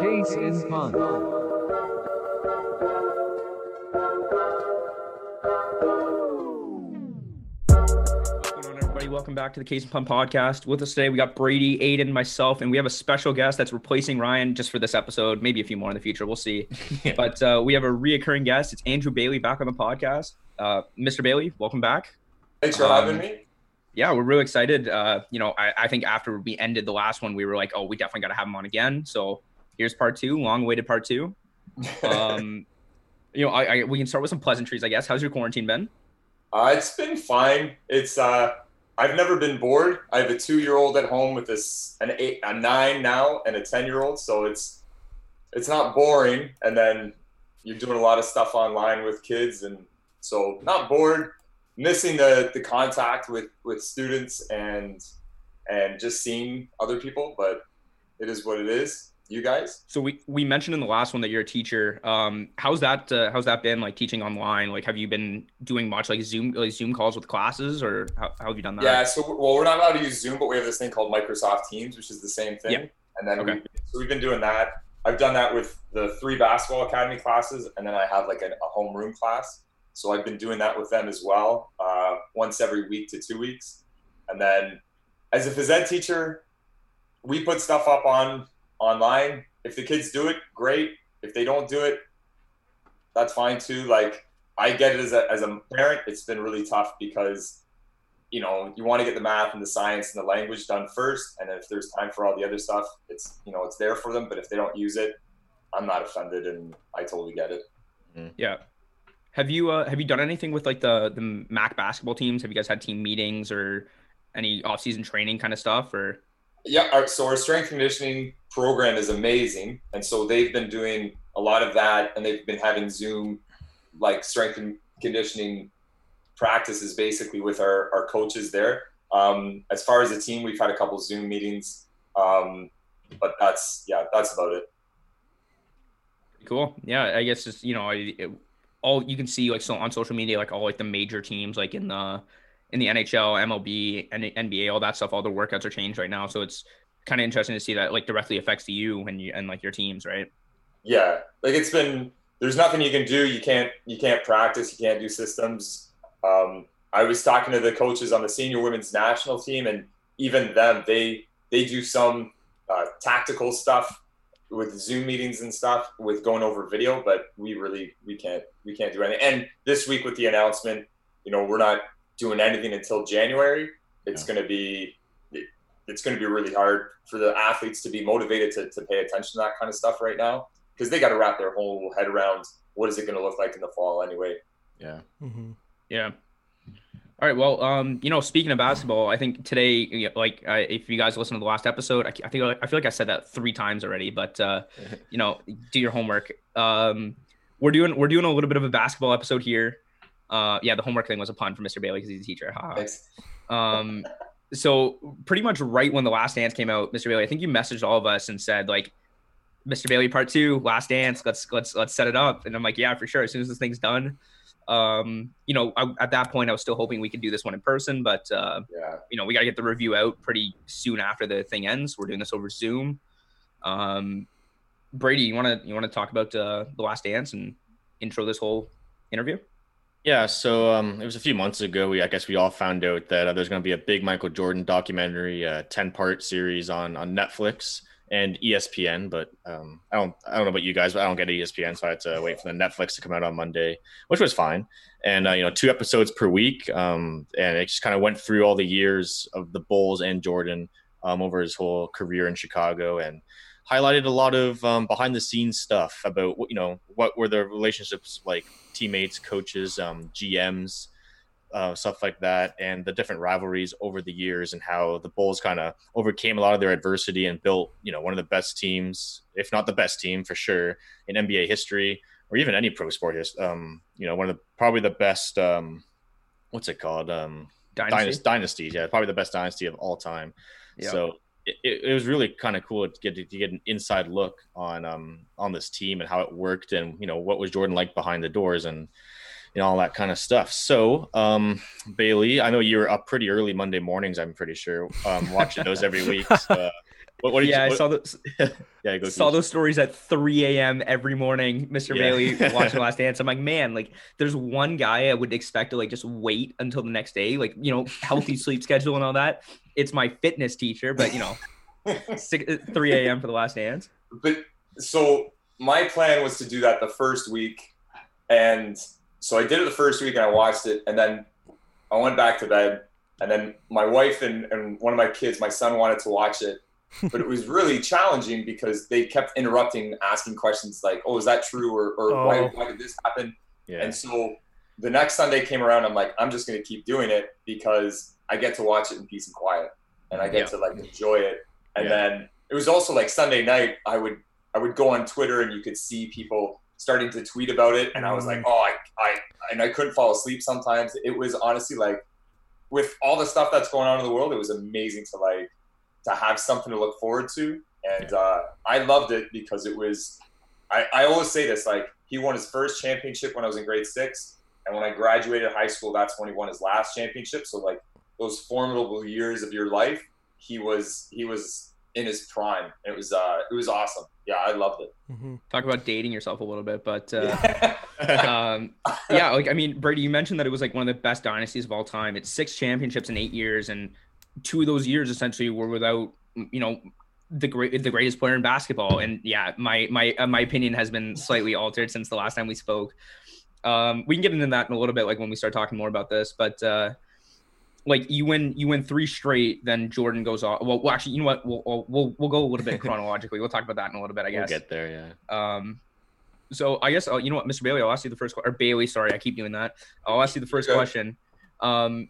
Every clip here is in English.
Case in Pun. What's going on, everybody? Welcome back to the Case and Pump podcast. With us today, we got Brady, Aiden, myself, and we have a special guest that's replacing Ryan just for this episode. Maybe a few more in the future. We'll see. Yeah. But uh, we have a reoccurring guest. It's Andrew Bailey back on the podcast. Uh, Mr. Bailey, welcome back. Thanks for Um, having me. Yeah, we're really excited. Uh, you know, I, I think after we ended the last one, we were like, oh, we definitely got to have him on again. So here's part two, long-awaited part two. Um, you know, I, I, we can start with some pleasantries, I guess. How's your quarantine been? uh, it's been fine. It's uh, I've never been bored. I have a two-year-old at home with this an eight, a nine now, and a ten-year-old. So it's it's not boring. And then you're doing a lot of stuff online with kids, and so not bored. Missing the the contact with with students and and just seeing other people, but it is what it is. You guys? So we we mentioned in the last one that you're a teacher. Um, how's that uh, how's that been like teaching online? Like, have you been doing much like Zoom like Zoom calls with classes, or how, how have you done that? Yeah, so well, we're not allowed to use Zoom, but we have this thing called Microsoft Teams, which is the same thing. Yeah. And then Okay. we've, so we've been doing that. I've done that with the three basketball academy classes, and then I have like a, a homeroom class. So I've been doing that with them as well, uh, once every week to two weeks. And then as a phys ed teacher, we put stuff up on online. If the kids do it, great. If they don't do it, that's fine too. Like I get it as a, as a parent, it's been really tough because you know you want to get the math and the science and the language done first, and if there's time for all the other stuff, it's you know it's there for them. But if they don't use it, I'm not offended, and I totally get it. Yeah. Have you uh, have you done anything with like the the Mac basketball teams? Have you guys had team meetings or any off season training kind of stuff? Or Yeah, our, so our strength conditioning program is amazing, and so they've been doing a lot of that, and they've been having Zoom like strength and conditioning practices basically with our, our coaches there. Um, as far as the team, we've had a couple Zoom meetings, um, but that's yeah, that's about it. cool. Yeah, I guess just you know I, it, all you can see like so on social media like all like the major teams like in the in the NHL, MLB, and NBA, all that stuff. All the workouts are changed right now, so it's kind of interesting to see that like directly affects you and you and like your teams, right? Yeah, like it's been there's nothing you can do. You can't you can't practice. You can't do systems. Um, I was talking to the coaches on the senior women's national team, and even them, they they do some uh, tactical stuff with Zoom meetings and stuff with going over video, but we really we can't we can't do anything. And this week with the announcement, you know, we're not doing anything until January. It's going to be it's going to be really hard for the athletes to be motivated to, to pay attention to that kind of stuff right now because they got to wrap their whole head around what is it going to look like in the fall anyway. Yeah. Mm-hmm. Yeah. All right. Well, um, you know, speaking of basketball, I think today, like, I, if you guys listen to the last episode, I, I think I feel like I said that three times already, but uh, you know, do your homework. Um, we're doing we're doing a little bit of a basketball episode here. Uh, yeah, the homework thing was a pun for Mr. Bailey because he's a teacher. Ha ha. Thanks. Um, so pretty much right when the Last Dance came out, Mr. Bailey, I think you messaged all of us and said like, Mr. Bailey Part Two, Last Dance. Let's let's let's set it up. And I'm like, yeah, for sure. As soon as this thing's done, um, you know, I, at that point, I was still hoping we could do this one in person, but uh, Yeah. you know, we got to get the review out pretty soon after the thing ends. We're doing this over Zoom. Um, Brady, you want to you want to talk about uh, the Last Dance and intro this whole interview? Yeah, so um, it was a few months ago. We I guess we all found out that uh, there's going to be a big Michael Jordan documentary, a ten part series on on Netflix and ESPN. But um, I don't I don't know about you guys, but I don't get ESPN, so I had to wait for the Netflix to come out on Monday, which was fine. And uh, you know, two episodes per week, um, and it just kind of went through all the years of the Bulls and Jordan um, over his whole career in Chicago and highlighted a lot of um, behind the scenes stuff about what you know what were the relationships like teammates coaches um, gms uh, stuff like that and the different rivalries over the years and how the bulls kind of overcame a lot of their adversity and built you know one of the best teams if not the best team for sure in nba history or even any pro sport um, you know one of the probably the best um, what's it called um, Dynasty. dynasties yeah probably the best dynasty of all time Yeah. so it, it it was really kind of cool to get to get an inside look on um on this team and how it worked and you know what was Jordan like behind the doors and you know all that kind of stuff. So um Bailey, I know you were up pretty early Monday mornings. I'm pretty sure um watching those every week. So, uh, What, what did yeah, you, I saw those yeah, go saw Keith. those stories at 3 a.m. every morning. Mr. Yeah. Bailey watching Last Dance. I'm like, man, like there's one guy I would expect to like just wait until the next day, like you know, healthy sleep schedule and all that. It's my fitness teacher, but you know, six, uh, 3 a.m. for the Last Dance. but so my plan was to do that the first week and so i did it the first week and i watched it and then i went back to bed and then my wife and, and one of my kids my son wanted to watch it but it was really challenging because they kept interrupting asking questions like oh is that true or, or why, Oh. why did this happen Yeah. and so the next sunday came around i'm like i'm just going to keep doing it because i get to watch it in peace and quiet and i get Yeah. to like enjoy it and Yeah. then it was also like sunday night i would I would go on Twitter and you could see people starting to tweet about it, and I was like, oh, I, I, and I couldn't fall asleep sometimes. It was honestly like, with all the stuff that's going on in the world, it was amazing to like to have something to look forward to, and uh, I loved it because it was. I, I always say this like he won his first championship when I was in grade six, and when I graduated high school, that's when he won his last championship. So like those formidable years of your life, he was he was in his prime. It was uh it was awesome. Yeah, I loved it. hmm Talk about dating yourself a little bit, but uh, um, yeah, like I mean, Brady, you mentioned that it was like one of the best dynasties of all time. It's six championships in eight years, and two of those years essentially were without, you know, the great the greatest player in basketball. And yeah, my my uh, my opinion has been slightly altered since the last time we spoke. Um, we can get into that in a little bit, like when we start talking more about this. But uh, like you win you win three straight, then Jordan goes off. Well, well actually, you know what? We'll we'll we'll, we'll go a little bit chronologically. We'll talk about that in a little bit, I we'll guess. get there. Yeah. Um, so I guess uh, you know what, Mr. Bailey, I'll ask you the first que- or Bailey. Sorry, I keep doing that. I'll ask you the first Okay. question. Um,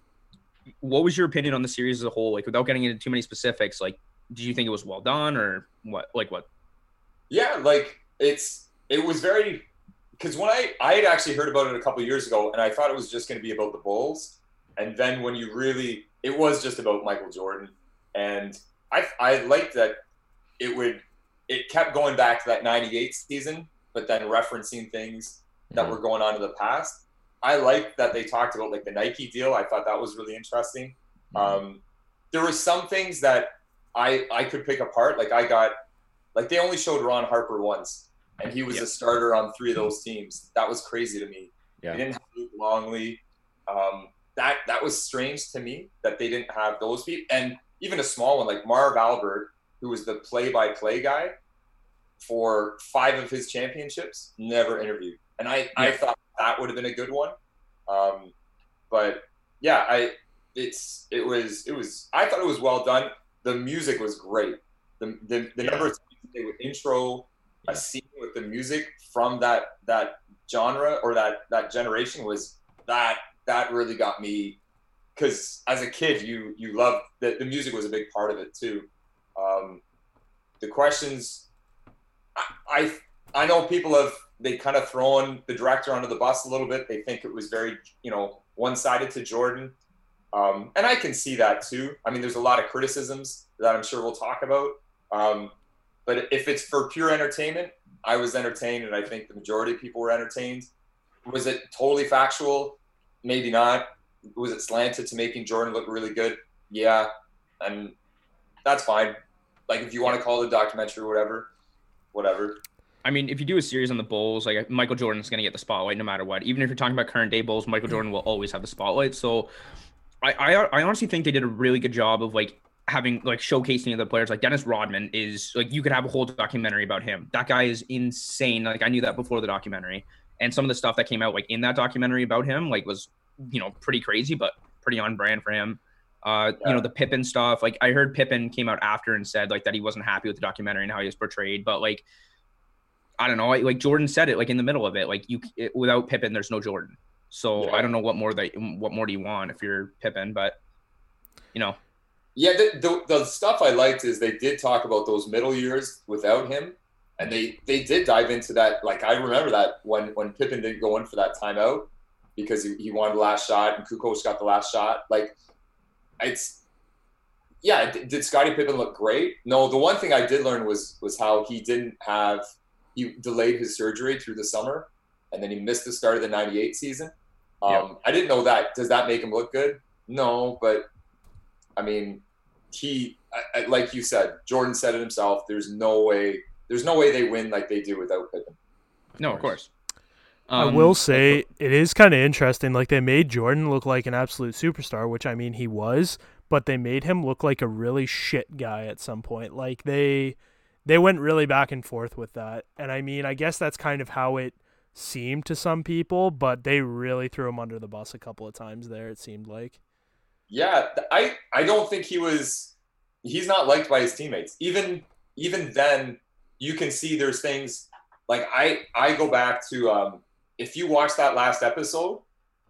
what was your opinion on the series as a whole? Like, without getting into too many specifics, like, did you think it was well done or what? Like, what? Yeah, like it's it was very because when I I had actually heard about it a couple years ago, and I thought it was just going to be about the Bulls, and then when you really it was just about Michael Jordan, and I I liked that it would it kept going back to that '98 season, but then referencing things that Mhm. were going on in the past. I liked that they talked about like the Nike deal. I thought that was really interesting. Um, there were some things that I I could pick apart. Like I got like they only showed Ron Harper once, and he was Yeah. a starter on three of those teams. That was crazy to me. Yeah. They didn't have Luke Longley. Um, that was strange to me that they didn't have those people, and even a small one like Marv Albert, who was the play-by-play guy for five of his championships, never interviewed. And I, I thought that would have been a good one. Um, but yeah, I it's it was it was I thought it was well done. The music was great. The the, the Yeah. number of times they would intro Yeah. a scene with the music from that that genre or that that generation was that that really got me because as a kid you you love the, the music was a big part of it too. Um, the questions I, I i know people have they kind of thrown the director under the bus a little bit. They think it was very you know one-sided to jordan. Um, and i can see that too. I mean there's a lot of criticisms that i'm sure we'll talk about. Um, but if it's for pure entertainment i was entertained and i think the majority of people were entertained. Was it totally factual? Maybe not was it slanted to making jordan look really good yeah and that's fine like if you want to call it a documentary or whatever whatever I mean, if you do a series on the Bulls, like Michael Jordan's going to get the spotlight no matter what. Even if you're talking about current day Bulls, Michael Jordan will always have the spotlight. So, I, I I honestly think they did a really good job of like having like showcasing the players. Like Dennis Rodman is like you could have a whole documentary about him. That guy is insane. Like I knew that before the documentary, and some of the stuff that came out like in that documentary about him like was you know pretty crazy, but pretty on brand for him. Uh, you know the Pippen stuff. Like I heard Pippen came out after and said like that he wasn't happy with the documentary and how he was portrayed, but like I don't know. Like, like Jordan said it like in the middle of it. Like you it, without Pippen, there's no Jordan. So Yeah. I don't know what more that what more do you want if you're Pippen, but you know, Yeah, the, the, the stuff I liked is they did talk about those middle years without him, and they they did dive into that. Like I remember that when when Pippen didn't go in for that timeout because he, he wanted the last shot and Kukoc got the last shot. Like it's yeah. d- Did Scottie Pippen look great? No. The one thing I did learn was was how he didn't have he delayed his surgery through the summer, and then he missed the start of the '98 season. Um, Yeah. I didn't know that. Does that make him look good? No, but I mean, he, I, I, like you said, Jordan said it himself. There's no way. There's no way they win like they do without Pippen. No, of course. I Um, will say it is kind of interesting. Like they made Jordan look like an absolute superstar, which I mean he was, but they made him look like a really shit guy at some point. Like they they went really back and forth with that. And I mean, I guess that's kind of how it seemed to some people, but they really threw him under the bus a couple of times there it seemed like. Yeah, I I don't think he was. He's not liked by his teammates. Even even then, you can see there's things like I I go back to um, if you watch that last episode,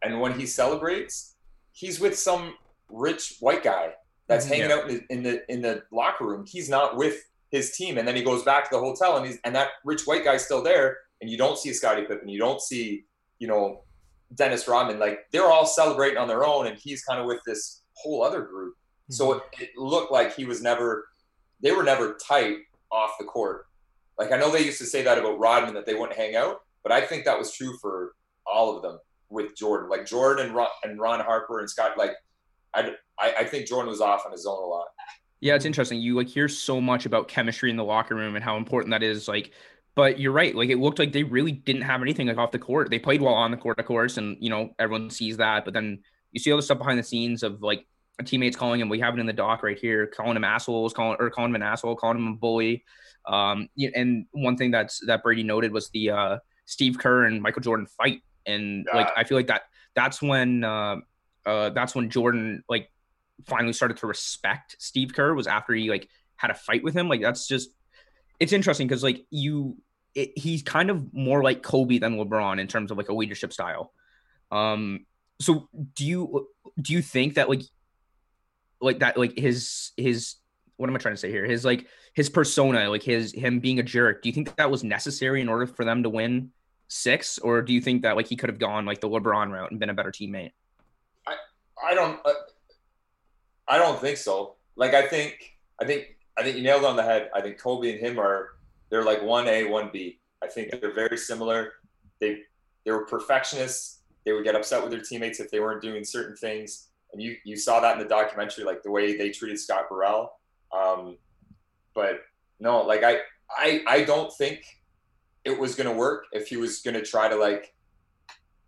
and when he celebrates, he's with some rich white guy that's Mhm. hanging out in the, in the in the locker room. He's not with his team, and then he goes back to the hotel, and he's and that rich white guy's still there, and you don't see Scottie Pippen, you don't see you know Dennis Rodman. Like they're all celebrating on their own, and he's kind of with this whole other group. So it, it looked like he was never, they were never tight off the court. Like I know they used to say that about Rodman that they wouldn't hang out, but I think that was true for all of them with Jordan. Like Jordan and Ron, and Ron Harper and Scott. Like I, I, I think Jordan was off on his own a lot. Yeah, it's interesting. You like hear so much about chemistry in the locker room and how important that is. Like, but you're right. Like it looked like they really didn't have anything like off the court. They played well on the court, of course, and you know everyone sees that. But then you see all the stuff behind the scenes of like teammates calling him. We have it in the doc right here, calling him assholes, calling or calling him an asshole, calling him a bully. Um, and one thing that's that Brady noted was the uh, Steve Kerr and Michael Jordan fight, and like I feel like that that's when uh, uh, that's when Jordan like finally started to respect Steve Kerr was after he like had a fight with him. Like that's just it's interesting because like you it, he's kind of more like Kobe than LeBron in terms of like a leadership style. Um so do you do you think that like like that like his his what am I trying to say here? His like his persona, like his him being a jerk. Do you think that was necessary in order for them to win six, or do you think that like he could have gone like the LeBron route and been a better teammate? I I don't, uh, I don't think so. Like I think, I think, I think you nailed it on the head. I think Kobe and him are they're like one A, one B. I think they're very similar. They they were perfectionists. They would get upset with their teammates if they weren't doing certain things, and you you saw that in the documentary, like the way they treated Scott Burrell. Um, but no, like I I I don't think it was gonna work if he was gonna try to like,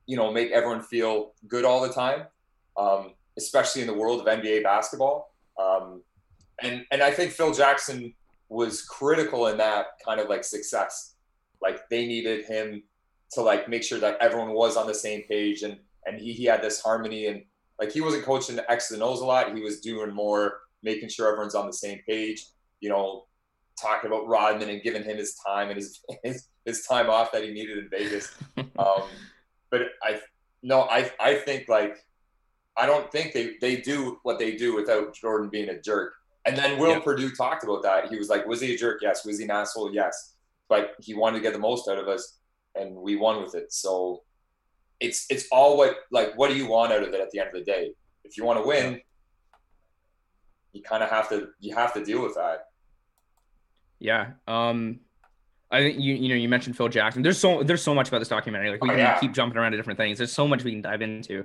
you know, make everyone feel good all the time um, especially in the world of NBA basketball. Um, and and I think Phil Jackson was critical in that kind of like success. Like they needed him to like make sure that everyone was on the same page and and he, he had this harmony and like he wasn't coaching the X's and O's a lot. He was doing more making sure everyone's on the same page. You know, talking about Rodman and giving him his time and his his, his time off that he needed in Vegas. Um, but I no, I I think like I don't think they they do what they do without Jordan being a jerk. And then Will Yeah. Perdue talked about that. He was like, "Was he a jerk? Yes. Was he an asshole? Yes." But he wanted to get the most out of us, and we won with it. So it's it's all what like what do you want out of it at the end of the day? If you want to win, you kind of have to you have to deal with that. Yeah. Um I think you you know you mentioned Phil Jackson. There's so there's so much about this documentary. Like we Oh, can yeah. keep jumping around to different things. There's so much we can dive into.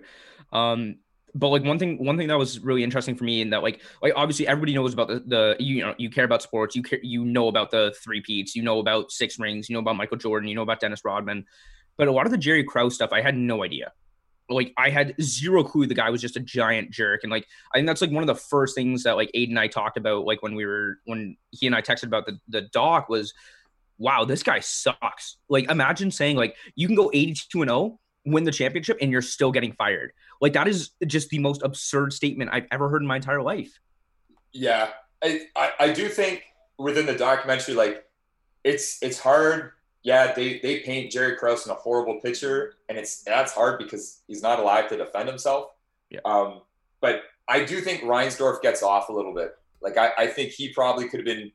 Um but like one thing one thing that was really interesting for me and that like like obviously everybody knows about the, the you know you care about sports you care you know about the three peats you know about six rings you know about Michael Jordan you know about Dennis Rodman but a lot of the Jerry Krause stuff I had no idea like I had zero clue the guy was just a giant jerk and like I think that's like one of the first things that like Aiden and I talked about like when we were when he and I texted about the the doc was wow this guy sucks like imagine saying like you can go 82 and 0 win the championship and you're still getting fired like that is just the most absurd statement I've ever heard in my entire life Yeah, I, I, I do think within the documentary, like it's it's hard. Yeah, they they paint Jerry Krause in a horrible picture, and it's that's hard because he's not alive to defend himself. Yeah. Um, but I do think Reinsdorf gets off a little bit. Like I, I think he probably could have been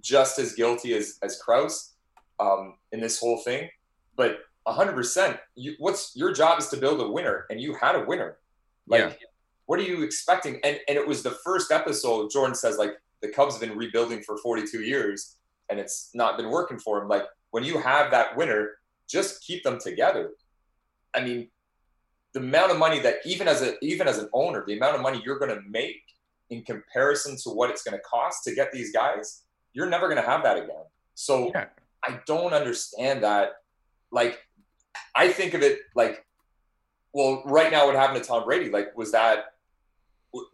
just as guilty as as Krause um, in this whole thing. But hundred percent, you what's your job is to build a winner, and you had a winner. Like Yeah. what are you expecting? And and it was the first episode. Jordan says like the Cubs have been rebuilding for 42 years, and it's not been working for him. Like when you have that winner, just keep them together. I mean, the amount of money that even as a even as an owner, the amount of money you're going to make in comparison to what it's going to cost to get these guys, you're never going to have that again. So Yeah. I don't understand that. Like, I think of it like, well, right now, what happened to Tom Brady? Like, was that,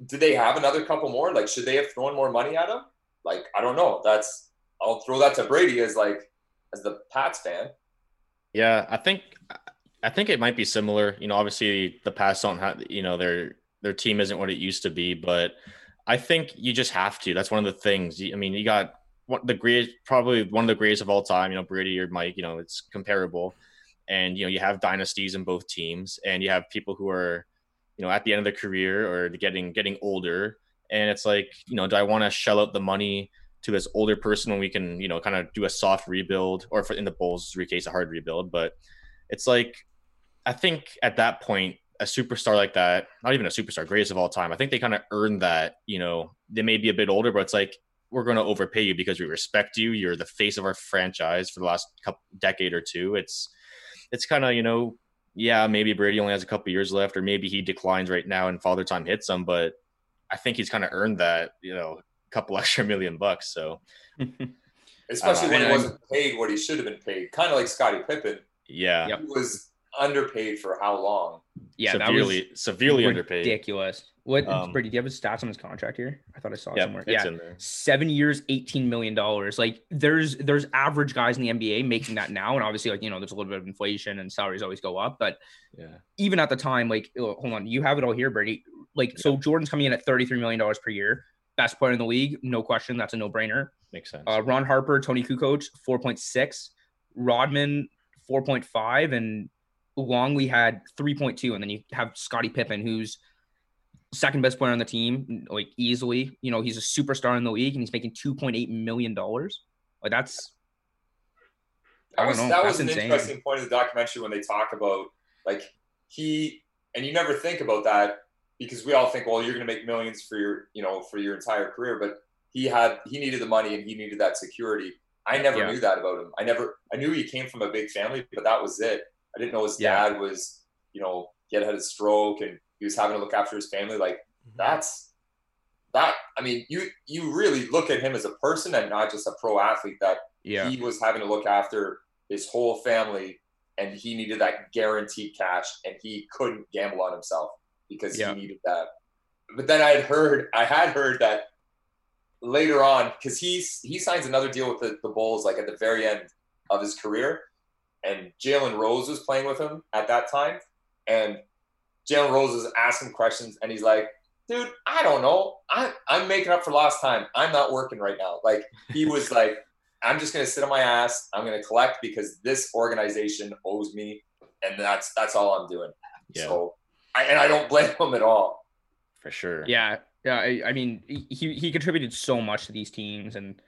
did they have another couple more? Like, should they have thrown more money at him? Like, I don't know. That's, I'll throw that to Brady as like, as the Pats fan. Yeah, I think I think it might be similar. You know, obviously the Pats don't have you know their their team isn't what it used to be, but I think you just have to. That's one of the things. I mean, you got what the great probably one of the greatest of all time. You know, Brady or Mike. You know, it's comparable, and you know you have dynasties in both teams, and you have people who are you know at the end of their career or getting getting older, and it's like you know, do I want to shell out the money? to this older person when we can, you know, kind of do a soft rebuild, or in the Bulls' case, a hard rebuild. But it's like, I think at that point, a superstar like that, not even a superstar, greatest of all time, I think they kind of earned that. You know, they may be a bit older, but it's like we're going to overpay you because we respect you. You're the face of our franchise for the last couple decade or two. It's it's kind of you know, yeah, maybe Brady only has a couple years left, or maybe he declines right now and Father Time hits him, but I think he's kind of earned that. You know, couple extra million bucks. So Especially when he wasn't paid what he should have been paid. Kind of like Scottie Pippen. yeah, Yep. He was underpaid for how long? Yeah, that severely was severely underpaid. ridiculous. What, Um, Brady? Do you have his stats on his contract here? I thought I saw it Yeah, somewhere. it's yeah, in there. seven years, eighteen million dollars. Like there's there's average guys in the NBA making that now, and obviously like you know there's a little bit of inflation and salaries always go up, but Yeah, even at the time, like oh, hold on, you have it all here, Brady. Like so, Jordan's coming in at thirty three million dollars per year, best player in the league, no question. That's a no brainer. makes sense. Uh, Ron Harper, Toni Kukoc, four point six, Rodman, four point five, and Longley had three point two, and then you have Scottie Pippen, who's second best player on the team, like easily. You know, he's a superstar in the league, and he's making two point eight million dollars. Like that's I That don't was know. that was an insane. interesting point of the documentary when they talk about like he and you never think about that because we all think, well, you're going to make millions for your you know for your entire career, but he had he needed the money and he needed that security. I never Yeah. knew that about him. I never I knew he came from a big family, but that was it. I didn't know his Yeah. dad was you know he had had a stroke and he was having to look after his family. Like mm-hmm. that's that. I mean, you you really look at him as a person and not just a pro athlete. That yeah, he was having to look after his whole family and he needed that guaranteed cash and he couldn't gamble on himself because Yeah. he needed that but then i had heard i had heard that later on because he's he signs another deal with the, the bulls like at the very end of his career and jalen rose was playing with him at that time and jalen rose was asking questions and he's like dude i don't know I, i'm making up for lost time i'm not working right now like he was like I'm just gonna sit on my ass. I'm gonna collect because this organization owes me, and that's that's all I'm doing. Yeah. So, I, and I don't blame him at all. for sure. yeah, yeah. I, I mean, he he contributed so much to these teams, and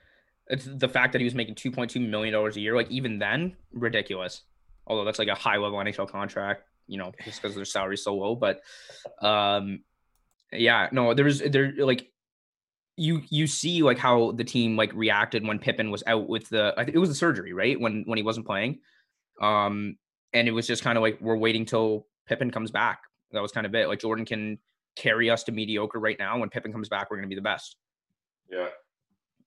it's the fact that he was making two point two million dollars a year. Like even then, ridiculous. Although that's like a high level NHL contract, you know, just because their salary's so low. But, um, yeah, no, there's there like you you see like how the team like reacted when Pippen was out with the I think it was the surgery right when when he wasn't playing, um and it was just kind of like we're waiting till Pippen comes back. That was kind of it. Like Jordan can carry us to mediocre right now. When Pippen comes back, we're gonna be the best. Yeah.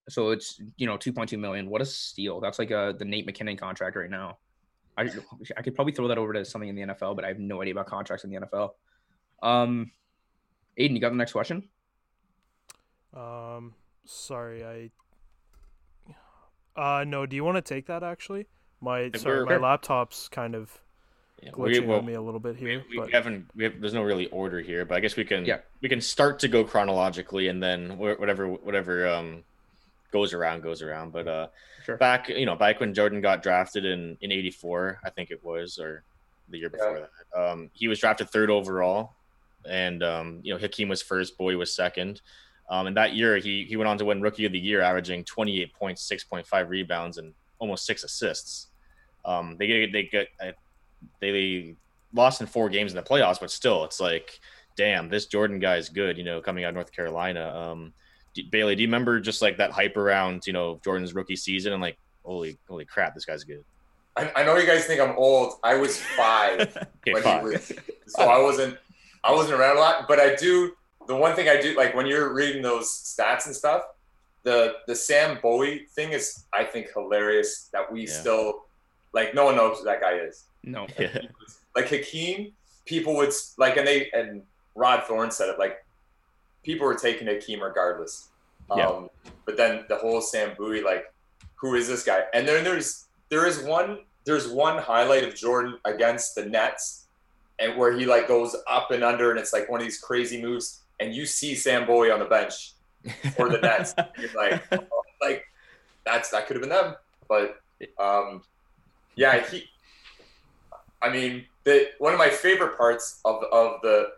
So it's you know 2.2 million. What a steal! That's like a the Nate MacKinnon contract right now. I I could probably throw that over to something in the NFL, but I have no idea about contracts in the NFL. Um, Aiden, you got the next question? Um, sorry, I. Uh, no. Do you want to take that actually? My If sorry, my laptop's kind of Yeah, we, glitching well, on me a little bit here. we but haven't. We have, there's no really order here, but I guess we can. Yeah. We can start to go chronologically, and then whatever whatever um goes around goes around. But uh, Sure. back you know back when Jordan got drafted in in '84, I think it was, or the year before that, um, he was drafted third overall, and um, you know Hakeem was first, Bowie was second. Um, and that year, he he went on to win Rookie of the Year, averaging 28 points, 6.5 rebounds, and almost six assists. Um, they get they get they lost in four games in the playoffs, but still, it's like, damn, this Jordan guy is good. You know, coming out of North Carolina. Um, Bailey, do you remember just like that hype around you know Jordan's rookie season and like, holy holy crap, this guy's good. I, I know you guys think I'm old. I was five Okay, when fuck. he was, so I wasn't I wasn't around a lot. But I do the one thing I do like when you're reading those stats and stuff, the the Sam Bowie thing is I think hilarious that we Yeah. still like no one knows who that guy is. No. Yeah. Like Hakeem, people would like and they and Rod Thorn said it like people were taking Hakeem regardless. Yeah. Um, but then the whole Sam Bowie, like, who is this guy? And then there's there is one there's one highlight of Jordan against the Nets, and where he like goes up and under, and it's like one of these crazy moves, and you see Sam Bowie on the bench for the Nets. You're like, oh, like that's that could have been them, but um, yeah, he. I mean, the one of my favorite parts of of the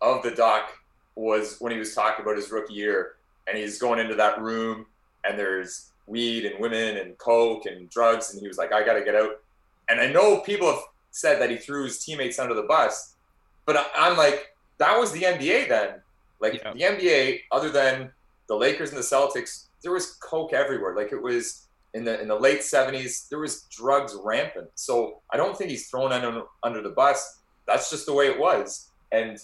of the doc was when he was talking about his rookie year, and he's going into that room, and there's weed and women and coke and drugs, and he was like, "I got to get out." And I know people have said that he threw his teammates under the bus, but I'm like, that was the NBA then. Like Yeah. the NBA, other than the Lakers and the Celtics, there was coke everywhere. Like it was in the in the late '70s, there was drugs rampant. So I don't think he's thrown under under the bus. That's just the way it was, and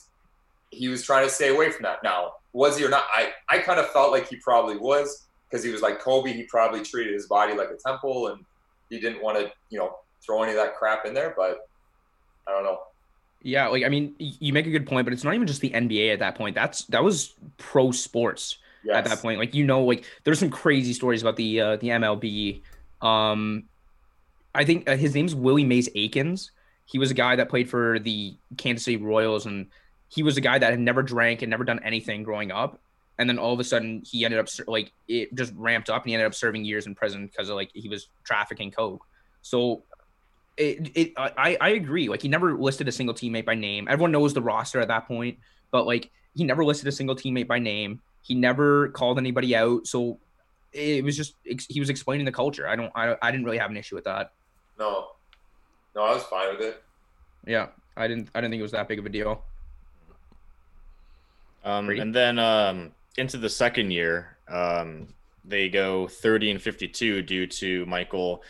he was trying to stay away from that. Now, was he or not? I I kind of felt like he probably was because he was like Kobe. He probably treated his body like a temple, and he didn't want to you know throw any of that crap in there. But I don't know. Yeah, like I mean, you make a good point, but it's not even just the NBA at that point. That's that was pro sports Yes. at that point. Like you know, like there's some crazy stories about the uh, the MLB. Um, I think uh, his name's Willie Mays Aikens. He was a guy that played for the Kansas City Royals, and he was a guy that had never drank and never done anything growing up. And then all of a sudden, he ended up like it just ramped up, and he ended up serving years in prison because of like he was trafficking coke. So it, it I, I agree. Like he never listed a single teammate by name. Everyone knows the roster at that point, but like he never listed a single teammate by name. He never called anybody out. So it was just he was explaining the culture. I don't I, I didn't really have an issue with that. No, no, I was fine with it. Yeah, I didn't I didn't think it was that big of a deal. Um, and then um, into the second year, um, they go 30 and 52 due to Michael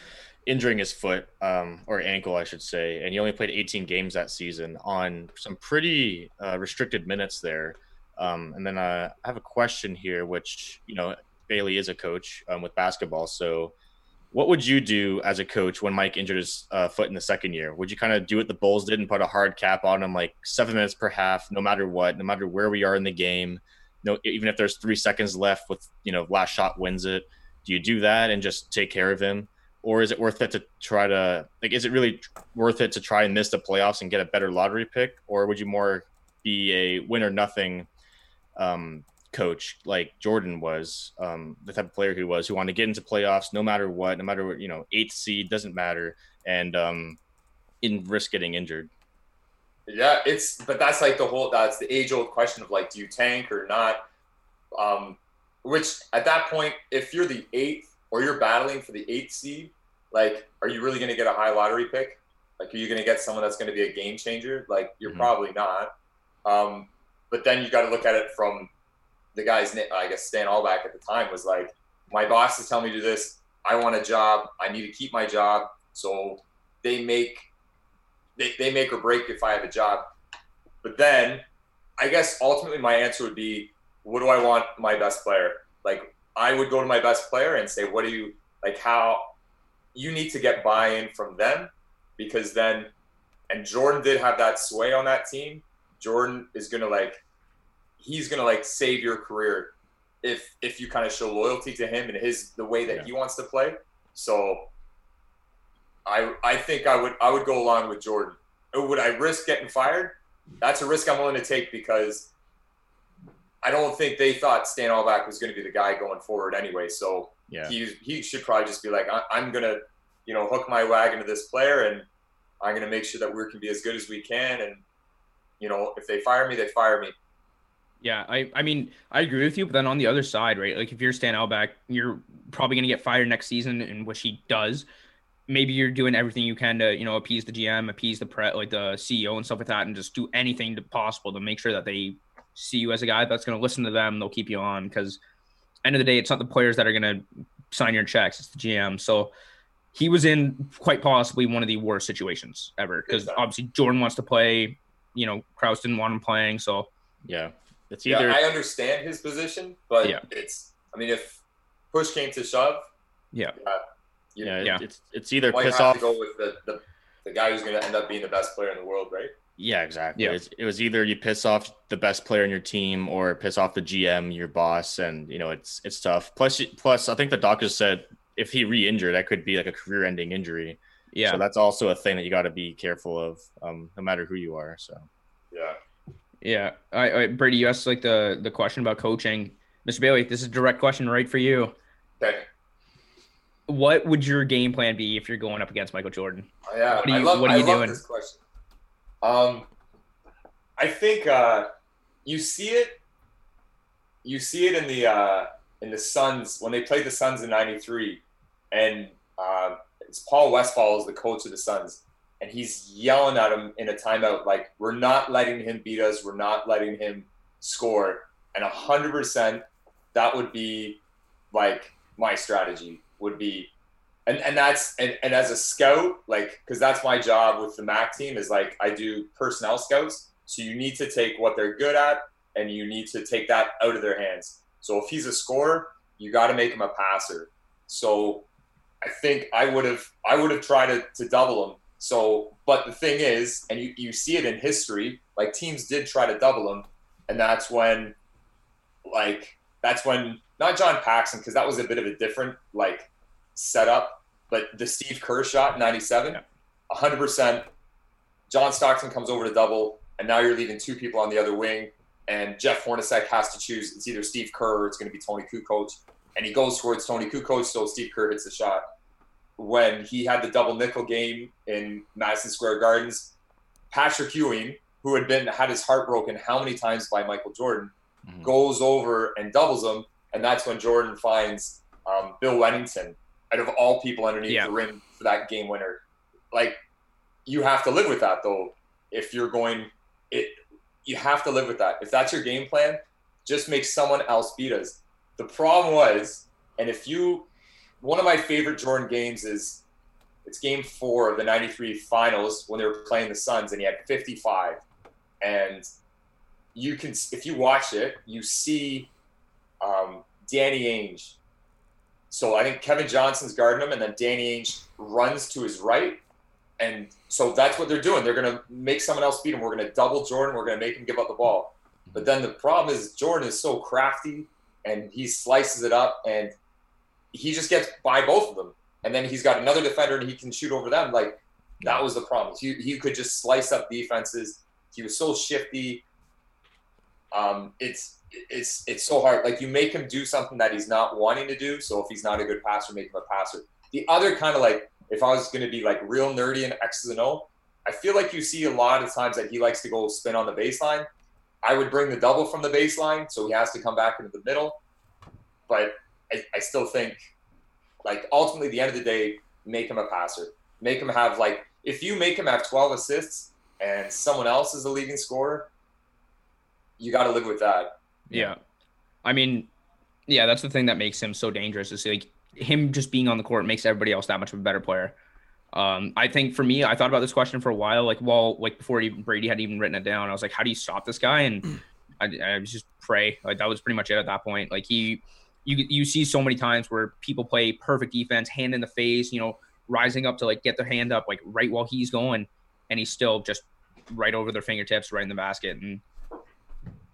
injuring his foot um, or ankle, I should say. And he only played 18 games that season on some pretty uh, restricted minutes there. Um, and then uh, I have a question here, which, you know, Bailey is a coach um, with basketball. So, what would you do as a coach when Mike injured his uh, foot in the second year? Would you kind of do what the Bulls did and put a hard cap on him, like seven minutes per half, no matter what, no matter where we are in the game? No, even if there's three seconds left, with you know last shot wins it. Do you do that and just take care of him, or is it worth it to try to like? Is it really worth it to try and miss the playoffs and get a better lottery pick, or would you more be a win or nothing um, coach like Jordan was, um, the type of player he was, who wanted to get into playoffs no matter what, no matter what, you know, eighth seed doesn't matter, and um, in risk getting injured. Yeah, it's but that's like the whole that's the age old question of like, do you tank or not? Um, which at that point, if you're the eighth or you're battling for the eighth seed, like, are you really going to get a high lottery pick? Like, are you going to get someone that's going to be a game changer? Like, you're Mhm. probably not. Um, but then you got to look at it from the guy's, I guess Stan Albeck at the time was like, my boss is telling me to do this. I want a job. I need to keep my job. So they make they, they make or break if I have a job. But then I guess ultimately my answer would be, what do I want my best player? Like I would go to my best player and say, what do you like how you need to get buy-in from them because then and Jordan did have that sway on that team. Jordan is gonna like he's gonna like save your career if if you kind of show loyalty to him and his the way that Yeah. he wants to play. So I I think I would I would go along with Jordan. Oh, Would I risk getting fired? That's a risk I'm willing to take because I don't think they thought Stan Albeck was going to be the guy going forward anyway. So Yeah. he he should probably just be like, I, I'm gonna, you know, hook my wagon to this player, and I'm gonna make sure that we can be as good as we can. And you know, if they fire me, they fire me. Yeah, I, I mean, I agree with you, but then on the other side, right? Like if you're Stan Albeck, you're probably gonna get fired next season, and which he does. Maybe you're doing everything you can to, you know, appease the GM, appease the pre, like the CEO and stuff like that, and just do anything to possible to make sure that they see you as a guy that's gonna listen to them. They'll keep you on because end of the day, it's not the players that are gonna sign your checks; it's the GM. So he was in quite possibly one of the worst situations ever because obviously Jordan wants to play. You know, Krause didn't want him playing, so Yeah. It's Yeah, either I understand his position, but Yeah. it's. I mean, if push came to shove, Yeah. you yeah, Yeah. it's it's either piss off. to go with the, the the guy who's going to end up being the best player in the world, right? Yeah, exactly. Yeah. It's, it was either you piss off the best player in your team or piss off the GM, your boss, and you know it's it's tough. Plus, plus, I think the doctors said if he re-injured, that could be like a career-ending injury. Yeah. So that's also a thing that you got to be careful of, um, no matter who you are. So Yeah. Yeah, I, I Brady, you asked like the the question about coaching, Mr. Bailey. This is a direct question right for you. Okay. What would your game plan be if you're going up against Michael Jordan? Oh, Yeah, What are I you- love, what are I you love doing? this question. Um, I think uh, you see it. You see it in the uh, in the Suns when they played the Suns in '93, and uh, it's Paul Westphal is the coach of the Suns, and he's yelling at him in a timeout like, "We're not letting him beat us. We're not letting him score." And hundred percent, that would be like my strategy would be and and that's and, and as a scout like because that's my job with the mac team is like i do personnel scouts so you need to take what they're good at and you need to take that out of their hands so if he's a scorer you got to make him a passer so i think i would have i would have tried to, to double him so but the thing is and you, you see it in history like teams did try to double him and that's when like that's when not john paxson because that was a bit of a different like setup, but the Steve Kerr shot, 97, 100%. John Stockton comes over to double, and now you're leaving two people on the other wing, and Jeff Hornacek has to choose. It's either Steve Kerr or it's going to be Toni Kukoc, and he goes towards Toni Kukoc, so Steve Kerr hits the shot. When he had the double nickel game in Madison Square Gardens, Patrick Ewing, who had been had his heart broken how many times by Michael Jordan, Mhm. goes over and doubles him, and that's when Jordan finds um, Bill Wennington out of all people underneath Yeah. the rim for that game winner. Like you have to live with that though. If you're going, it you have to live with that. If that's your game plan, just make someone else beat us. The problem was, and if you, one of my favorite Jordan games is, it's Game Four of the '93 Finals when they were playing the Suns, and he had 55, and you can if you watch it, you see um, Danny Ainge. So I think Kevin Johnson's guarding him, and then Danny Ainge runs to his right, and so that's what they're doing. They're gonna make someone else beat him. We're gonna double Jordan. We're gonna make him give up the ball. But then the problem is Jordan is so crafty, and he slices it up, and he just gets by both of them. And then he's got another defender, and he can shoot over them. Like that was the problem. He he could just slice up defenses. He was so shifty. Um, it's it's it's so hard. Like you make him do something that he's not wanting to do. So if he's not a good passer, make him a passer. The other kind of like if I was going to be like real nerdy and X's and O, I feel like you see a lot of times that he likes to go spin on the baseline. I would bring the double from the baseline, so he has to come back into the middle. But I, I still think, like ultimately, at the end of the day, make him a passer. Make him have like if you make him have 12 assists and someone else is a leading scorer, you got to live with that. Yeah. I mean, yeah, that's the thing that makes him so dangerous. Is like him just being on the court makes everybody else that much of a better player. Um, I think for me, I thought about this question for a while, like while like before even Brady had even written it down. I was like, how do you stop this guy? And I, I was just pray. Like that was pretty much it at that point. Like he, you you see so many times where people play perfect defense, hand in the face, you know, rising up to like get their hand up like right while he's going, and he's still just right over their fingertips, right in the basket. And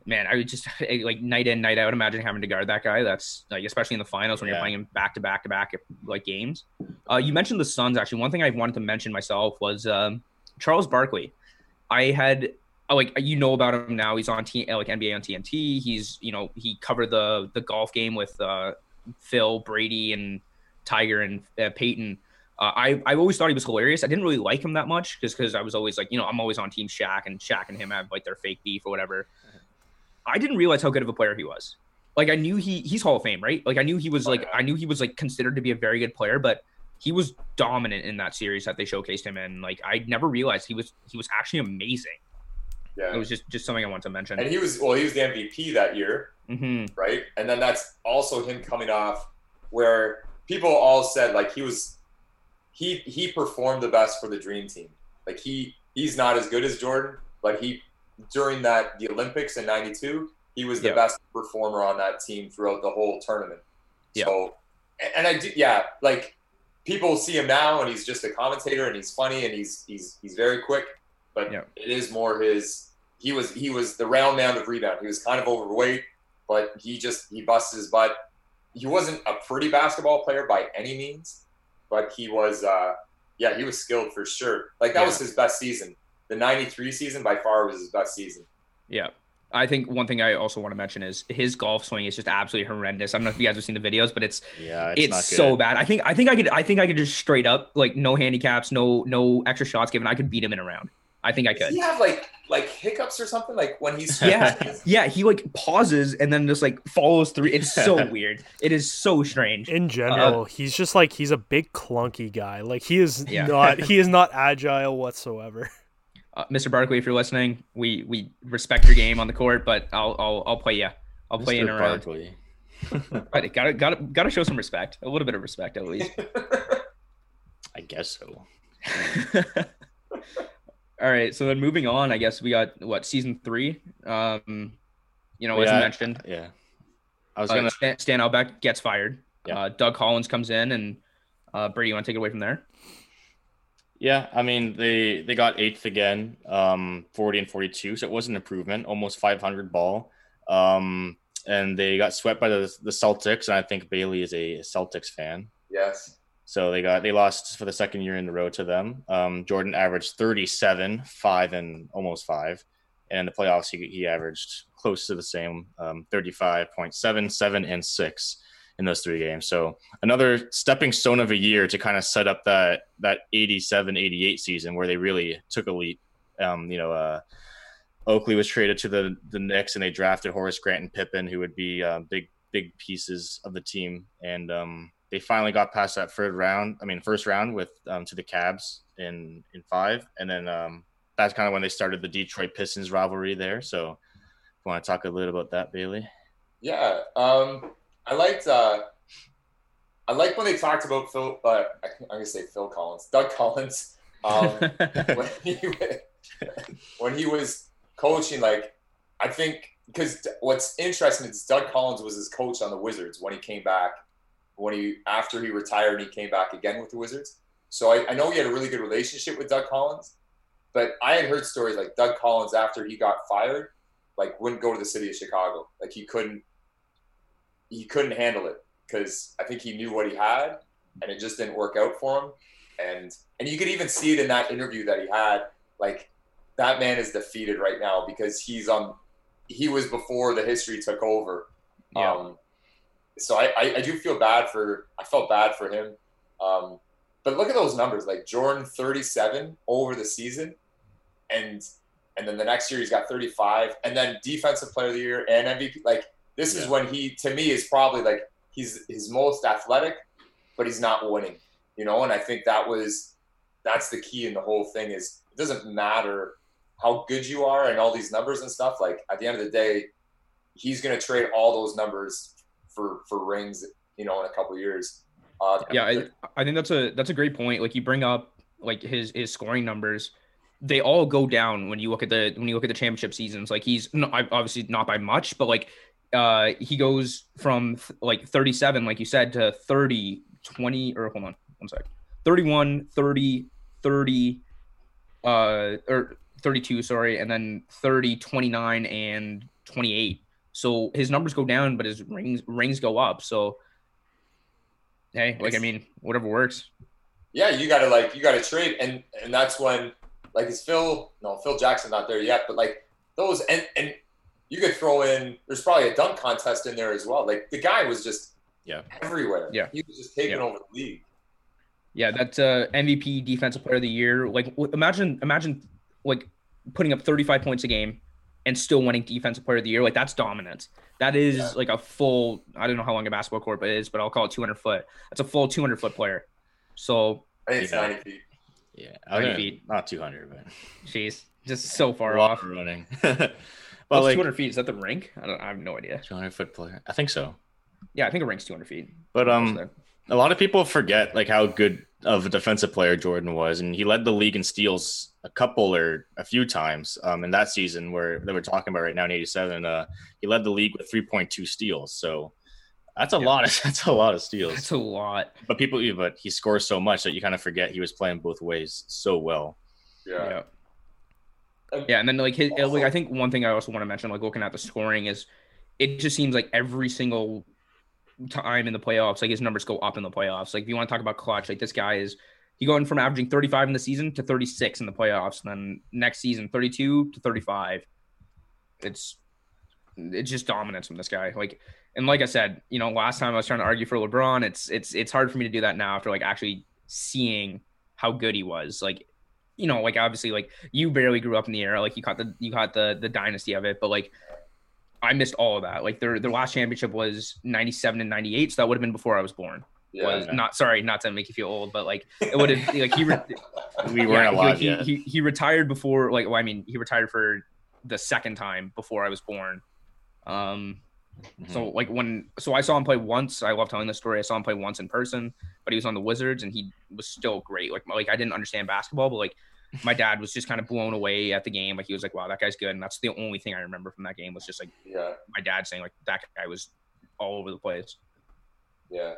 man, I would just like night in, night out. Imagine having to guard that guy. That's like, especially in the finals when you're playing him back to back to back like games. Uh, you mentioned the Suns. Actually, one thing I wanted to mention myself was um, Charles Barkley. I had like you know about him now. He's on T- like NBA on TNT. He's you know he covered the the golf game with uh, Phil Brady and Tiger and uh, Peyton. Uh, I I always thought he was hilarious. I didn't really like him that much because because I was always like you know I'm always on Team Shaq and Shaq and him have like their fake beef or whatever. I didn't realize how good of a player he was. Like I knew he he's Hall of Fame, right? Like I knew he was Oh, like. I knew he was like considered to be a very good player, but he was dominant in that series that they showcased him in. Like I never realized he was he was actually amazing. Yeah. It was just just something I wanted to mention. and he was well, he was the MVP that year, hmm right? And then that's also him coming off where people all said like he was he he performed the best for the dream team. Like he he's not as good as Jordan, but he during that the Olympics in 92, he was the Yeah. best performer on that team throughout the whole tournament. Yeah. So, and- and I do, yeah, like people see him now, and he's just a commentator, and he's funny, and he's he's he's very quick, but Yeah. it is more his. He was he was the round mound of rebound. He was kind of overweight, but he just he busted his butt. He wasn't a pretty basketball player by any means, but he was. uh Yeah, he was skilled for sure. Like that Yeah. was his best season. The '93 season by far was his best season. Yeah. I think one thing I also want to mention is his golf swing is just absolutely horrendous. I don't know if you guys have seen the videos, but it's Yeah, it's, it's, so bad. I think I think I could I think I could just straight up like no handicaps, no no extra shots given. I could beat him in a round. I think I Does could. he have like like hiccups or something? Like when he's Yeah. Yeah, he like pauses and then just like follows through. It's so weird. It is so strange. In general, he's just like he's a big clunky guy. Like he is Yeah. not he is not agile whatsoever. Uh, Mr. Barkley, if you're listening, we we respect your game on the court, but I'll I'll I'll play you. I'll play in a Mr. Barkley. But gotta gotta gotta show some respect. A little bit of respect at least. I guess so. All right, so then moving on, I guess we got what season three. Um, you know, as Yeah. you mentioned, Yeah. I was uh, gonna Stan, Stan Albeck gets fired. Yeah. Uh, Doug Collins comes in, and uh, Brady, you want to take it away from there? Yeah, I mean they they got eighth again, um, forty and forty two, so it was an improvement, almost five hundred ball. Um, and they got swept by the the Celtics, and I think Bailey is a Celtics fan, yes. So they got they lost for the second year in a row to them. Um, Jordan averaged thirty seven, five and almost five, and in the playoffs he he averaged close to the same, um, thirty five point seven, seven and six in those three games. So another stepping stone of a year to kind of set up that that 87 88 season where they really took a leap. Um, you know, uh, Oakley was traded to the the Knicks and they drafted Horace Grant and Pippen, who would be uh, big big pieces of the team. And um, they finally got past that third round. I mean, first round with um, to the Cavs in in five, and then um, that's kind of when they started the Detroit Pistons rivalry there. So, if you want to talk a little about that, Bailey? Yeah. Um, I liked. Uh, I like when they talked about Phil. Uh, I- I'm gonna say Phil Collins, Doug Collins. Um, when he when he was coaching, like I think because what's interesting is Doug Collins was his coach on the Wizards when he came back. When he after he retired, he came back again with the Wizards. So I, I know he had a really good relationship with Doug Collins, but I had heard stories like Doug Collins after he got fired, like wouldn't go to the city of Chicago. Like he couldn't he couldn't handle it because I think he knew what he had and it just didn't work out for him. And and you could even see it in that interview that he had. Like that man is defeated right now because he's on. He was before the history took over. Yeah. Um, so I, I I do feel bad for. I felt bad for him. Um, but look at those numbers. Like Jordan, thirty-seven over the season, and and then the next year he's got thirty-five, and then defensive player of the year and MVP. Like this is when he to me is probably like he's his most athletic, but he's not winning. You know, and I think that was that's the key in the whole thing is it doesn't matter how good you are and all these numbers and stuff. Like at the end of the day, he's gonna trade all those numbers for for rings. You know, in a couple years. Uh, yeah, I, I think that's a that's a great point. Like you bring up like his his scoring numbers, they all go down when you look at the when you look at the championship seasons. Like he's obviously not by much, but like uh he goes from th- like 37 like you said to 30 20 or hold on one sec 31 30 30 uh or 32 sorry and then 30 29 and 28 so his numbers go down but his rings rings go up so hey like i mean whatever works yeah, you gotta like you gotta trade, and and that's when like is Phil no Phil Jackson not there yet, but like those and and you could throw in there's probably a dunk contest in there as well. Like the guy was just Yeah. everywhere. Yeah. he was just taking Yeah. over the league. Yeah, that's uh MVP defensive player of the year. Like w- imagine imagine like putting up 35 points a game and still winning defensive player of the year. Like that's dominance. That is Yeah. like a full I don't know how long a basketball court but it is, but I'll call it 200 foot. That's a full 200 foot player. So, I think it's Yeah. ninety feet. Yeah, 90 I mean, feet. not 200, but jeez, just so far a off. of running. What's well, like 200 feet? Is that the rink? I don't I have no idea. 200 foot player, I think so. Yeah, I think a rink's 200 feet. But um, a lot of people forget like how good of a defensive player Jordan was, and he led the league in steals a couple or a few times um, in that season where they were talking about right now in '87. Uh, he led the league with 3.2 steals, so that's a Yeah. lot. Of, that's a lot of steals. That's a lot. But people, but he scores so much that you kind of forget he was playing both ways so well. Yeah. Yeah. And- Yeah, and then like his, like I think one thing I also want to mention, like looking at the scoring, is it just seems like every single time in the playoffs, like his numbers go up in the playoffs. Like if you want to talk about clutch, like this guy is he going from averaging 35 in the season to 36 in the playoffs, and then next season 32 to 35. It's it's just dominance from this guy. Like and like I said, you know, last time I was trying to argue for LeBron, it's it's it's hard for me to do that now after like actually seeing how good he was. Like, you know, like obviously like you barely grew up in the era, like you caught the you caught the the dynasty of it, but like I missed all of that. Like their their last championship was 97 and 98, so that would have been before I was born. Yeah. Was not sorry, not to make you feel old, but like it would have like he re- We weren't alive he, yet. He, he retired before like well, I mean he retired for the second time before I was born. Um Mm-hmm. so like when so I saw him play once. I love telling this story. I saw him play once in person, but he was on the Wizards and he was still great. Like like I didn't understand basketball, but like my dad was just kind of blown away at the game. Like he was like, "Wow, that guy's good." And that's the only thing I remember from that game was just like yeah. my dad saying like that guy was all over the place. Yeah.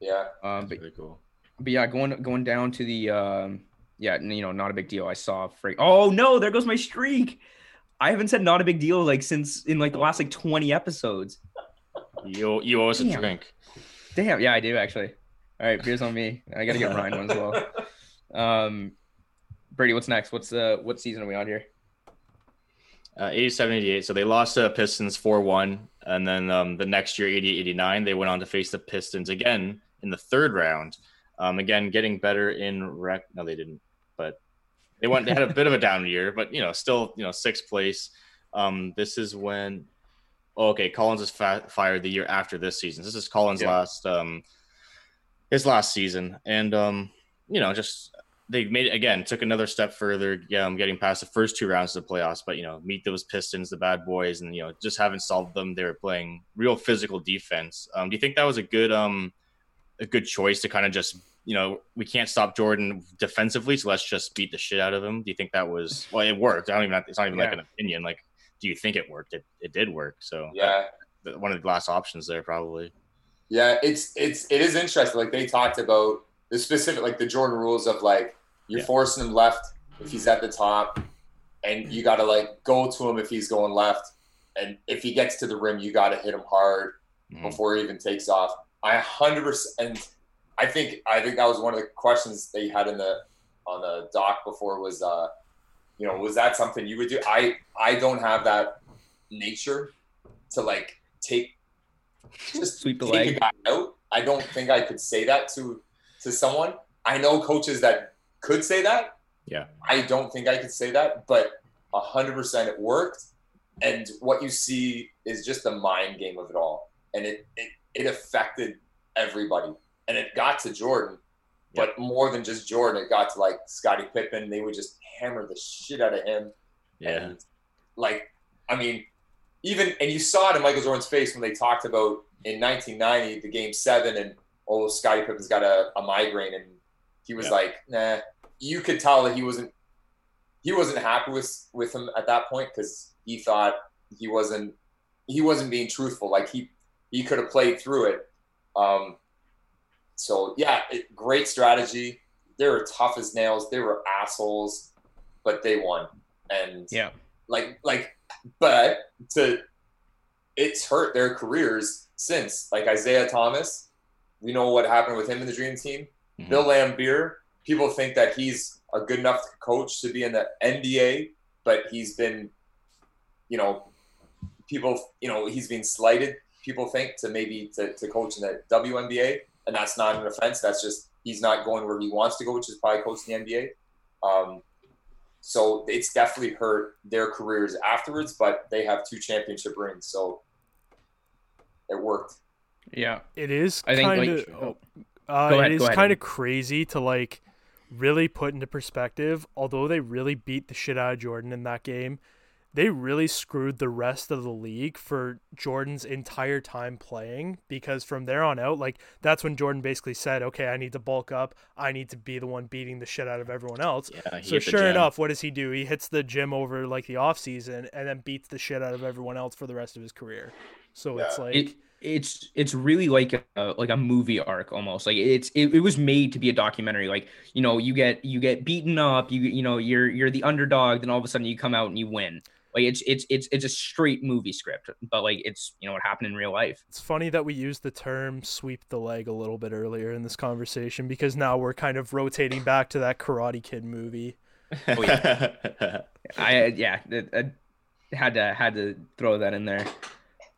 Yeah. Um, but really cool. but yeah, going going down to the um, yeah, you know, not a big deal. I saw freak. Oh no, there goes my streak. I haven't said not a big deal like since in like the last like twenty episodes. You you owe us a Damn. drink. Damn, yeah, I do actually. All right, beers on me. I gotta get Ryan one as well. Um, Brady, what's next? What's uh, what season are we on here? Uh, 87 88. So they lost to Pistons 4 1. And then um, the next year, 88 89, they went on to face the Pistons again in the third round. Um, again, getting better in rec. No, they didn't. But they went, they had a bit of a down year, but, you know, still, you know, sixth place. Um, this is when, oh, okay, Collins is fa- fired the year after this season. This is Collins' Yeah. last, um, his last season. And, um, you know, just they made it again, took another step further, um, getting past the first two rounds of the playoffs. But you know, meet those Pistons, the bad boys, and you know, just haven't solved them. They were playing real physical defense. Um, do you think that was a good, um, a good choice to kind of just, you know, we can't stop Jordan defensively, so let's just beat the shit out of him? Do you think that was well? It worked. I don't even. It's not even like an opinion. Like, do you think it worked? It it did work. So Yeah. that- one of the last options there probably. Yeah, it's it's it is interesting. Like they talked about the specific like the Jordan rules of like you're Yeah. forcing him left if he's at the top, and you got to like go to him if he's going left, and if he gets to the rim, you got to hit him hard Mhm. before he even takes off. I hundred percent. And I think I think that was one of the questions they had in the on the doc before was uh, you know, was that something you would do? I I don't have that nature to like take just Sweep the take leg. out. I don't think I could say that to to someone. I know coaches that could say that. Yeah. I don't think I could say that, but hundred percent it worked. And what you see is just the mind game of it all, and it it, it affected everybody, and it got to Jordan, but more than just Jordan, it got to like Scottie Pippen. They would just hammer the shit out of him. Yeah. And like, I mean, even and you saw it in Michael Jordan's face when they talked about in 1990 the game seven and oh Scottie Pippen's got a, a migraine and he was Yeah. like, nah. You could tell that he wasn't he wasn't happy with with him at that point because he thought he wasn't he wasn't being truthful. Like he he could have played through it. Um, so yeah, it, great strategy. They were tough as nails. They were assholes, but they won. And Yeah. like like but to it's hurt their careers since like Isiah Thomas we know what happened with him in the dream team Mhm. Bill Laimbeer people think that he's a good enough coach to be in the NBA but he's been you know people you know he's been slighted people think to maybe to, to coach in the WNBA and that's not an offense that's just he's not going where he wants to go which is probably coaching the NBA um, so it's definitely hurt their careers afterwards, but they have two championship rings, so it worked. Yeah. It is I think, like- of oh. Uh, ahead, it go is ahead, kind of crazy to like really put into perspective. Although they really beat the shit out of Jordan in that game, they really screwed the rest of the league for Jordan's entire time playing because from there on out, like that's when Jordan basically said, "Okay, I need to bulk up. I need to be the one beating the shit out of everyone else." Yeah, so sure enough, what does he do? He hits the gym over like the off season and then beats the shit out of everyone else for the rest of his career. So it's like it it's it's really like a like a movie arc almost. Like it's it, it was made to be a documentary. Like you know you get you get beaten up you you know you're you're the underdog then all of a sudden you come out and you win. Like it's it's it's it's a straight movie script but like it's you know what happened in real life. It's funny that we used the term sweep the leg a little bit earlier in this conversation because now we're kind of rotating back to that Karate Kid movie. Oh, I yeah I, I had to had to throw that in there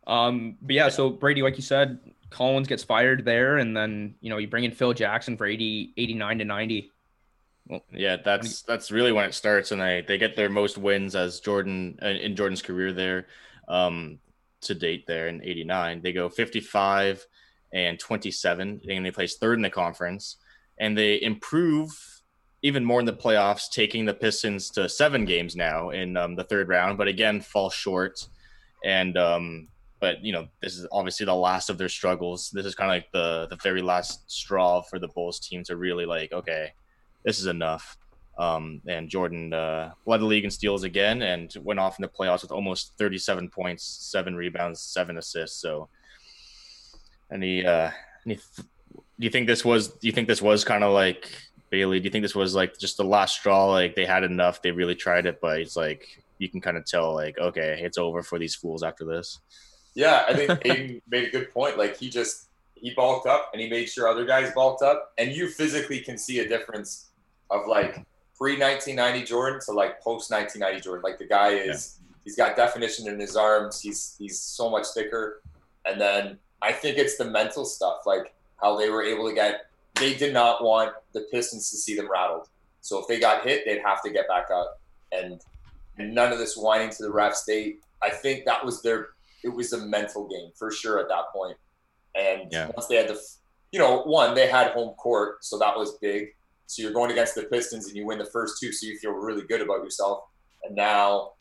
um but yeah so Brady like you said Collins gets fired there and then you know you bring in Phil Jackson for 80 89 to 90 Yeah, that's that's really when it starts, and they they get their most wins as Jordan uh, in Jordan's career there, um, to date there in '89. They go 55 and 27, and they place third in the conference, and they improve even more in the playoffs, taking the Pistons to seven games now in um, the third round, but again fall short, and um, but you know this is obviously the last of their struggles. This is kind of like the the very last straw for the Bulls team to really like okay this is enough. Um, and Jordan uh, led the league in steals again and went off in the playoffs with almost 37 points, seven rebounds, seven assists. So, any, uh, any do you think this was? Do you think this was kind of like Bailey? Do you think this was like just the last straw? Like they had enough, they really tried it, but it's like you can kind of tell, like okay, it's over for these fools after this. Yeah, I think Aiden made a good point. Like he just he bulked up and he made sure other guys bulked up, and you physically can see a difference of like pre 1990 Jordan to like post 1990 Jordan. Like the guy is he's got definition in his arms. He's he's so much thicker, and then I think it's the mental stuff, like how they were able to get. They did not want the Pistons to see them rattled. So if they got hit, they'd have to get back up, and and none of this whining to the refs. They, I think that was their. It was a mental game for sure at that point. And Yeah. once they had the, you know, one they had home court, so that was big. So you're going against the Pistons and you win the first two, so you feel really good about yourself. And now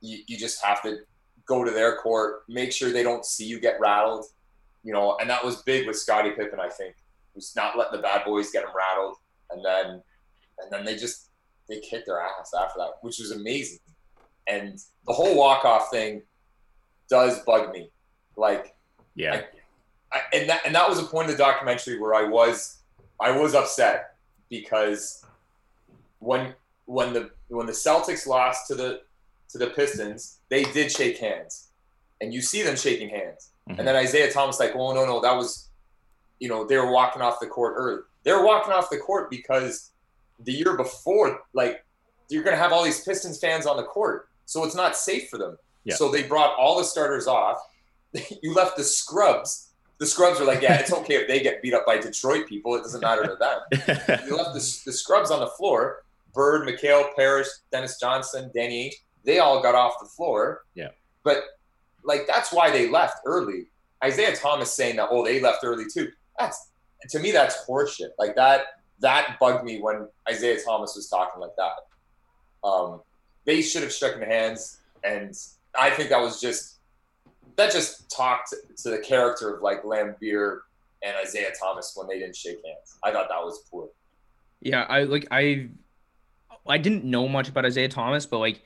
you, you just have to go to their court, make sure they don't see you get rattled, you know. And that was big with Scottie Pippen, I think, was not letting the bad boys get him rattled, and then and then they just they kicked their ass after that, which was amazing. And the whole walk off thing does bug me, like Yeah, I, and that and that was a point in the documentary where I was I was upset because when when the when the Celtics lost to the to the Pistons, they did shake hands, and you see them shaking hands, Mhm. and then Isiah Thomas like, oh no no that was, you know, they were walking off the court early. They were walking off the court because the year before, like, you're gonna have all these Pistons fans on the court, so it's not safe for them. Yeah. So they brought all the starters off. you left the scrubs. The scrubs are like, yeah, it's okay if they get beat up by Detroit people. It doesn't matter to them. You left the, the scrubs on the floor. Bird, McHale, Parish, Dennis Johnson, Danny they all got off the floor. Yeah. But like that's why they left early. Isiah Thomas saying that, oh, they left early too. That's to me, that's horseshit. Like that that bugged me when Isiah Thomas was talking like that. Um, they should have shaken hands, and I think that was just that just talked to the character of like Laimbeer and Isiah Thomas when they didn't shake hands. I thought that was poor. Yeah, I like I I didn't know much about Isiah Thomas, but like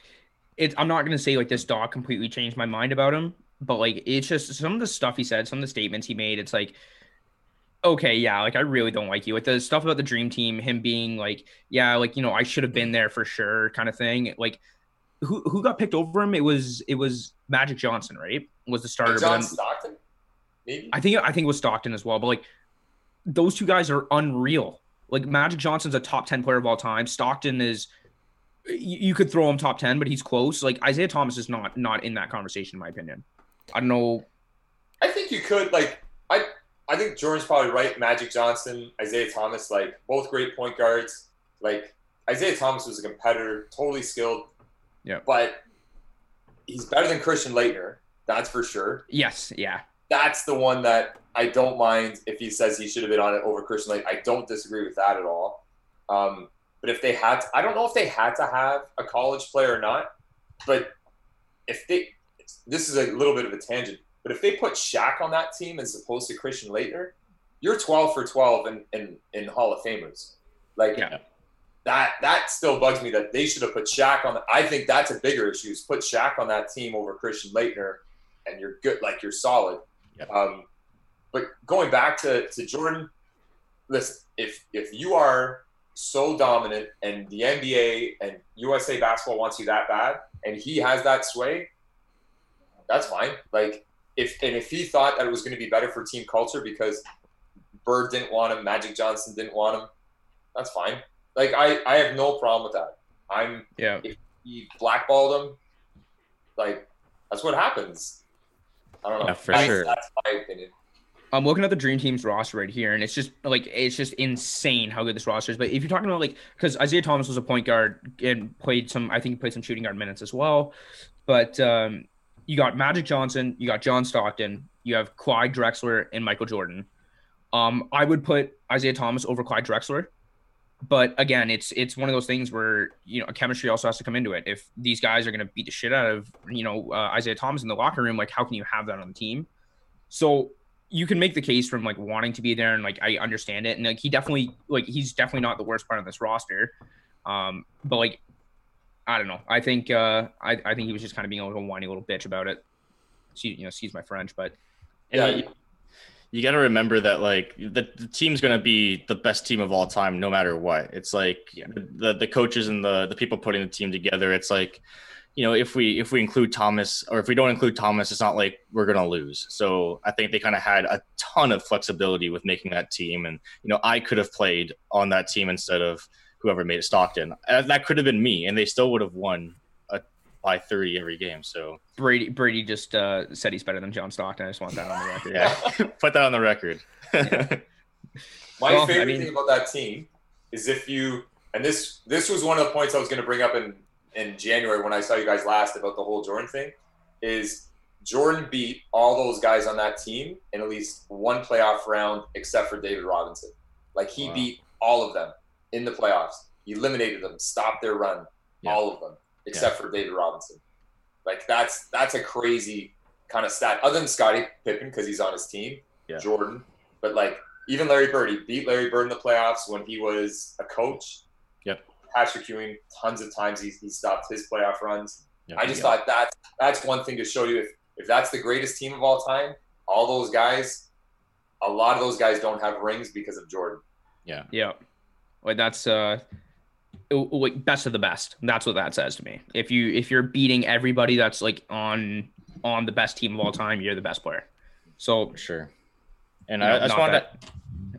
it I'm not gonna say like this doc completely changed my mind about him, but like it's just some of the stuff he said, some of the statements he made, it's like okay, yeah, like I really don't like you. Like the stuff about the dream team, him being like, yeah, like you know, I should have been there for sure, kind of thing. Like who who got picked over him? It was it was Magic Johnson, right? Was the starter. but John then- Stockton, maybe. I think I think it was Stockton as well, but like those two guys are unreal. Like Magic Johnson's a top 10 player of all time. Stockton is you, you could throw him top 10, but he's close. Like Isiah Thomas is not not in that conversation in my opinion. I don't know. I think you could like I I think Jordan's probably right. Magic Johnson, Isiah Thomas, like both great point guards. Like Isiah Thomas was a competitor, totally skilled. Yeah. But he's better than Christian Laettner, that's for sure. Yes, yeah. That's the one that I don't mind if he says he should have been on it over Christian Laettner. I don't disagree with that at all. Um, but if they had, to, I don't know if they had to have a college player or not. But if they, this is a little bit of a tangent, but if they put Shaq on that team as opposed to Christian Laettner, you're 12 for 12 in, in, in Hall of Famers. Like Yeah. That, that still bugs me that they should have put Shaq on. The, I think that's a bigger issue is put Shaq on that team over Christian Laettner and you're good. Like you're solid. Yep. Um, but going back to, to Jordan, listen, if, if you are so dominant and the NBA and USA basketball wants you that bad and he has that sway, that's fine. Like if and if he thought that it was going to be better for team culture because Bird didn't want him, Magic Johnson didn't want him, that's fine. Like I, I have no problem with that. I'm Yeah. he blackballed him. Like that's what happens. I don't know. Yeah, for That's- sure. That's my opinion. I'm looking at the Dream Team's roster right here, and it's just like it's just insane how good this roster is. But if you're talking about like, because Isiah Thomas was a point guard and played some, I think he played some shooting guard minutes as well. But um, you got Magic Johnson, you got John Stockton, you have Clyde Drexler and Michael Jordan. Um, I would put Isiah Thomas over Clyde Drexler, but again, it's it's one of those things where you know chemistry also has to come into it. If these guys are going to beat the shit out of you know uh, Isiah Thomas in the locker room, like how can you have that on the team? So you can make the case from like wanting to be there and like I understand it and like he definitely like he's definitely not the worst part of this roster. Um, but like I don't know. I think uh I, I think he was just kind of being a little whiny little bitch about it. See, you know, excuse my French, but Yeah, you, got to remember that like the, the team's going to be the best team of all time no matter what. It's like Yeah. the the coaches and the the people putting the team together it's like you know if we if we include thomas or if we don't include thomas it's not like we're going to lose. So i think they kind of had a ton of flexibility with making that team and you know i could have played on that team instead of whoever made it stockton. That could have been me and they still would have won by 30 every game so Brady Brady just uh said he's better than John Stockton. I just want that on the record. yeah put that on the record My Well, I favorite mean- thing about that team is if you and this this was one of the points I was going to bring up in in January when I saw you guys last about the whole Jordan thing is Jordan beat all those guys on that team in at least one playoff round except for David Robinson. Like he Wow. beat all of them in the playoffs. He eliminated them, stopped their run, Yeah. all of them except for David Robinson. Like that's that's a crazy kind of stat. Other than Scottie Pippen because he's on his team, Yeah. Jordan, but like even Larry Bird, he beat Larry Bird in the playoffs when he was a coach. Yep. Patrick Ewing, tons of times he, he stopped his playoff runs. Yeah. I just thought that that's one thing to show you if if that's the greatest team of all time, all those guys, a lot of those guys don't have rings because of Jordan. yeah Yeah. Like that's uh like best of the best. That's what that says to me. If you if you're beating everybody that's like on on the best team of all time, you're the best player. So for sure. And you I, I just wanted that- to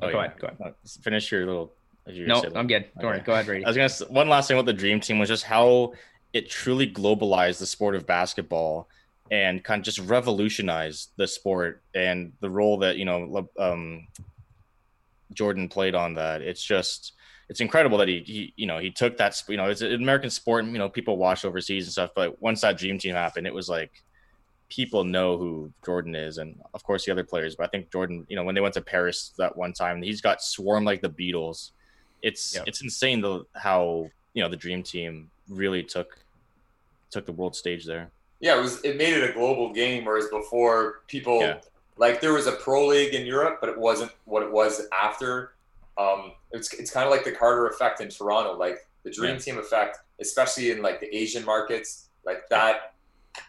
Oh, go yeah. ahead, go ahead. Uh, finish your little. you No, said- I'm good. Don't worry. Go ahead, Brady. I was gonna one last thing about the dream team was just how it truly globalized the sport of basketball and kind of just revolutionized the sport and the role that you know um, Jordan played on that. It's just it's incredible that he, he you know he took that you know it's an American sport and you know people watch overseas and stuff but once that dream team happened it was like people know who Jordan is and of course the other players but I think Jordan you know when they went to Paris that one time he's got swarmed like the Beatles it's Yep. it's insane the how you know the dream team really took took the world stage there Yeah, it was it made it a global game, whereas before people Yeah. like there was a pro league in Europe, but it wasn't what it was after. Um, it's it's kind of like the Carter effect in Toronto, like the Dream Yeah. Team effect, especially in like the Asian markets, like that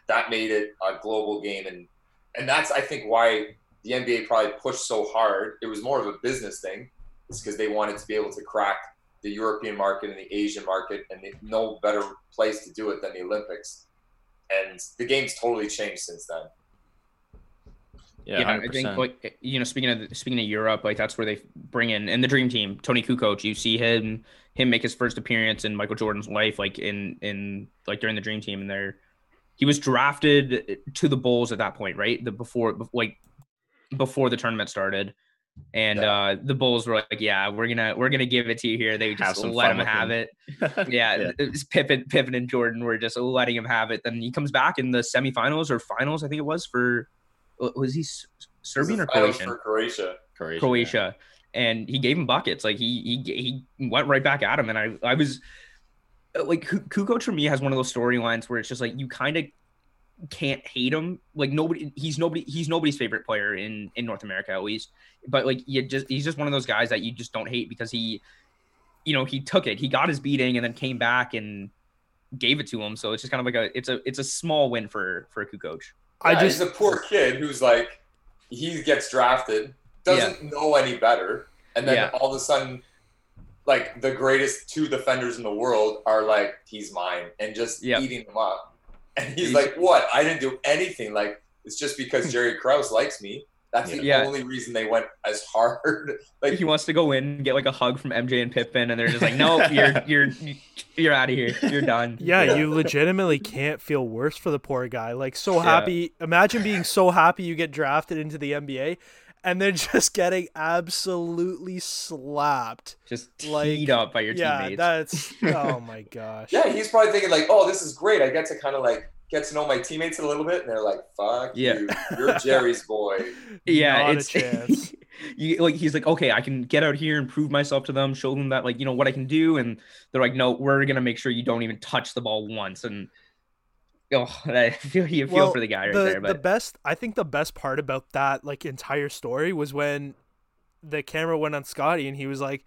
that made it a global game, and and that's I think why the NBA probably pushed so hard. It was more of a business thing, it's because they wanted to be able to crack the European market and the Asian market, and no better place to do it than the Olympics and the game's totally changed since then. Yeah, yeah, I 100%. think like you know, speaking of speaking of Europe, like that's where they bring in and the dream team, Toni Kukoc. You see him him make his first appearance in Michael Jordan's life, like in in like during the dream team, and there he was drafted to the Bulls at that point, right? The before like before the tournament started. And Yeah. uh the Bulls were like, "Yeah, we're gonna we're gonna give it to you here." They just let him have him. it. Yeah, Yeah. it was Pippen, Pippen and Jordan were just letting him have it. Then he comes back in the semifinals or finals, I think it was for Uh, was he S- Serbian or This is finals Croatian? For Croatia. Croatia, Croatia, and he gave him buckets. Like he he he went right back at him, and I I was uh, like Ku- Kukoc for me has one of those storylines where it's just like you kind of can't hate him. Like nobody, he's nobody, he's nobody's favorite player in in North America at least. But like you just, he's just one of those guys that you just don't hate because he, you know, he took it, he got his beating, and then came back and gave it to him. So it's just kind of like a, it's a, it's a small win for for Kukoc. I just he's a poor kid who's like he gets drafted, doesn't know any better, and then Yeah. all of a sudden, like the greatest two defenders in the world are like he's mine and just Yeah. eating them up, and he's, He's- like, "What? I didn't do anything. Like it's just because Jerry Krause likes me. That's the Yeah. only reason they went as hard. like He wants to go in and get like a hug from MJ and Pippen, and they're just like, "No, you're you're you're out of here. You're done." Yeah, Yeah. you legitimately can't feel worse for the poor guy. Like so Yeah. happy. Imagine being so happy you get drafted into the NBA and then just getting absolutely slapped. just Like, teed up by your yeah, teammates. that's oh my gosh. yeah, he's probably thinking like, "Oh, this is great. I get to kind of like." Get to know my teammates a little bit, and they're like, "Fuck Yeah. you, you're Jerry's boy." yeah, Not a it's chance. you like he's like, okay, I can get out here and prove myself to them, show them that like you know what I can do, and they're like, no, we're gonna make sure you don't even touch the ball once, and oh, I feel you feel Well, for the guy right the, there, the best I think the best part about that like entire story was when the camera went on Scottie and he was like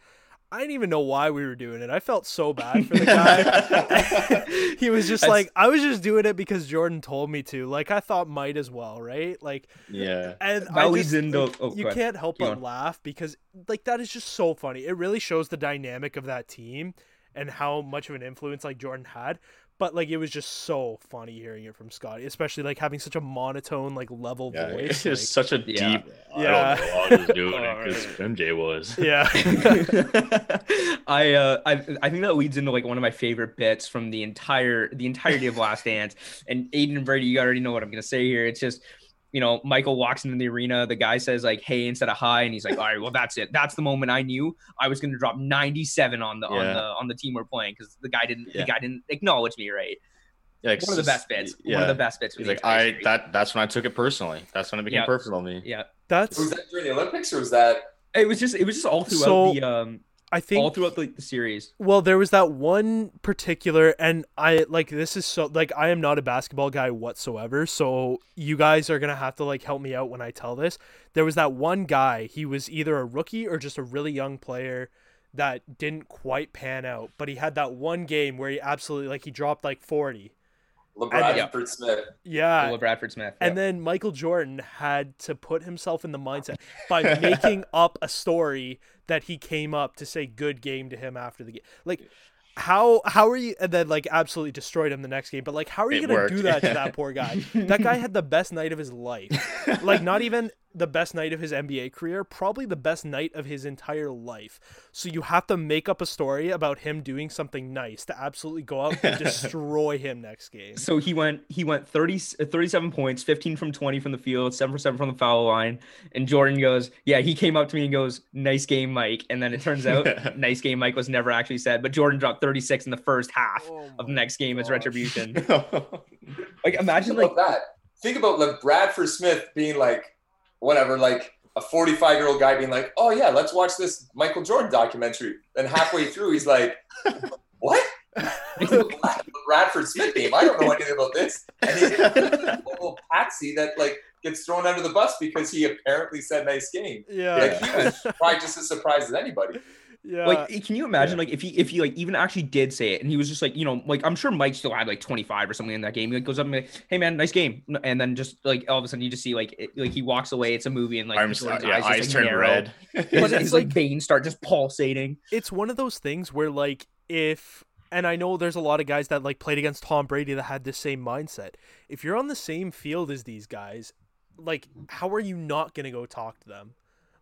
I didn't even know why we were doing it. I felt so bad for the guy. he was just like, I was just doing it because Jordan told me to. Like I thought might as well, right? Like Yeah. and That I leads just, into- like, oh, you can't help Keep but going. laugh because like that is just so funny. It really shows the dynamic of that team and how much of an influence like Jordan had. But like it was just so funny hearing it from Scottie, especially like having such a monotone, like level Yeah, voice. it's like- such a deep. Yeah. I don't know. I was doing it because MJ was. yeah. I uh I I think that leads into like one of my favorite bits from the entire the entirety of Last Dance. And Aiden and Brady, you already know what I'm gonna say here. It's just you know, Michael walks into the arena. The guy says like "Hey" instead of "Hi," and he's like, "All right, well, that's it. That's the moment I knew I was going to drop 97 on the on the on the team we're playing because the guy didn't Yeah. the guy didn't acknowledge me right. Yeah, like, One of the best bits. Yeah. One of the best bits. He's like, I series. that that's when I took it personally. That's when it became Yeah. personal to me. yeah. That's Was that during the Olympics or was that? It was just it was just all throughout So, the um I think all throughout the, the series. Well, there was that one particular, and I like this is so like I am not a basketball guy whatsoever. So you guys are gonna have to like help me out when I tell this. There was that one guy. He was either a rookie or just a really young player that didn't quite pan out. But he had that one game where he absolutely like he dropped like forty. LaBradford Smith. Yeah, Willa Bradford Smith. and then Michael Jordan had to put himself in the mindset by making up a story that he came up to say good game to him after the game. Like how how are you and then like absolutely destroyed him the next game, but like how are you It gonna worked. do that to that poor guy? that guy had the best night of his life. Like not even the best night of his NBA career, probably the best night of his entire life. So you have to make up a story about him doing something nice to absolutely go out and destroy him next game. So he went he went 30 uh, 37 points, 15 from 20 from the field, 7 for 7 from the foul line. And Jordan goes, "Yeah, he came up to me and goes, "Nice game, Mike." And then it turns out nice game Mike was never actually said, but Jordan dropped 36 in the first half Oh of the next game as retribution. Like imagine like that. Think about like Bradford Smith being like, whatever, like a 45 year old guy being like, oh yeah, let's watch this Michael Jordan documentary. And halfway through, he's like, what? The Bradford Smith game. I don't know anything about this. And he's a little patsy that like gets thrown under the bus because he apparently said nice game. Yeah. Like he was probably just as surprised as anybody. Yeah. like can you imagine like if he if he like even actually did say it and he was just like you know like I'm sure Mike still had like 25 or something in that game. He like goes up and like, hey man, nice game, and then just like all of a sudden you just see like it, like he walks away. It's a movie and like Arms, Jordan's yeah, eyes, just, eyes like, turn narrow. red. His, But his it's like like- veins start just pulsating. it's one of those things where like if and I know there's a lot of guys that like played against Tom Brady that had the same mindset. If you're on the same field as these guys, like how are you not going to go talk to them?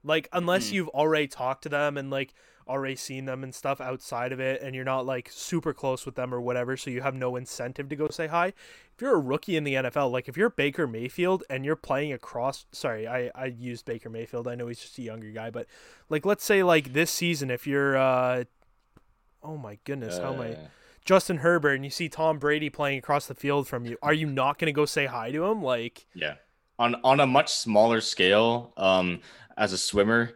Like unless Mm. you've already talked to them and like already seen them and stuff outside of it and you're not like super close with them or whatever so you have no incentive to go say hi. If you're a rookie in the NFL, like if you're Baker Mayfield and you're playing across sorry, I I used Baker Mayfield. I know he's just a younger guy, but like let's say like this season if you're uh oh my goodness, how am I Uh, Justin Herbert and you see Tom Brady playing across the field from you, are you not going to go say hi to him? Like, Yeah. On on a much smaller scale, um, as a swimmer,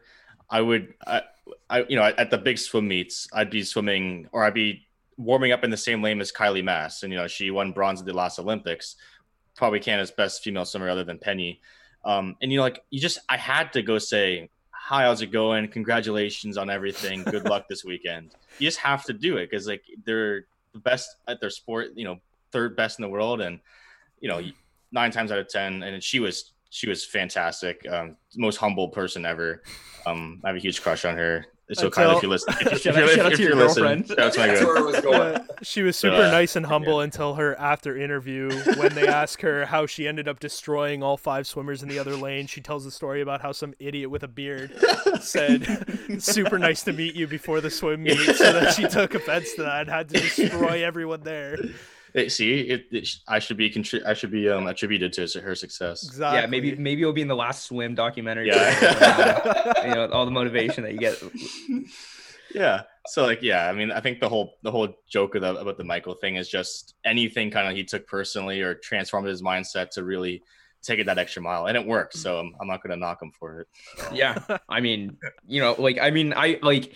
I would I, I you know, at, the big swim meets, I'd be swimming or I'd be warming up in the same lane as Kylie Masse. And you know, she won bronze at the last Olympics. probably Canada's best female swimmer other than Penny. Um, and you know, like you just, I had to go say, "Hi, how's it going? Congratulations on everything. Good luck this weekend." You just have to do it because like they're the best at their sport. You know, third best in the world, and you know, nine times out of ten, and she was she was fantastic. Um, most humble person ever. Um, I have a huge crush on her. So Until- kind of if you listen, if, Shout you're, out- if to you're your listening, girlfriend. shout out my That's girl. where it was going. Uh, she was super uh, nice and humble until her after interview when they ask her how she ended up destroying all five swimmers in the other lane. She tells the story about how some idiot with a beard said, "Super nice to meet you" before the swim meet, so that she took offense to that and had to destroy everyone there. Hey, see, it, it, I should be contri- I should be um, attributed to her success. Exactly. Yeah, maybe maybe it'll be in the last swim documentary. Yeah. you know, all the motivation that you get. Yeah. So like, yeah, I mean, I think the whole the whole joke of the, about the Michael thing is just anything kind of he took personally or transformed his mindset to really take it that extra mile, and it worked. So I'm, I'm not going to knock him for it. Yeah, I mean, you know, like I mean, I like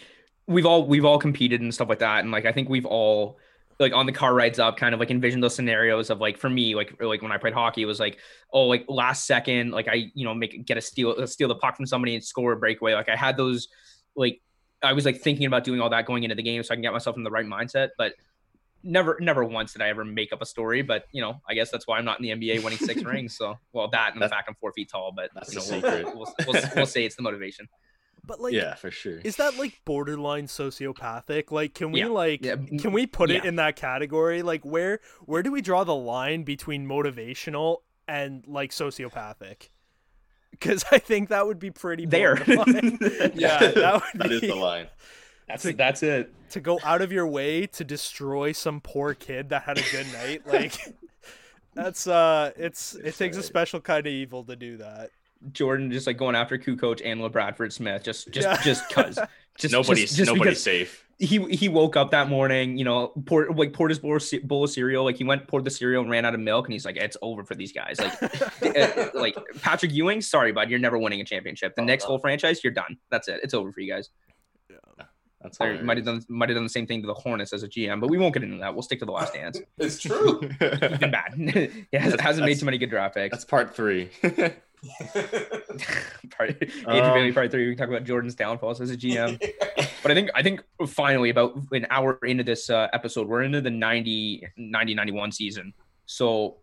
we've all we've all competed and stuff like that, and like I think we've all like on the car rides up kind of like envision those scenarios of like for me like like when I played hockey it was like oh like last second like I you know make get a steal steal the puck from somebody and score a breakaway like I had those like I was like thinking about doing all that going into the game so I can get myself in the right mindset but never never once did I ever make up a story but you know I guess that's why I'm not in the NBA winning six rings so well that and the fact I'm four feet tall but that's you know, secret. we'll, we'll, we'll, we'll say it's the motivation But like, yeah, for sure. is that like borderline sociopathic? Like, can we Yeah. like Yeah, can we put it in that category? Like, where where do we draw the line between motivational and like sociopathic? Because I think that would be pretty There. yeah, that would that be is the line. That's that's it. to go out of your way to destroy some poor kid that had a good night. Like, that's uh, it's it takes a special kind of evil to do that. Jordan just like going after Kukoc and LaBradford Smith just just Yeah. just cuz just nobody's just, just nobody's safe. he he woke up that morning, you know, poured like poured his bowl, of ce- bowl of cereal, like he went poured the cereal and ran out of milk, and he's like, it's over for these guys. Like, uh, like Patrick Ewing, sorry, bud, you're never winning a championship. The Oh, Knicks no. whole franchise, you're done. That's it. It's over for you guys. Yeah. That's Or might have done might have done the same thing to the Hornets as a GM, but we won't get into that. We'll stick to the last dance. It's true. He's been bad. he hasn't, hasn't made too many good draft picks. That's part three. part, Um, Bailey, part three. We can talk about Jordan's downfalls as a GM. but I think I think finally about an hour into this uh, episode, we're into the 90, 90 91 season. So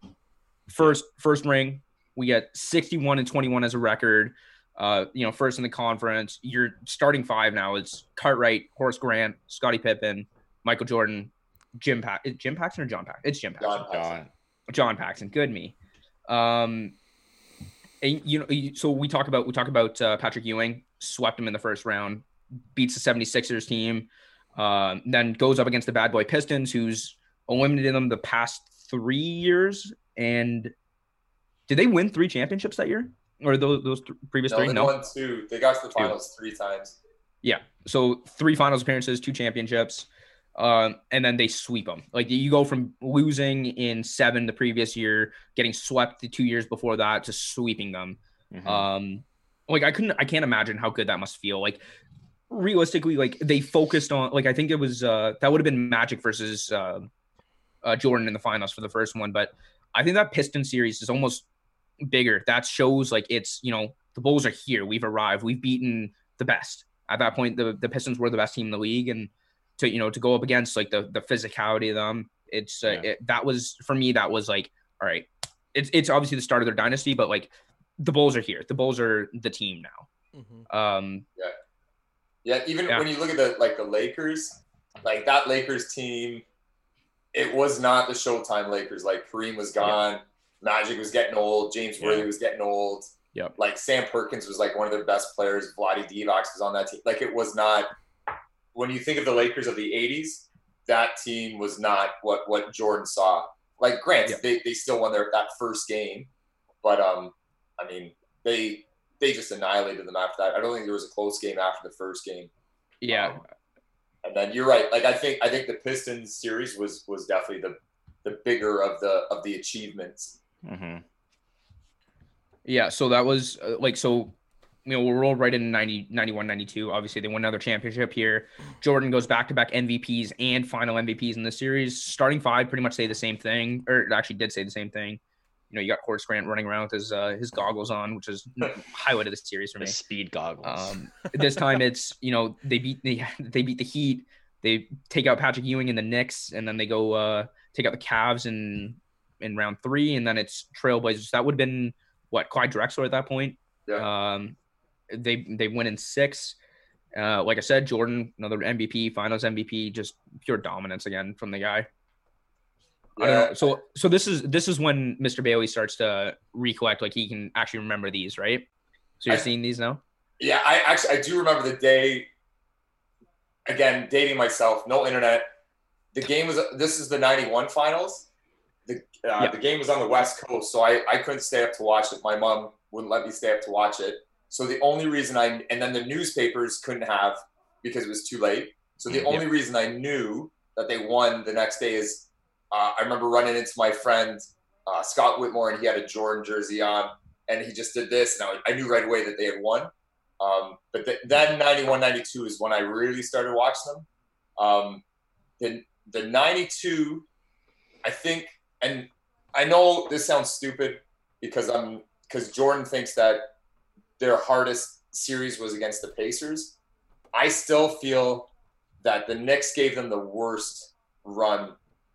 first first ring, we get 61 and 21 as a record. Uh, you know, first in the conference. Your starting five now is Cartwright, Horace Grant, Scottie Pippen, Michael Jordan, Jim Pack. Jim Paxson or John Pack? It's Jim Paxson. John Paxson. John. John Paxson. Good me. Um, and, you know, so we talk about we talk about uh, Patrick Ewing swept him in the first round, beats the 76ers team, um, then goes up against the bad boy Pistons, who's eliminated them the past three years. And did they win three championships that year, or those those th- previous no, three? they No. won two. They got to the finals three times. Yeah. So three finals appearances, two championships. Um, and then they sweep them. Like you go from losing in seven the previous year, getting swept the two years before that, to sweeping them. Mhm. Um, like I couldn't, I can't imagine how good that must feel. Like realistically, like they focused on, like I think it was uh that would have been Magic versus uh, uh Jordan in the finals for the first one, but I think that Piston series is almost bigger. That shows like it's you know the Bulls are here. We've arrived. We've beaten the best. At that point, the the Pistons were the best team in the league, and to you know to go up against like the the physicality of them, it's uh, Yeah. it, that was for me that was like all right. It's it's obviously the start of their dynasty, but like the Bulls are here. The Bulls are the team now. Mhm. Um, Yeah, even Yeah. when you look at the like the Lakers, like that Lakers team, it was not the Showtime Lakers. Like Kareem was gone, Magic was getting old, James Yeah. Worthy was getting old. Yep. Like Sam Perkins was like one of their best players. Vlade Divac was on that team. Like it was not. When you think of the Lakers of the '80s, that team was not what what Jordan saw. Like Grant, Yeah. they, they still won their that first game, but um, I mean they they just annihilated them after that. I don't think there was a close game after the first game. yeah, Um, and then you're right. Like I think I think the Pistons series was was definitely the the bigger of the of the achievements. Mhm. yeah. So that was uh, like so. You know, we'll roll right into 90, 91, 92. Obviously, they won another championship here. Jordan goes back to back MVPs and final MVPs in the series. Starting five pretty much say the same thing, or it actually did say the same thing. you know, you got Horace Grant running around with his uh, his goggles on, which is highlight of the series for The me. speed goggles. Um, this time it's you know they beat the they beat the Heat. They take out Patrick Ewing in the Knicks, and then they go uh, take out the Cavs in in round three, and then it's Trailblazers. That would have been what Clyde Drexler at that point. Yeah. Um, they they win in six. Uh, like I said, Jordan, another MVP, Finals MVP, just pure dominance again from the guy. I don't know. So so this is this is when Mr. Bailey starts to recollect, like he can actually remember these, right? So you're I- seeing these now. Yeah, I actually I do remember the day. Again, dating myself, no internet. The game was this is the '91 finals. The uh, Yeah. the game was on the West Coast, so I I couldn't stay up to watch it. My mom wouldn't let me stay up to watch it. So the only reason I and then the newspapers couldn't have because it was too late. So the Mm, only reason I knew that they won the next day is uh, I remember running into my friend uh, Scott Whitmore and he had a Jordan jersey on and he just did this and I, I knew right away that they had won. Um, but th- then 91, 92 is when I really started watching them. Um, the, the 92, I think, and I know this sounds stupid because I'm because Jordan thinks that their hardest series was against the Pacers. I still feel that the Knicks gave them the worst run,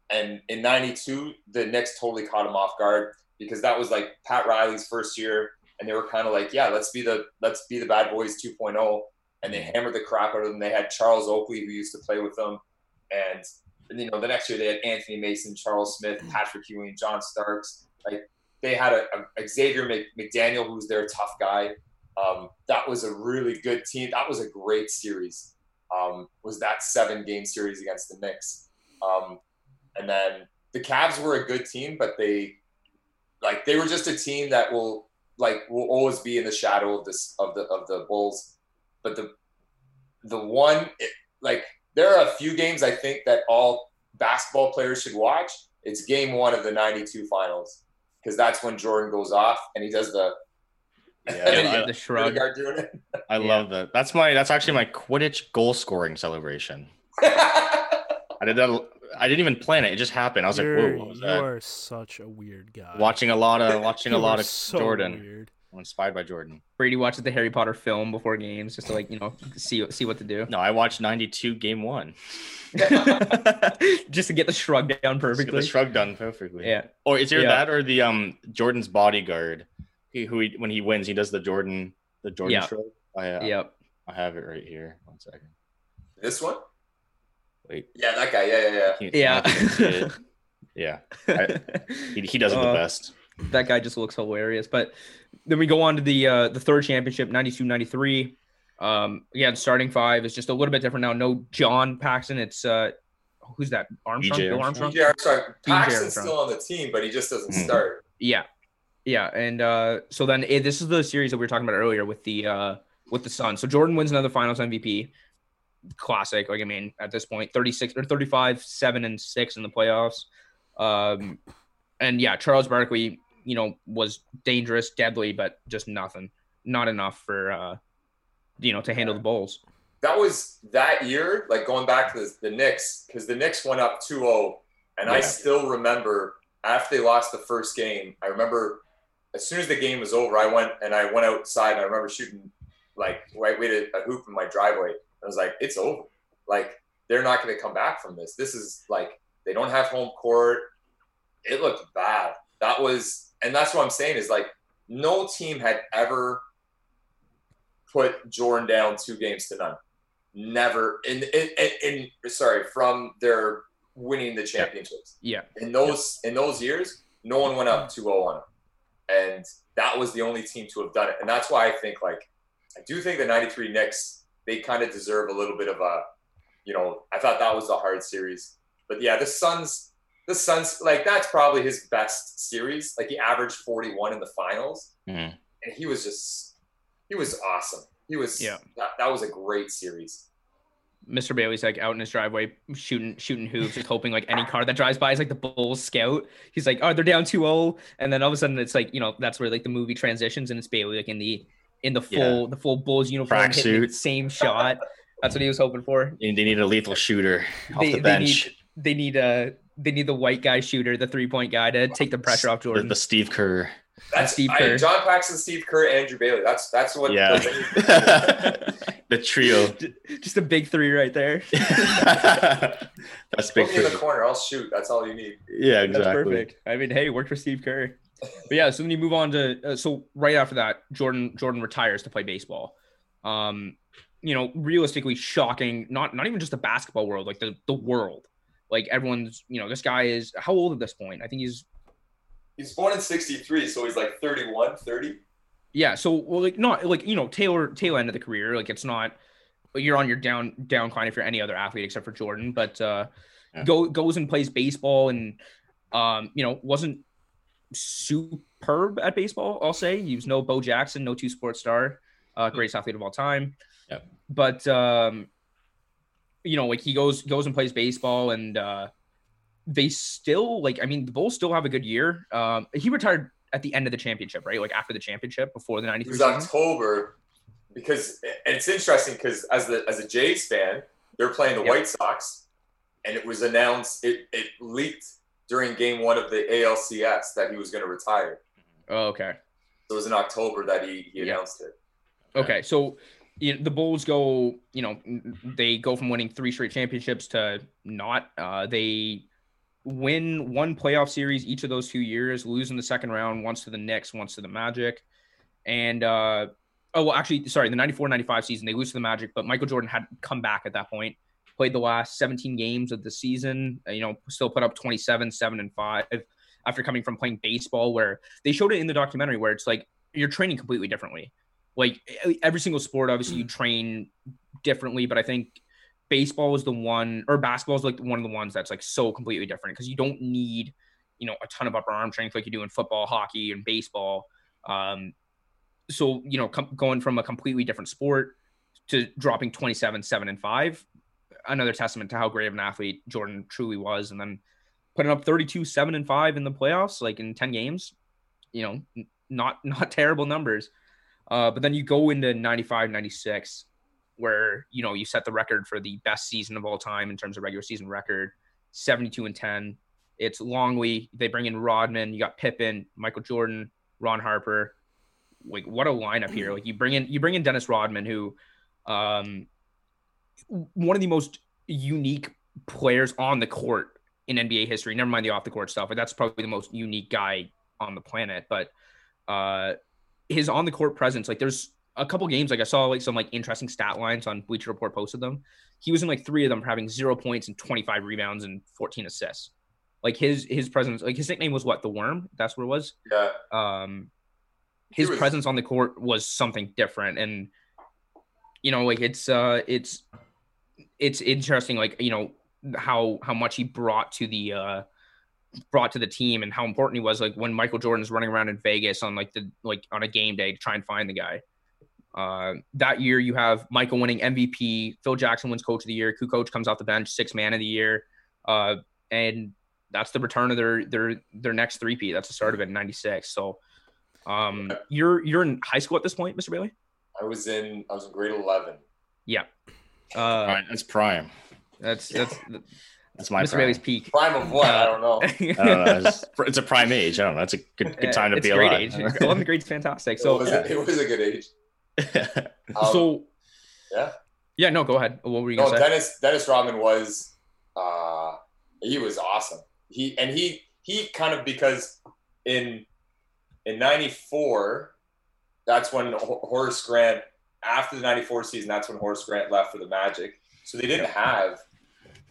and in '92, the Knicks totally caught them off guard because that was like Pat Riley's first year, and they were kind of like, "Yeah, let's be the let's be the bad boys 2.0," and they hammered the crap out of them. They had Charles Oakley who used to play with them, and you know the next year they had Anthony Mason, Charles Smith, Patrick Ewing, John Starks. Like they had a, a Xavier Mc, McDaniel who's their tough guy. Um, that was a really good team. That was a great series. Um, was that seven game series against the Knicks? Um, and then the Cavs were a good team, but they like they were just a team that will like will always be in the shadow of this of the of the Bulls. But the the one it, like there are a few games I think that all basketball players should watch. It's game one of the '92 finals because that's when Jordan goes off and he does the Yeah, the shrug. doing it. I love that. That's my that's actually my Quidditch goal scoring celebration. I did that. I didn't even plan it. It just happened. I was like, You're- "Whoa, what was you that?" are such a weird guy. Watching a lot of watching a lot of so Jordan. weird. I'm inspired by Jordan. Brady watches the Harry Potter film before games just to like you know see see what to do, No, I watched '92 Game One. just to get the shrug down Just get perfectly. The shrug done perfectly. Yeah, Or is there Yeah. that or the um Jordan's bodyguard, he, who he, when he wins he does the Jordan the Jordan Yeah. shrug. I, uh, yep. I have it right here. One second. this one? Wait. Yeah, that guy. Yeah, yeah, yeah. Can't- Yeah. I can't see it. yeah. He, he does it the Uh, best. that guy just looks hilarious. But then we go on to the uh, the third championship, 92-93. Um, again, starting five is just a little bit different now. No John Paxson. It's uh, who's that? Armstrong. BJ Bill Armstrong. Armstrong. BJ Armstrong. BJ Paxson's Armstrong. still on the team, but he just doesn't Mhm. start. Yeah, yeah, and uh, so then eh, this is the series that we were talking about earlier with the uh, with the Suns. So Jordan wins another Finals MVP. Classic, like I mean, at this point, thirty six or thirty five, seven and six in the playoffs. Um, and yeah, Charles Barkley, you know, was dangerous, deadly, but just nothing, not enough for uh, you know, to handle the Bulls. That was that year, like going back to the, the Knicks, because the Knicks went up 2-0, and I still remember after they lost the first game. I remember as soon as the game was over, I went and I went outside. And I remember shooting like right way to a hoop in my driveway. I was like, it's over. Like they're not going to come back from this. This is like they don't have home court. It looked bad. That was, and that's what I'm saying is like no team had ever put Jordan down two games to none. Never in in, sorry from their winning the championships Yeah, in those in those years. No one went up 2-0 on them, and that was the only team to have done it. And that's why I think like I do think the '93 Knicks they kind of deserve a little bit of a you know I thought that was a hard series, but yeah the Suns the Suns like that's probably his best series. Like he averaged 41 in the finals Mhm. and he was just he was awesome. He was Yeah. That, that was a great series. Mr. Bailey's like out in his driveway shooting shooting hoops, just hoping like any car that drives by is like the Bulls scout. He's like, oh, they're down 2-0. And then all of a sudden it's like, you know, that's where like the movie transitions and it's Bailey like in the in the full the full Bulls uniform hitting the Tracksuit. same shot. That's what he was hoping for. They they need a lethal shooter off They- the they bench. They need a they need the white guy shooter, the three point guy to take the pressure off The, Jordan. the Steve Kerr. That's Steve I- Kerr. John Paxson, Steve Kerr, Andrew Bailey. That's that's what. Yeah. the trio. Just a big three right there. That's big. Put me in the corner. I'll shoot. That's all you need. Yeah, exactly. That's perfect. I mean, hey, worked for Steve Kerr. But yeah, so then you move on to uh, so right after that, Jordan Jordan retires to play baseball. Um, you know, realistically shocking. Not not even just the basketball world, like the the world. Like everyone's, you know, this guy is how old at this point? I think he's He's born in '63, so he's like 31, 30. yeah. So well, like not like you know tailor tail end of the career. Like it's not you're on your down downcline if you're any other athlete except for Jordan, but uh, Yeah. go goes and plays baseball and um, you know wasn't superb at baseball. I'll say he was no Bo Jackson, no two sports star, uh, greatest athlete of all time. Yep. But um, you know, like he goes goes and plays baseball and uh, they still like. I mean, the Bulls still have a good year. Um, he retired at the end of the championship, right? Like after the championship, before the 93 It '93 was season. October because and it's interesting because as the as a Jays fan, they're playing the Yep. White Sox, and it was announced it it leaked during Game One of the ALCS that he was going to retire. Oh, okay. So it was in October that he, he announced it. Okay, so you know, the Bulls go, you know, they go from winning three straight championships to not. Uh, they win one playoff series each of those two years, lose in the second round, once to the Knicks, once to the Magic. And, uh, oh, well, actually, sorry, the 94 95 season, they lose to the Magic, but Michael Jordan had come back at that point, played the last 17 games of the season, uh, you know, still put up 27, 7, and 5 after coming from playing baseball, where they showed it in the documentary where it's like you're training completely differently like every single sport obviously you train differently but i think baseball is the one or basketball is like one of the ones that's like so completely different because you don't need you know a ton of upper arm strength like you do in football hockey and baseball. Um so you know com- going from a completely different sport to dropping 27 7 and 5 another testament to how great of an athlete jordan truly was and then putting up 32 7 and 5 in the playoffs like in 10 games you know n- not not terrible numbers. Uh, but then you go into 95, 96, where, you know, you set the record for the best season of all time in terms of regular season record, 72 and 10. It's Longley. They bring in Rodman. You got Pippen, Michael Jordan, Ron Harper. Like, what a lineup here. Like, you bring in, you bring in Dennis Rodman, who, um, one of the most unique players on the court in NBA history. Never mind the off the court stuff. But that's probably the most unique guy on the planet. But, uh, his on the court presence, like there's a couple games, like I saw like some like interesting stat lines on Bleacher Report posted them. He was in like three of them having zero points and 25 rebounds and 14 assists. Like his his presence, like his nickname was what the worm. That's what it was. Yeah, Um, his was- presence on the court was something different, and you know, like it's uh, it's it's interesting, like you know how how much he brought to the uh brought to the team and how important he was like when Michael Jordan's running around in Vegas on like the like on a game day to try and find the guy. Uh, that year you have Michael winning MVP, Phil Jackson wins coach of the year, Kukoc comes off the bench, six man of the year. Uh, and that's the return of their their their next three-peat. That's the start of it in 96. So um you're you're in high school at this point, Mr. Bailey? I was in I was in grade 11. Yeah. Uh All right, that's prime. that's that's That's my Mr. prime. Bailey's peak. Prime of what? I don't know. I don't know. It's, it's a prime age. I don't know. It's a good, good time to it's be a great alive. age. 11th grade's fantastic. it, So was a, it was a good age. Um, so yeah. yeah, no, go ahead. What were you No, gonna say? Dennis Dennis Rodman was uh he was awesome. He and he he kind of because in in 94 that's when Horace Grant after the 94 season that's when Horace Grant left for the Magic. So they didn't have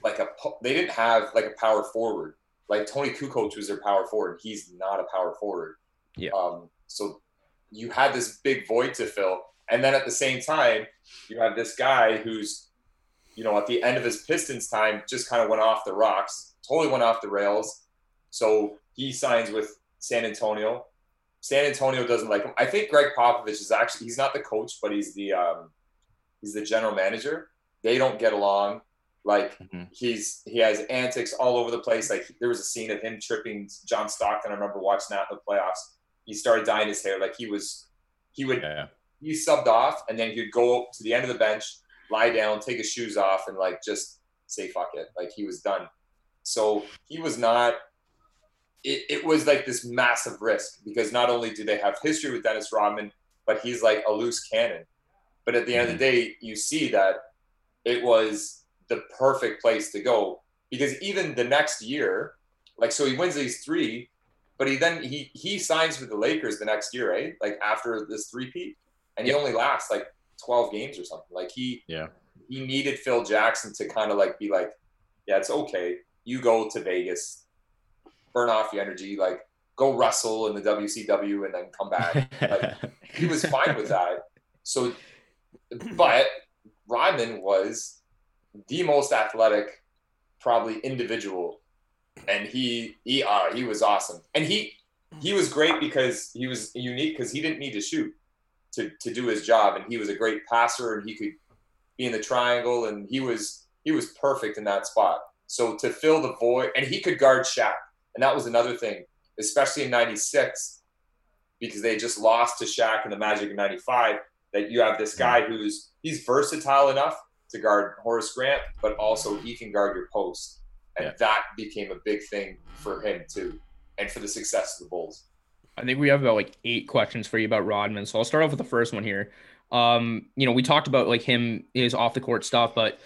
like a they didn't have like a power forward. Like Toni Kukoc was their power forward. He's not a power forward. Yeah. Um so you had this big void to fill and then at the same time you have this guy who's you know, at the end of his Pistons time, just kind of went off the rocks, totally went off the rails. So he signs with San Antonio. San Antonio doesn't like him. I think Gregg Popovich is actually he's not the coach, but he's the um, he's the general manager. They don't get along. Like Mhm. he's he has antics all over the place. Like there was a scene of him tripping John Stockton. I remember watching that in the playoffs. He started dyeing his hair. Like he was he would Yeah. He subbed off and then he'd go to the end of the bench, lie down, take his shoes off, and like just say fuck it. Like he was done. So he was not. It, it was like this massive risk because not only do they have history with Dennis Rodman, but he's like a loose cannon. But at the end of the mm-hmm. day, you see that it was the perfect place to go because even the next year, like so he wins these three, but he then he he signs with the Lakers the next year, right? Like after this three peat, and he only lasts like twelve games or something. Like he Yeah. he needed Phil Jackson to kind of like be like, yeah, it's okay. You go to Vegas, burn off your energy, like go wrestle in the WCW and then come back. Like, he was fine with that. So, but Rodman was the most athletic, probably individual, and he he uh, he was awesome, and he he was great because he was unique because he didn't need to shoot to to do his job, and he was a great passer, and he could be in the triangle, and he was he was perfect in that spot. So to fill the void, and he could guard Shaq, and that was another thing, especially in '96 because they just lost to Shaq in the Magic in '95. That you have this mm-hmm. guy who's he's versatile enough to guard Horace Grant, but also he can guard your post, and Yeah. that became a big thing for him too, and for the success of the Bulls. I think we have about like eight questions for you about Rodman. So I'll start off with the first one here. Um, you know, we talked about like him his off the court stuff, but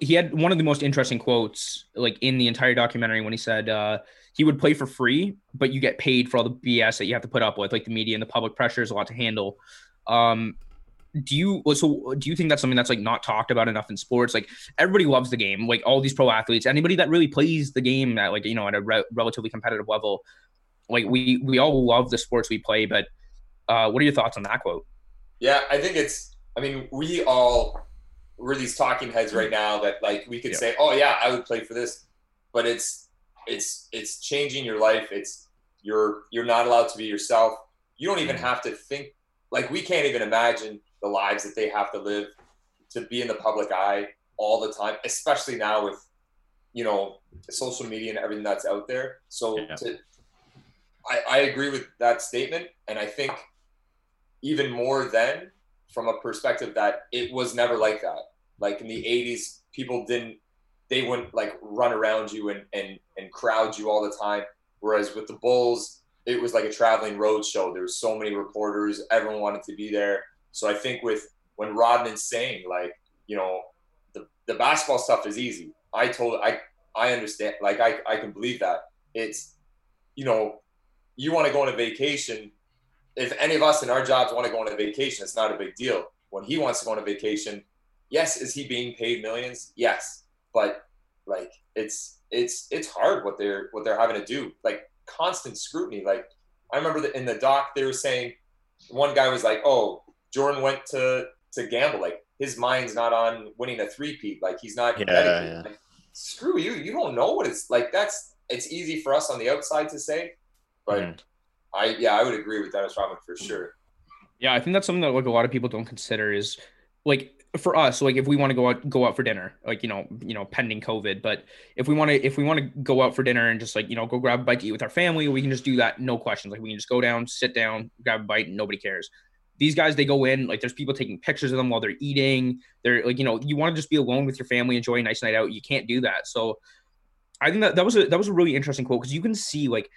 he had one of the most interesting quotes like in the entire documentary when he said uh he would play for free, but you get paid for all the BS that you have to put up with, like the media and the public pressure is a lot to handle. Um, do you so do you think that's something that's like not talked about enough in sports? Like everybody loves the game, like all these pro athletes, anybody that really plays the game at like you know at a re- relatively competitive level, like we we all love the sports we play. But uh, what are your thoughts on that quote? Yeah, I think it's. I mean, we all we're these talking heads right now that like we could Yeah. say, "Oh yeah, I would play for this," but it's it's it's changing your life. It's you're you're not allowed to be yourself. You don't even have to think like we can't even imagine the lives that they have to live to be in the public eye all the time, especially now with you know social media and everything that's out there. So Yeah. to, I, I agree with that statement, and I think even more then from a perspective that it was never like that. Like in the 80s, people didn't, they wouldn't like run around you and, and, and crowd you all the time. Whereas with the Bulls, it was like a traveling road show. There was so many reporters, everyone wanted to be there. So I think with when Rodman's saying like, you know, the, the basketball stuff is easy. I told I I understand like I, I can believe that. It's you know, you want to go on a vacation. If any of us in our jobs want to go on a vacation, it's not a big deal. When he wants to go on a vacation, yes, is he being paid millions? Yes. But like it's it's it's hard what they're what they're having to do. Like constant scrutiny. Like I remember that in the doc they were saying one guy was like, "Oh, Jordan went to to gamble. Like his mind's not on winning a three-peat. Like he's not Yeah, yeah. Like, screw you. You don't know what it's like. That's it's easy for us on the outside to say, but Mhm. I yeah, I would agree with Dennis Rodman for sure. Yeah, I think that's something that like a lot of people don't consider is like for us, like if we want to go out go out for dinner, like you know, you know, pending COVID, but if we want to if we want to go out for dinner and just like, you know, go grab a bite to eat with our family, we can just do that no questions. Like we can just go down, sit down, grab a bite, and nobody cares. These guys, they go in, like there's people taking pictures of them while they're eating. They're like, you know, you want to just be alone with your family, enjoy a nice night out. You can't do that. So I think that that was a that was a really interesting quote because you can see like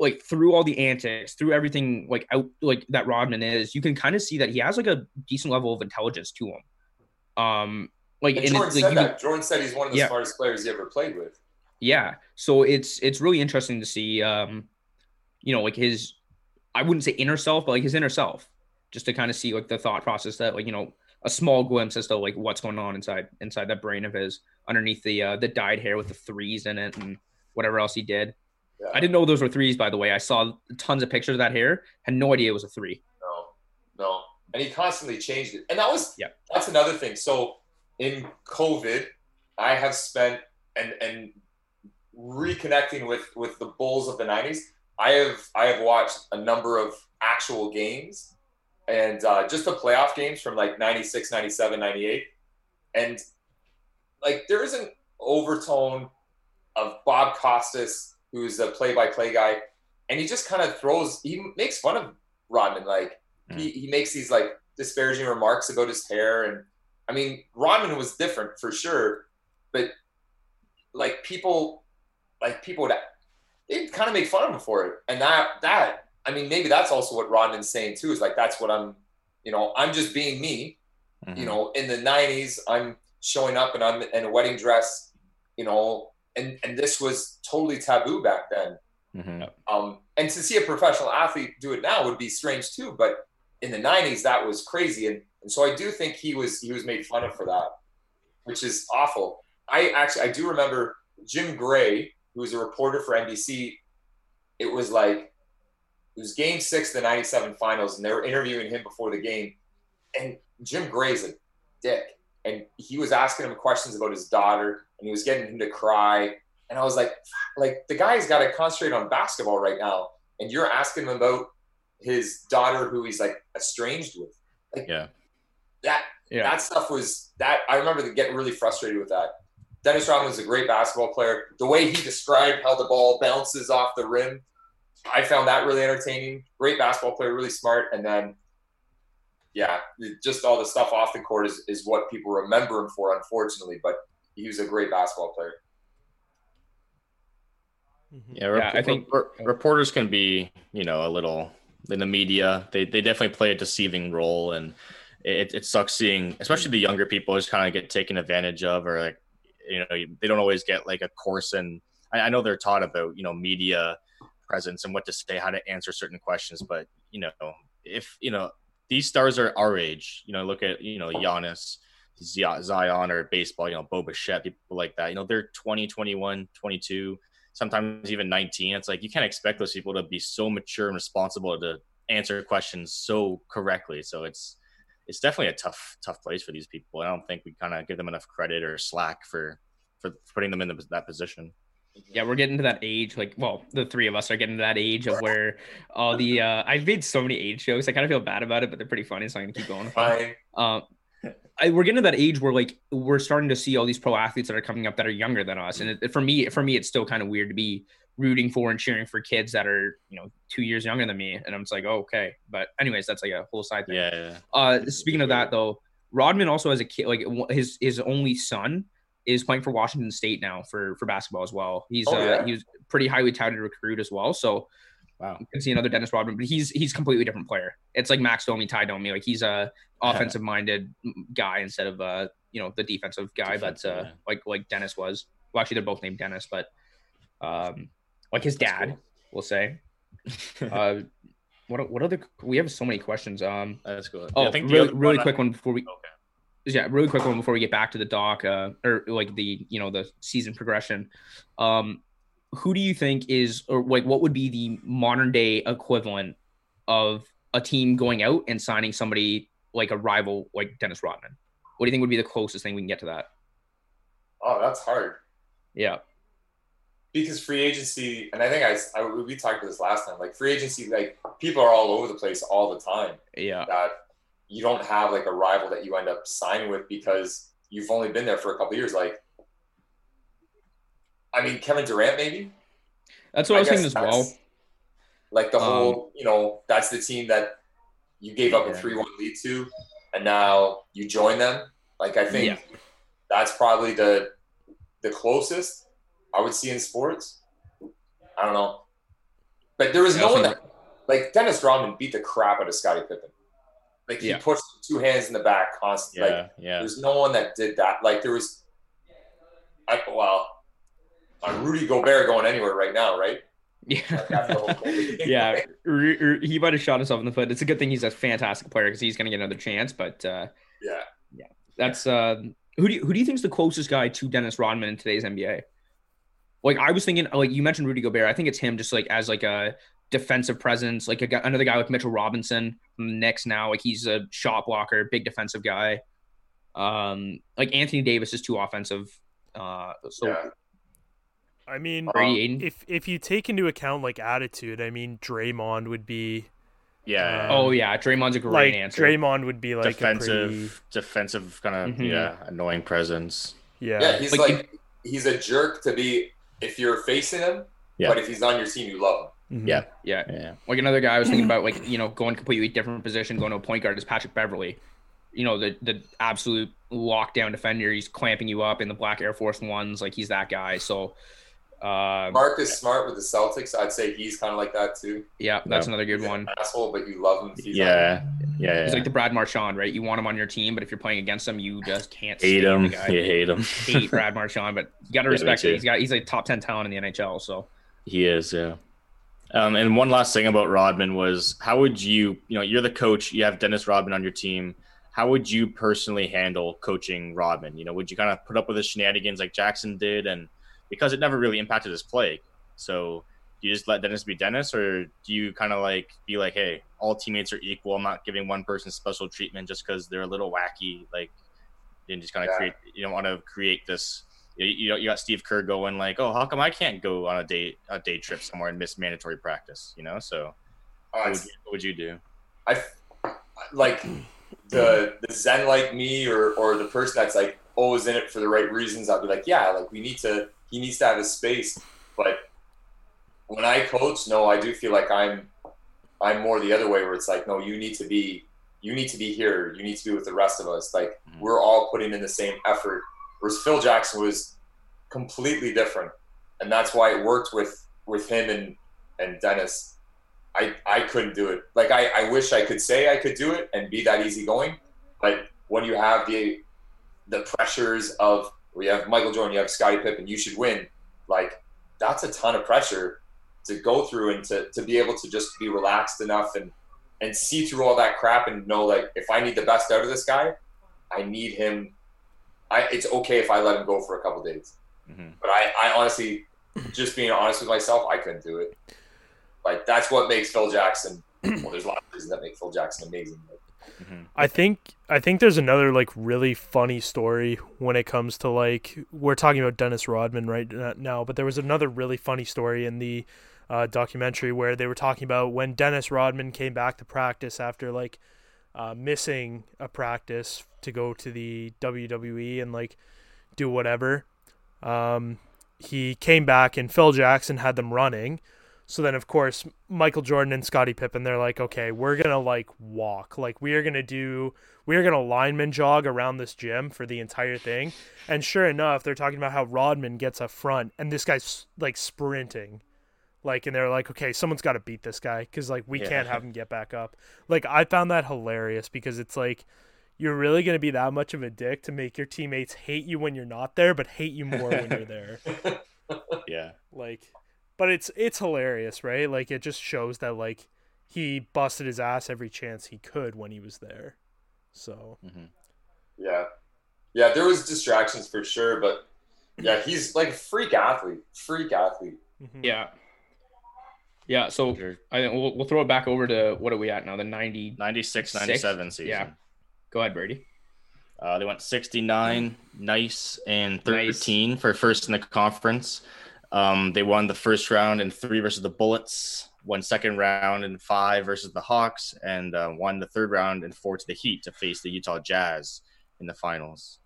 like through all the antics, through everything like out like that Rodman is, you can kind of see that he has like a decent level of intelligence to him. Um, like And and Jordan like, said you that. Jordan said he's one of the Yeah. smartest players he ever played with. yeah. So it's it's really interesting to see, um, you know, like his I wouldn't say inner self, but like his inner self, just to kind of see like the thought process that like you know a small glimpse as to like what's going on inside inside that brain of his underneath the uh, the dyed hair with the threes in it and whatever else he did. Yeah. I didn't know those were threes, by the way. I saw tons of pictures of that hair. Had no idea it was a three. No, no. And he constantly changed it. And that was Yeah. that's another thing. So in COVID, I have spent and and reconnecting with with the Bulls of the 90s. I have I have watched a number of actual games and uh, just the playoff games from like 96, 97, 98. And like there is an overtone of Bob Costas, who's a play-by-play guy, and he just kind of throws he makes fun of Rodman. Like he, he makes these like disparaging remarks about his hair and I mean Rodman was different for sure, but like people, like people would, they kind of make fun of him for it, and that that I mean maybe that's also what Rodman's saying too is like that's what I'm, you know, I'm just being me. Mhm. You know, in the '90s, I'm showing up and I'm in a wedding dress, you know, and and this was totally taboo back then. Mhm. Um, and to see a professional athlete do it now would be strange too. But in the '90s, that was crazy, and and so I do think he was he was made fun of for that, which is awful. I actually I do remember Jim Gray, who was a reporter for NBC. It was like it was Game Six of the '97 Finals, and they were interviewing him before the game, and Jim Gray's a dick, and he was asking him questions about his daughter, and he was getting him to cry, and I was like, like the guy's got to concentrate on basketball right now, and you're asking him about his daughter who he's like estranged with. Like Yeah. that Yeah. that stuff was that I remember getting really frustrated with that. Dennis Rodman was a great basketball player. The way he described how the ball bounces off the rim, I found that really entertaining. Great basketball player, really smart. And then, yeah, just all the stuff off the court is, is what people remember him for, unfortunately. But he was a great basketball player. Mhm. Yeah, rep- I think- rep- reporters can be, you know, a little in the media. They they definitely play a deceiving role, and it, it sucks seeing, especially the younger people, just kind of get taken advantage of, or like, you know, they don't always get like a course. And I, I know they're taught about, you know, media presence and what to say, how to answer certain questions, but you know, if you know these stars are our age, you know, look at you know Giannis. Zia- Zion or baseball, you know, Bo Bichette, people like that. You know, they're 20, 21, 22 sometimes even 19 it's like you can't expect those people to be so mature and responsible to answer questions so correctly so it's it's definitely a tough tough place for these people i don't think we kind of give them enough credit or slack for for putting them in the, that position Yeah, we're getting to that age. Like, well, the three of us are getting to that age of where all the uh, I've made so many age jokes. I kind of feel bad about it, but they're pretty funny, so I'm gonna keep going. with them. Um, I, we're getting to that age where like we're starting to see all these pro athletes that are coming up that are younger than us, and it, for me, for me, it's still kind of weird to be rooting for and cheering for kids that are you know two years younger than me, and I'm just like, oh, okay. But anyways, that's like a whole side thing. yeah, yeah. Uh, speaking of that though, Rodman also has a kid, like his his only son is playing for Washington State now for for basketball as well. He's Oh, uh, yeah? he was pretty highly touted recruit as well. So wow you can see another Dennis Rodman, but he's he's completely different player. It's like Max Domi, Tie Domi. Like he's a offensive minded guy instead of uh you know the defensive guy, but uh yeah. like like Dennis was. Well, actually, they're both named Dennis, but um like his That's dad, cool. we'll say. Uh, what what other? We have so many questions. Um. that's good Oh, I think really, really one I- quick one before we. okay Yeah, really quick one before we get back to the doc, uh, or like the you know the season progression. Um, who do you think is, or like, what would be the modern day equivalent of a team going out and signing somebody like a rival like Dennis Rodman? What do you think would be the closest thing we can get to that? Oh, that's hard. Yeah, because free agency, and I think I, I we talked about this last time. Like free agency, like people are all over the place all the time. yeah, That you don't have like a rival that you end up signing with because you've only been there for a couple of years. Like, I mean, Kevin Durant, maybe. that's what I, was guess thinking as well. Like the Um, whole, you know, that's the team that you gave up a three-one lead to, and now you join them. Like I think Yeah. that's probably the the closest I would see in sports. I don't know, but there was Yeah, no one that like Dennis Rodman beat the crap out of Scottie Pippen. Like he Yeah. pushed two hands in the back constantly. yeah Like yeah there's no one that did that. Like there was, I, well, on Rudy Gobert going anywhere right now, right? Yeah, Like, after the whole COVID thing, yeah. right? R- r- he might have shot himself in the foot. It's a good thing he's a fantastic player because he's going to get another chance. But uh, yeah. yeah, That's uh, who do you, who do you think is the closest guy to Dennis Rodman in today's NBA? Like I was thinking, like you mentioned Rudy Gobert. I think it's him, just like as like a defensive presence, like a, another guy like Mitchell Robinson from the Knicks now. Like he's a shot blocker, big defensive guy. Um, like Anthony Davis is too offensive. Uh, so yeah. I mean, Brady Aiden. if if you take into account like attitude, I mean, Draymond would be yeah Uh, oh yeah, Draymond's a great like answer. Draymond would be like defensive a pretty defensive kind of Mhm. yeah annoying presence yeah. Yeah, he's Like, like, he's a jerk to be if you're facing him, Yeah. but if he's on your team, you love him. Mhm. yeah yeah, yeah like another guy I was thinking about, like you know, going completely different position, going to a point guard is Patrick Beverley. you know, the the absolute lockdown defender. He's clamping you up in the black Air Force Ones, like he's that guy. So, uh, Marcus Smart with the Celtics, I'd say he's kind of like that too. yeah, that's Yeah. another good He's an one. asshole, but you love him. he's on Yeah, yeah, yeah. He's like the Brad Marchand, right? You want him on your team, but if you're playing against him, you just can't hate stand him. the You hate him. hate Brad Marchand, but you got to respect too. it. He's got he's a top ten talent in the NHL. So He is, yeah. Um, and one last thing about Rodman was how would you, you know, you're the coach, you have Dennis Rodman on your team. How would you personally handle coaching Rodman? You know, would you kind of put up with his shenanigans like Jackson did? And because it never really impacted his play. So do you just let Dennis be Dennis or do you kind of like be like, hey, all teammates are equal. I'm not giving one person special treatment just because they're a little wacky. Like, and just kind of Yeah. create, you don't want to create this you, you know, you got Steve Kerr going like, "Oh, how come I can't go on a day a day trip somewhere and miss mandatory practice?" You know, so Uh, what would you, what would you do? I like the the Zen like me or or the person that's like always in it for the right reasons. I'll be like, yeah, like we need to. He needs to have his space. But when I coach, no, I do feel like I'm I'm more the other way where it's like, no, you need to be you need to be here. You need to be with the rest of us. Like Mhm. we're all putting in the same effort. Whereas Phil Jackson was completely different, and that's why it worked with with him and and Dennis. I I couldn't do it. Like I I wish I could say I could do it and be that easygoing, but when you have the the pressures of we have Michael Jordan, you have Scottie Pippen, you should win. Like that's a ton of pressure to go through and to, to be able to just be relaxed enough and and see through all that crap and know like if I need the best out of this guy, I need him. I it's okay if I let him go for a couple days. Mhm. But I, I honestly, just being honest with myself, I couldn't do it. Like that's what makes Phil Jackson. Well, there's a lot of reasons that make Phil Jackson amazing. Mhm. I think I think there's another like really funny story when it comes to like we're talking about Dennis Rodman right now, but there was another really funny story in the uh, documentary where they were talking about when Dennis Rodman came back to practice after like uh, missing a practice to go to the WWE and like do whatever. Um, he came back and Phil Jackson had them running. So then, of course, Michael Jordan and Scottie Pippen, they're like, okay, we're going to like walk. Like, we are going to do, we are going to lineman jog around this gym for the entire thing. And sure enough, they're talking about how Rodman gets up front and this guy's like sprinting. Like, and they're like, okay, someone's got to beat this guy because like we Yeah. can't have him get back up. Like, I found that hilarious because it's like, you're really going to be that much of a dick to make your teammates hate you when you're not there, but hate you more when you're there Yeah, like but it's it's hilarious right like it just shows that like he busted his ass every chance he could when he was there so hmm yeah, yeah, there was distractions for sure, but yeah, he's like a freak athlete, freak athlete. mhm. yeah, yeah. So I think we'll, we'll throw it back over to what are we at now? The ninety. 96, Six? 97 season. Yeah. Go ahead, Brady. Uh, they went 69, nice, and Nice. 13 for first in the conference. Um, they won the first round in three versus the Bullets, won second round in five versus the Hawks, and uh, won the third round in four to the Heat to face the Utah Jazz in the finals.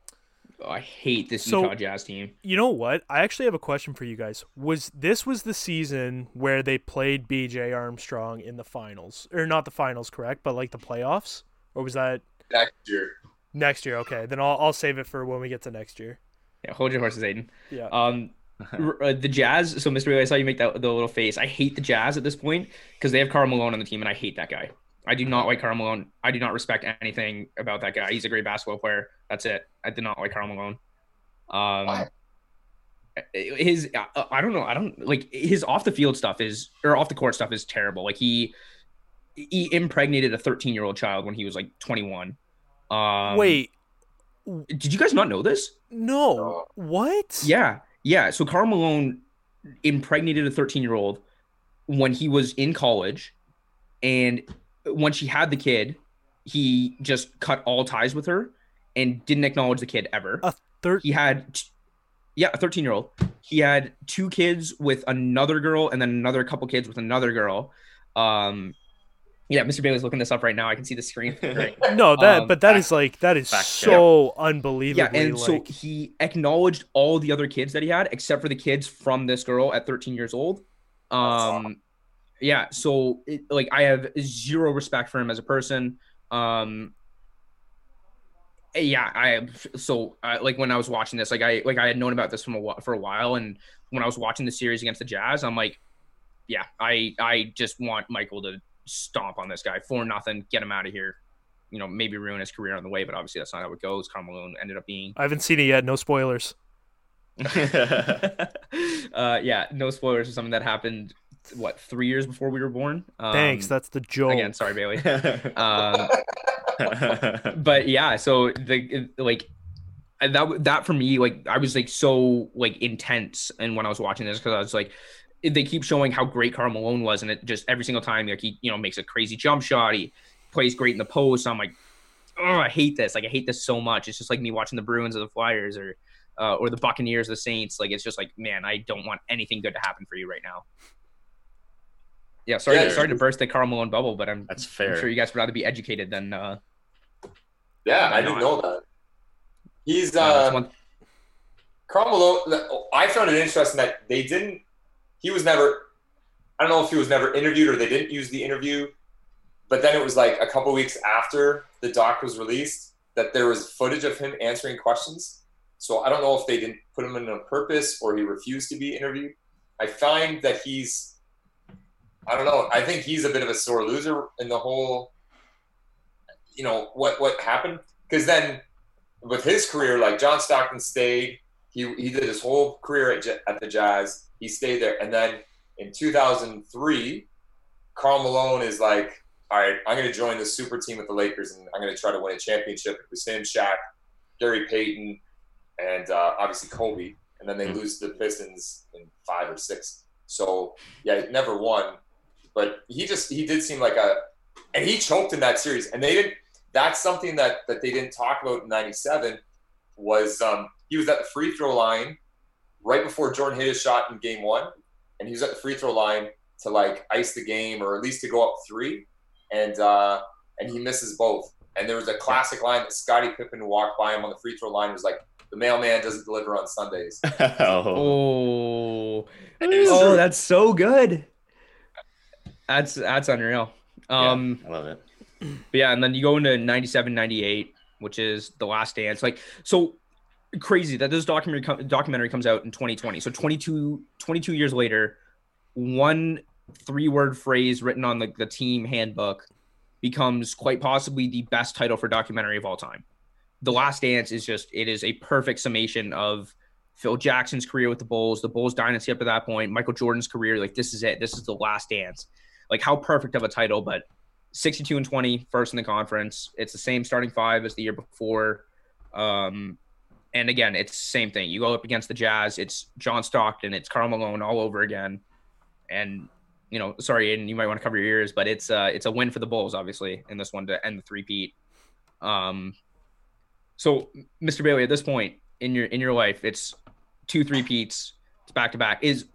Oh, I hate this So- Utah Jazz team. you know what? I actually have a question for you guys. Was this was the season where they played bj armstrong in the finals or not the finals correct but like the playoffs? Or was that Next year, next year okay. Then i'll, I'll save it for when we get to next year. Yeah, hold your horses, Aiden. yeah. Um, r- the Jazz. So, Mr. Bailey, I saw you make that the little face. I hate the Jazz at this point because they have Karl Malone on the team, and I hate that guy. I do not like Karl Malone. I do not respect anything about that guy. He's a great basketball player. That's it. I did not like Karl Malone. Um, Why? his uh, I don't know. I don't like his off the field stuff is or off the court stuff is terrible. Like he he impregnated a 13 year old child when he was like 21. Um, wait did you guys not know this? no No. what Yeah, yeah. So Karl Malone impregnated a 13 year old when he was in college, and when she had the kid, he just cut all ties with her and didn't acknowledge the kid ever. a third He had, yeah, a 13 year old. He had two kids with another girl and then another couple kids with another girl. Um, yeah, Mr. Bailey's looking this up right now. I can see the screen. Right. no that Um, but that I- is like that is Fact check. so Yeah, unbelievably and so he acknowledged all the other kids that he had, except for the kids from this girl at 13 years old. Um, yeah, so it, like I have zero respect for him as a person. Um, yeah, I so uh, like when I was watching this, like I like I had known about this from a for a while, and when I was watching the series against the Jazz, I'm like, yeah, I I just want Michael to stomp on this guy for nothing, get him out of here. You know, maybe ruin his career on the way, but obviously that's not how it goes. Karl Malone ended up being I haven't seen it yet. No spoilers. uh, yeah, no spoilers for something that happened what three years before we were born. Um, Thanks. That's the joke. again. Sorry, Bailey. Um, but yeah, so the like that that for me, like I was like so like intense, and when I was watching this because I was like. They keep showing how great Karl Malone was, and it just every single time, like he, you know, makes a crazy jump shot. He plays great in the post. I'm like, oh, I hate this. Like I hate this so much. It's just like me watching the Bruins or the Flyers or uh, or the Buccaneers, the Saints. Like it's just like, man, I don't want anything good to happen for you right now. Yeah, sorry, Yeah, to, sorry to burst the Karl Malone bubble, but I'm, That's fair. I'm sure you guys would rather be educated than. Uh, Yeah, I didn't know that. He's uh, uh, Karl Malone. I found it interesting that they didn't. He was never. I don't know if he was never interviewed or they didn't use the interview, but then it was like a couple weeks after the doc was released that there was footage of him answering questions. So I don't know if they didn't put him in on purpose or he refused to be interviewed. I find that he's. I don't know. I think he's a bit of a sore loser in the whole. You know what what happened because then with his career, like John Stockton stayed. He, he did his whole career at, at the Jazz. He stayed there. And then in 2003, Karl Malone is like, all right, I'm going to join the super team with the Lakers and I'm going to try to win a championship. It was him, Shaq, Gary Payton, and uh, obviously Kobe. And then they Mhm. lose to the Pistons in five or six. So, yeah, he never won. But he just, he did seem like a, and he choked in that series. And they didn't, that's something that that they didn't talk about in '97 was um, he was at the free throw line right before Jordan hit his shot in Game One, and he was at the free throw line to like ice the game or at least to go up three, and uh, and he misses both. And there was a classic line that Scottie Pippen walked by him on the free throw line and was like, "The mailman doesn't deliver on Sundays." oh. Oh, And it was oh, true. that's so good. That's that's unreal. Um, I love it. But yeah, and then you go into 97, 98, which is the last dance. Like, so crazy that this documentary documentary comes out in 2020. So 22, 22 years later, one three word phrase written on the, the team handbook becomes quite possibly the best title for documentary of all time. The Last Dance is just it is a perfect summation of Phil Jackson's career with the Bulls, the Bulls dynasty up to that point, Michael Jordan's career. Like this is it. This is the last dance. Like how perfect of a title, but 62 and 20, first in the conference. It's the same starting five as the year before. Um, and again, it's the same thing. You go up against the Jazz, it's John Stockton, it's Karl Malone all over again. And you know, sorry, and you might want to cover your ears, but it's uh it's a win for the Bulls, obviously, in this one to end the three-peat. Um so Mr. Bailey, at this point in your in your life, it's two three-peats, it's back to back. Is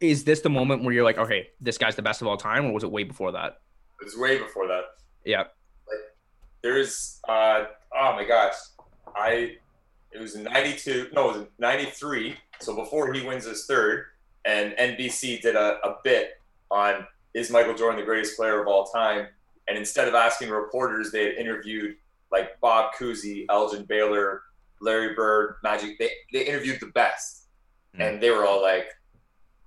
is this the moment where you're like, okay, this guy's the best of all time, or was it way before that? It was way before that. Yeah. There's uh oh my gosh. I it was in 92 no it was in 93 so before he wins his third and NBC did a, a bit on is Michael Jordan the greatest player of all time and instead of asking reporters they had interviewed like Bob Cousy, Elgin Baylor, Larry Bird, Magic they they interviewed the best Hmm. and they were all like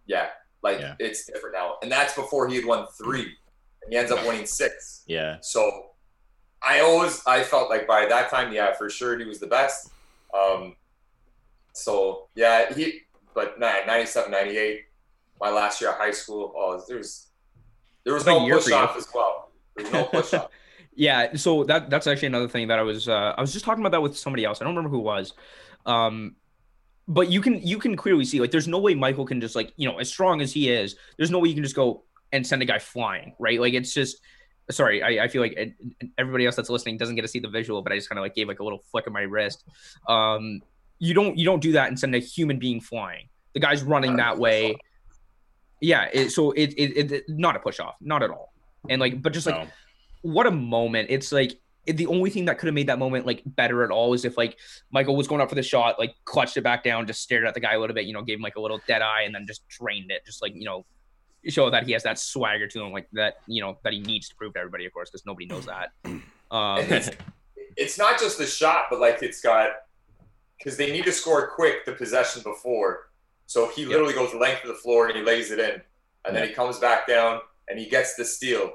yeah like Yeah. it's different now and that's before he had won 3 and he ends up winning 6 Yeah. so I always I felt like by that time, yeah, for sure he was the best. Um, so yeah, he but nah, 97, 98, my last year of high school, oh, there's there was no push off as well. There was no push off. Yeah, so that that's actually another thing that I was uh, I was just talking about that with somebody else. I don't remember who it was. Um but you can you can clearly see like there's no way Michael can just like, you know, as strong as he is, there's no way you can just go and send a guy flying, right? Like it's just sorry, I, I feel like everybody else that's listening doesn't get to see the visual, but I just kind of like gave like a little flick of my wrist. Um you don't you don't do that and send a human being flying. The guy's running that way. Yeah, it, so it, it it not a push off, not at all. And like but just like No. what a moment. It's like the only thing that could have made that moment like better at all is if like Michael was going up for the shot, like clutched it back down, just stared at the guy a little bit, you know, gave him like a little dead eye and then just drained it, just like, you know, show that he has that swagger to him, like that, you know, that he needs to prove to everybody, of course, because nobody knows that. Um, it's not just the shot, but like it's got because they need to score quick the possession before. So he literally goes the length of the floor and he lays it in, and then he comes back down and he gets the steal,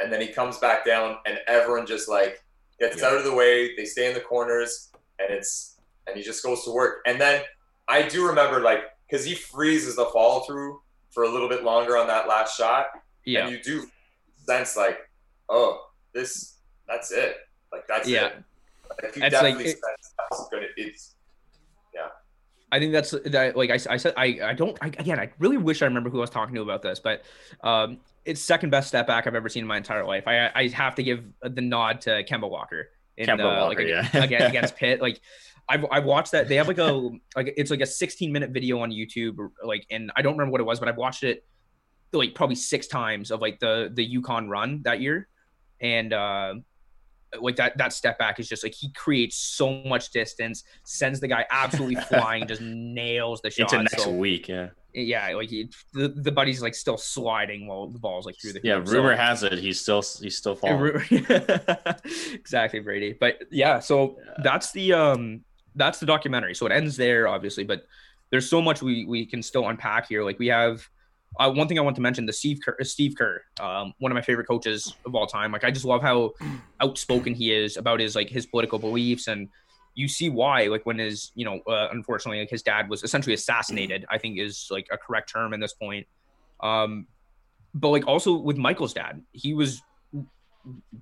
and then he comes back down and everyone just like gets Yeah. out of the way. They stay in the corners and it's and he just goes to work. And then I do remember like because he freezes the follow through for a little bit longer on that last shot, Yeah. and you do sense like, oh, this that's it. Like that's Yeah. it. Like, you It's like- definitely it- sense that's gonna it's I think that's that. Like I said, I, I don't. I, again, I really wish I remember who I was talking to about this, but um, it's second best step back I've ever seen in my entire life. I, I have to give the nod to Kemba Walker in Kemba the, Walker, like, yeah. against, against Pitt. Like I've, I've watched that. They have like a like it's like a 16 minute video on YouTube. or, Like, and I don't remember what it was, but I've watched it like probably six times of like the the UConn run that year, and uh, like that that step back is just like he creates so much distance, sends the guy absolutely flying, just nails the shot. Into next So, week, yeah. yeah, like he, the the buddy's like still sliding while the ball's like through the Yeah, hoop. So- rumor has it he's still he's still falling. exactly, Brady. But yeah, so that's the um that's the documentary. So it ends there, obviously, but there's so much we we can still unpack here. Like we have uh, one thing I want to mention: the Steve Kerr, Steve Kerr, um, one of my favorite coaches of all time. Like I just love how outspoken he is about his like his political beliefs and. You see why, like when his, you know, uh, unfortunately, like his dad was essentially assassinated. I think is like a correct term in this point. Um, but like also with Michael's dad, he was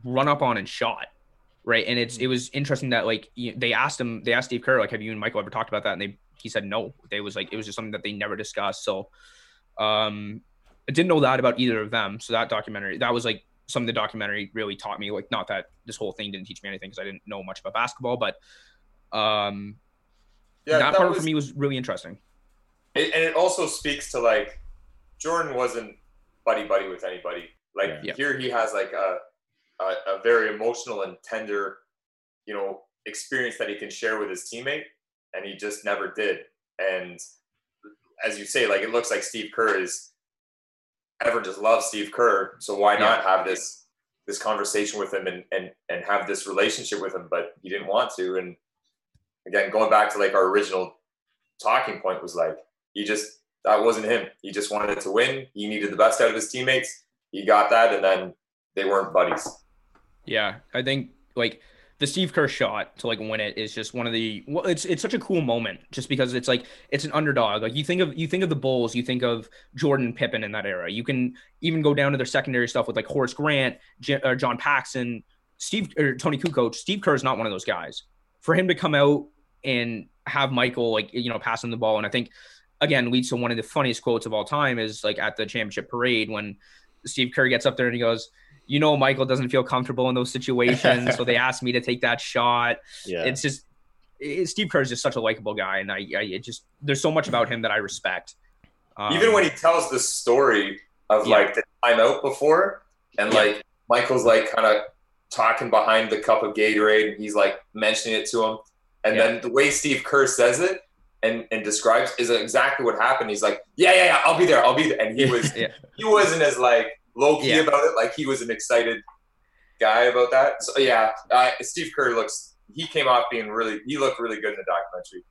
run up on and shot, right? And it's it was interesting that like they asked him, they asked Steve Kerr, like, have you and Michael ever talked about that? And they he said no. They was like it was just something that they never discussed. So, um, I didn't know that about either of them. So that documentary, that was like some of the documentary really taught me. Like not that this whole thing didn't teach me anything because I didn't know much about basketball, but um, yeah. that, part was, for me was really interesting. it, and it also speaks to like Jordan wasn't buddy buddy with anybody. Like Yeah. here, he has like a, a a very emotional and tender, you know, experience that he can share with his teammate, and he just never did. And as you say, like it looks like Steve Kerr is everyone just loves Steve Kerr, so why not have this this conversation with him and and and have this relationship with him? But he didn't want to. And again, going back to like our original talking point was like he just that wasn't him. He just wanted to win. He needed the best out of his teammates. He got that, and then they weren't buddies. Yeah, I think like the Steve Kerr shot to like win it is just one of the well, it's it's such a cool moment just because it's like it's an underdog. Like you think of you think of the Bulls, you think of Jordan Pippen in that era. You can even go down to their secondary stuff with like Horace Grant, J- or John Paxson, Steve or Toni Kukoc. Steve Kerr is not one of those guys. For him to come out and have Michael like you know passing the ball, and I think again leads to one of the funniest quotes of all time is like at the championship parade when Steve Kerr gets up there and he goes you know Michael doesn't feel comfortable in those situations, so they asked me to take that shot. Yeah. It's just it, Steve Kerr is just such a likable guy, and I, I it just there's so much about him that I respect. Um, Even when he tells the story of Yeah. like the timeout before, and Yeah. like Michael's like kind of talking behind the cup of Gatorade, and he's like mentioning it to him, and Yeah. then the way Steve Kerr says it and and describes is exactly what happened. He's like, yeah, yeah, yeah, I'll be there, I'll be there, and he was Yeah. he wasn't as like low key Yeah. about it. Like he was an excited guy about that. So yeah, uh, Steve Kerr looks. He came off being really. He looked really good in the documentary.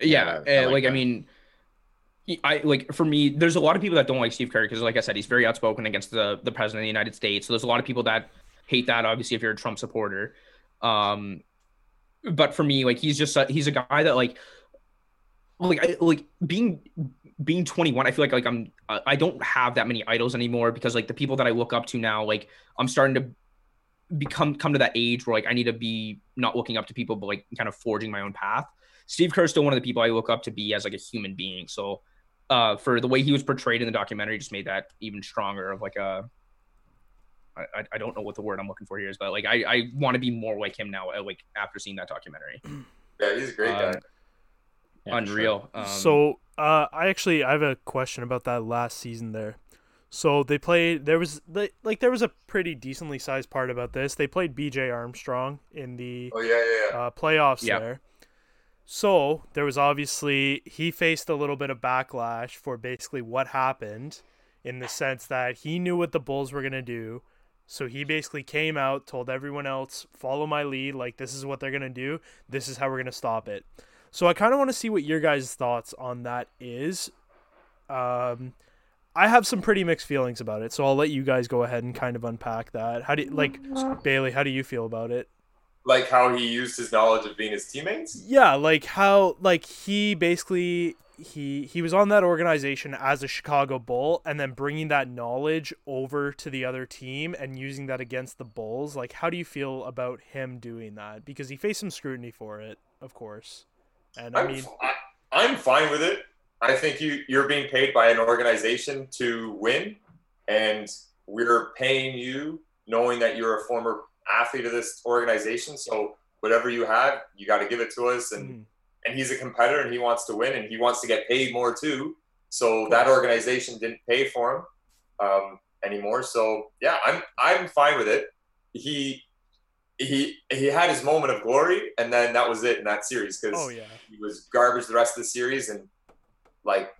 yeah, Yeah, I like like I mean. I like for me. There's a lot of people that don't like Steve Kerr because, like I said, he's very outspoken against the the president of the United States. So there's a lot of people that hate that. Obviously, if you're a Trump supporter, um, but for me, like he's just a, he's a guy that like like I, like being being 21 i feel like like i'm I- don't have that many idols anymore because like the people that i look up to now like i'm starting to become come to that age where like i need to be not looking up to people but like kind of forging my own path steve kerr is still one of the people i look up to be as like a human being so uh for the way he was portrayed in the documentary just made that even stronger of like a I, I- don't know what the word I'm looking for here is, but like I, I want to be more like him now, uh, like after seeing that documentary. Yeah, he's a great Um, guy. Yeah, for sure. Unreal. Um, so uh, I actually I have a question about that last season there. So they played. There was like like there was a pretty decently sized part about this. They played B.J. Armstrong in the Oh yeah, yeah, yeah. uh, playoffs Yeah. there. So there was obviously he faced a little bit of backlash for basically what happened, in the sense that he knew what the Bulls were gonna do. So he basically came out, told everyone else, follow my lead. Like, this is what they're going to do. This is how we're going to stop it. So I kind of want to see what your guys' thoughts on that is. Um, I have some pretty mixed feelings about it. So I'll let you guys go ahead and kind of unpack that. How do you, like, Bailey, how do you feel about it? Like how he used his knowledge of being his teammates. Yeah, like how like he basically he he was on that organization as a Chicago Bull and then bringing that knowledge over to the other team and using that against the Bulls. Like how do you feel about him doing that? Because he faced some scrutiny for it, of course. And I I'm, mean, I, I'm fine with it. I think you you're being paid by an organization to win, and we're paying you knowing that you're a former athlete of this organization. So whatever you have, you got to give it to us. And mm, and he's a competitor and he wants to win and he wants to get paid more too. So that organization didn't pay for him um, anymore. So yeah, I'm I'm fine with it. He he he had his moment of glory and then that was it in that series because oh yeah. he was garbage the rest of the series and like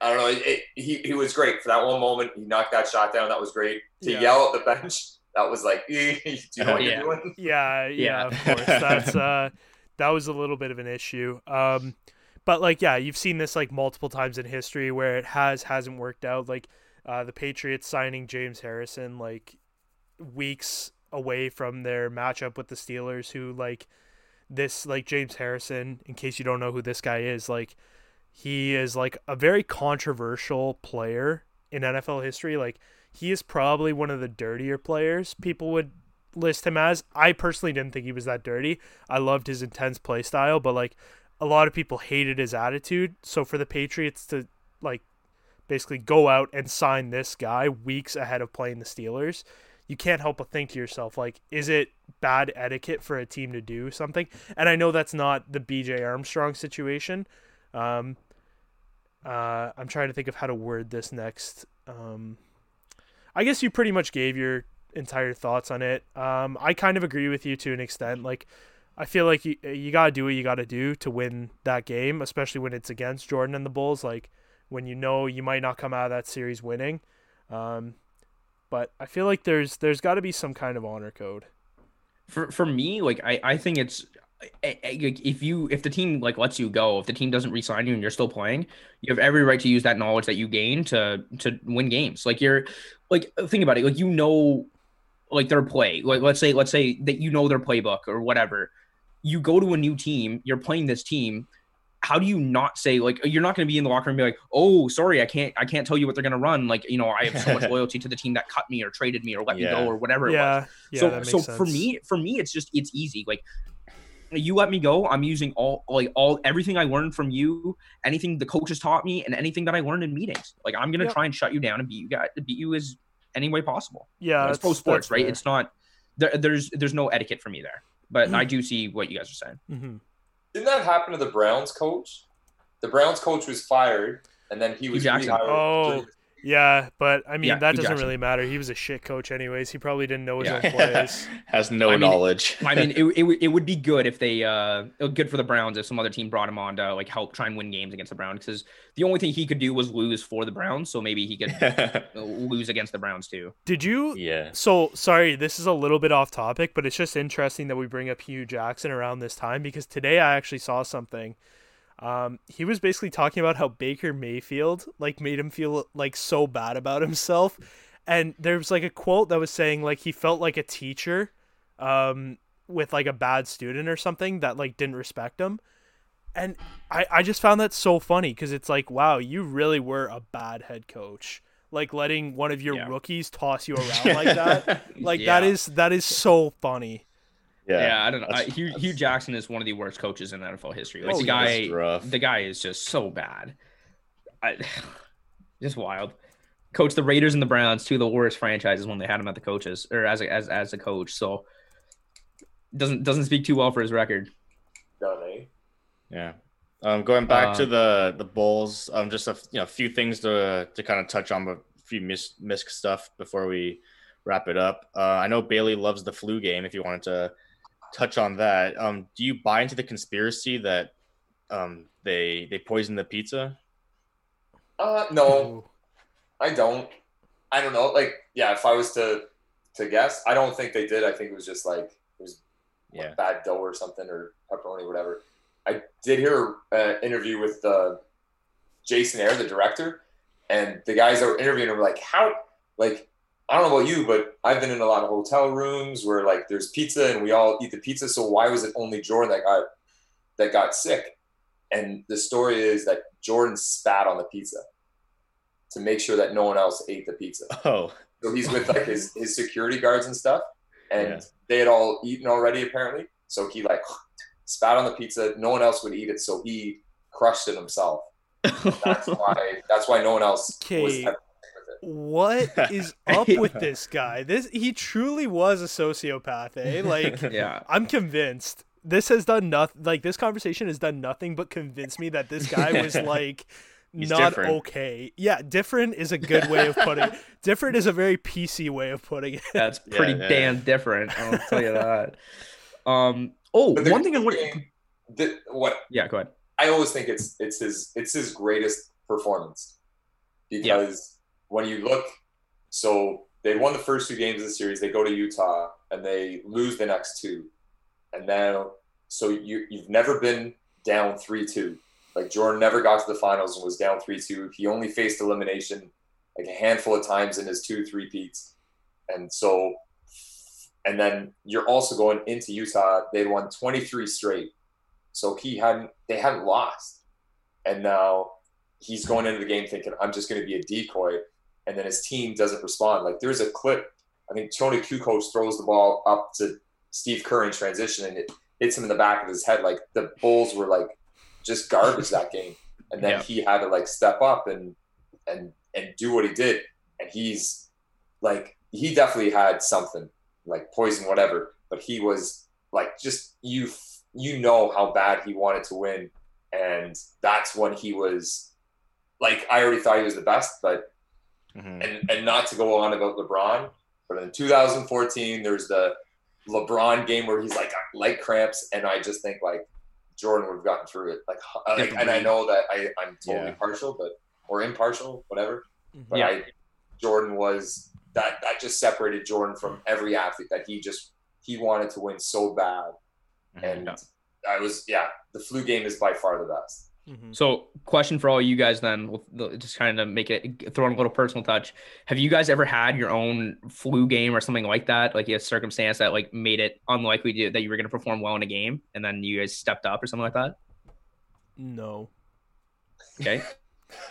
I don't know. It, it, he he was great for that one moment. He knocked that shot down. That was great. To Yeah. yell at the bench, that was like, do you know what Yeah. you're doing? Yeah, yeah, Yeah. of course. That's uh that was a little bit of an issue. Um but like yeah, you've seen this like multiple times in history where it has hasn't worked out like uh the Patriots signing James Harrison like weeks away from their matchup with the Steelers who like this like James Harrison in case you don't know who this guy is like he is like a very controversial player in NFL history like he is probably one of the dirtier players people would list him as. I personally didn't think he was that dirty. I loved his intense play style, but like a lot of people hated his attitude. So for the Patriots to like basically go out and sign this guy weeks ahead of playing the Steelers, you can't help but think to yourself like is it bad etiquette for a team to do something? And I know that's not the BJ Armstrong situation. Um uh I'm trying to think of how to word this next. Um I guess you pretty much gave your entire thoughts on it. Um, I kind of agree with you to an extent. Like, I feel like you you gotta do what you gotta do to win that game, especially when it's against Jordan and the Bulls. Like, when you know you might not come out of that series winning. Um, but I feel like there's there's got to be some kind of honor code. for for me like i i think it's I- like, if you if the team like lets you go if the team doesn't re-sign you and you're still playing you have every right to use that knowledge that you gain to to win games like you're like think about it like you know like their play like let's say let's say that you know their playbook or whatever you go to a new team you're playing this team how do you not say like you're not going to be in the locker room and be like oh sorry i can't i can't tell you what they're going to run like you know i have so much loyalty to the team that cut me or traded me or let me go or whatever it was Yeah, yeah. so so sense. for me for me it's just it's easy like you let me go i'm using all like all everything i learned from you anything the coaches taught me and anything that i learned in meetings like i'm gonna Yep. try and shut you down and beat you guys beat you as any way possible yeah, it's that's- pro sports right fair. it's not there, there's there's no etiquette for me there but Mm-hmm. i do see what you guys are saying Mhm. Didn't that happen to the Browns coach? The Browns coach was fired, and then he was Jackson. rehired. Oh. During- Yeah, but I mean Yeah, that doesn't Jackson. really matter. He was a shit coach, anyways. He probably didn't know what his Yeah. own plays. Has no I mean- knowledge. i mean it, it, would- it would be good if they uh good for the browns if some other team brought him on to like help try and win games against the browns because the only thing he could do was lose for the browns so maybe he could lose against the browns too Did you yeah. So sorry, this is a little bit off topic, but it's just interesting that we bring up Hue Jackson around this time because today I actually saw something. Um, he was basically talking about how Baker Mayfield like made him feel like so bad about himself, and there was like a quote that was saying like he felt like a teacher, um, with like a bad student or something that like didn't respect him, and I I just found that so funny because it's like wow you really were a bad head coach. Like letting one of your Yeah. rookies toss you around like that. Like that Yeah. is that is so funny Yeah. Yeah, I don't know. I, That's- Hue, Hue Jackson is one of the worst coaches in NFL history. Like Oh, the guy, rough. the guy is just so bad. I, just wild. Coach the Raiders and the Browns, two of the worst franchises when they had him at the coaches or as a, as as a coach. So doesn't doesn't speak too well for his record. Done, eh? Yeah. Um, going back to Uh, the the Bulls, um, just a f- you know a few things to to kind of touch on, a few mis- misc stuff before we wrap it up. Uh, I know Bailey loves the flu game. If you wanted to touch on that, um, do you buy into the conspiracy that um, they they poisoned the pizza? Uh, no, I don't. I don't know. Like, yeah, if I was to to guess. I don't think they did. I think it was just like it was Yeah. bad dough or something or pepperoni, whatever. I did hear an interview with uh, Jason Hehir, the director, and the guys that were interviewing him were like, "How? Like, I don't know about you, but I've been in a lot of hotel rooms where like there's pizza and we all eat the pizza. So why was it only Jordan that got that got sick?" And the story is that Jordan spat on the pizza to make sure that no one else ate the pizza. Oh, So he's with like his, his security guards and stuff, and Yeah. they had all eaten already apparently. So he like spat on the pizza. No one else would eat it, so he crushed it himself. That's why. That's why no one else was Okay. with it. What is up with this guy? This he truly was a sociopath, eh? Like yeah. I'm convinced this has done nothing. Like this conversation has done nothing but convince me that this guy was like He's not different. okay. Yeah, different is a good way of putting. it. Different is a very PC way of putting it. That's pretty yeah. damn different. I'll tell you that. Um. Oh, But the one thing I want. game- the- what Yeah, go ahead. I always think it's it's his it's his greatest performance because when you look, so they won the first two games of the series. They go to Utah and they lose the next two, and now so you you've never been down three two. Like Jordan never got to the finals and was down three two. He only faced elimination like a handful of times in his two three peats, and so. And then you're also going into Utah. They won 23 straight. So he hadn't they hadn't lost. And now he's going into the game thinking, I'm just gonna be a decoy. And then his team doesn't respond. Like there's a clip, I think Toni Kukoc throws the ball up to Steve Kerr in transition and it hits him in the back of his head. Like the Bulls were like just garbage that game. And then Yeah. he had to like step up and and and do what he did. And he's like he definitely had something, like poison, whatever. But he was like just you you know how bad he wanted to win and that's when he was like i already thought he was the best but Mhm. and and not to go on about lebron but in 2014 there's the lebron game where he's like leg cramps and i just think like jordan would have gotten through it like, like and i know that i i'm totally Yeah. partial but or impartial whatever but Yeah. I Jordan was that that just separated Jordan from every athlete that he just he wanted to win so bad and Yeah. I was yeah the flu game is by far the best. Mhm. So, question for all you guys then, just kind of make it throw in a little personal touch. Have you guys ever had your own flu game or something like that, like a circumstance that like made it unlikely to, that you were going to perform well in a game, and then you guys stepped up or something like that? No. Okay.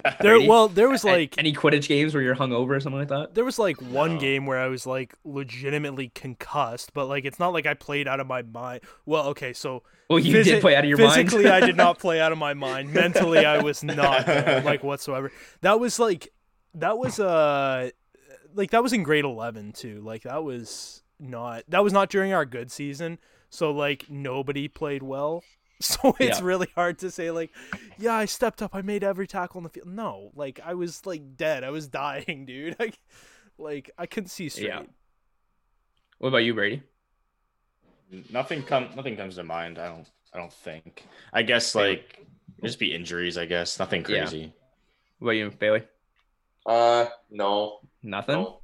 There well, there was like any Quidditch games where you're hungover or something like that? there was like one No. game where I was like legitimately concussed, but like it's not like I played out of my mind. Well, okay, so Well, you Physi- did play out of your mind. physically I did not play out of my mind. Mentally I was not there, like whatsoever. That was like that was uh like that was in grade 11 too. Like that was not that was not during our good season. So like nobody played well. So it's Yeah. really hard to say like yeah, I stepped up. I made every tackle on the field. No, like I was like dead. I was dying, dude. Like like I couldn't see straight. Yeah. What about you, Brady? nothing come nothing comes to mind. I don't I don't think. I guess like just be injuries. I guess nothing Yeah. crazy. What about you, Bailey? Uh no. Nothing. no.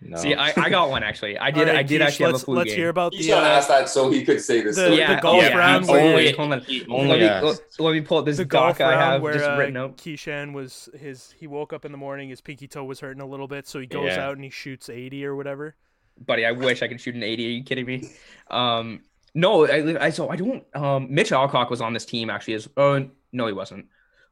No. See, I, I got one actually. I did All right, I did Keish, actually have a let's, flu let's game. hear about He's the trying to uh, ask that so he could say this. the- story. the golf round he where- only- hold on. he Let only me, let me pull up this the golf doc I have where just uh, written out. Keyshan was his he woke up in the morning his pinky toe was hurting a little bit so he goes Yeah. out and he shoots 80 or whatever buddy. I wish I could shoot an 80. Are you kidding me? Um, no, I, I so I don't. Um, Mitch Alcock was on this team actually. As oh no, he wasn't.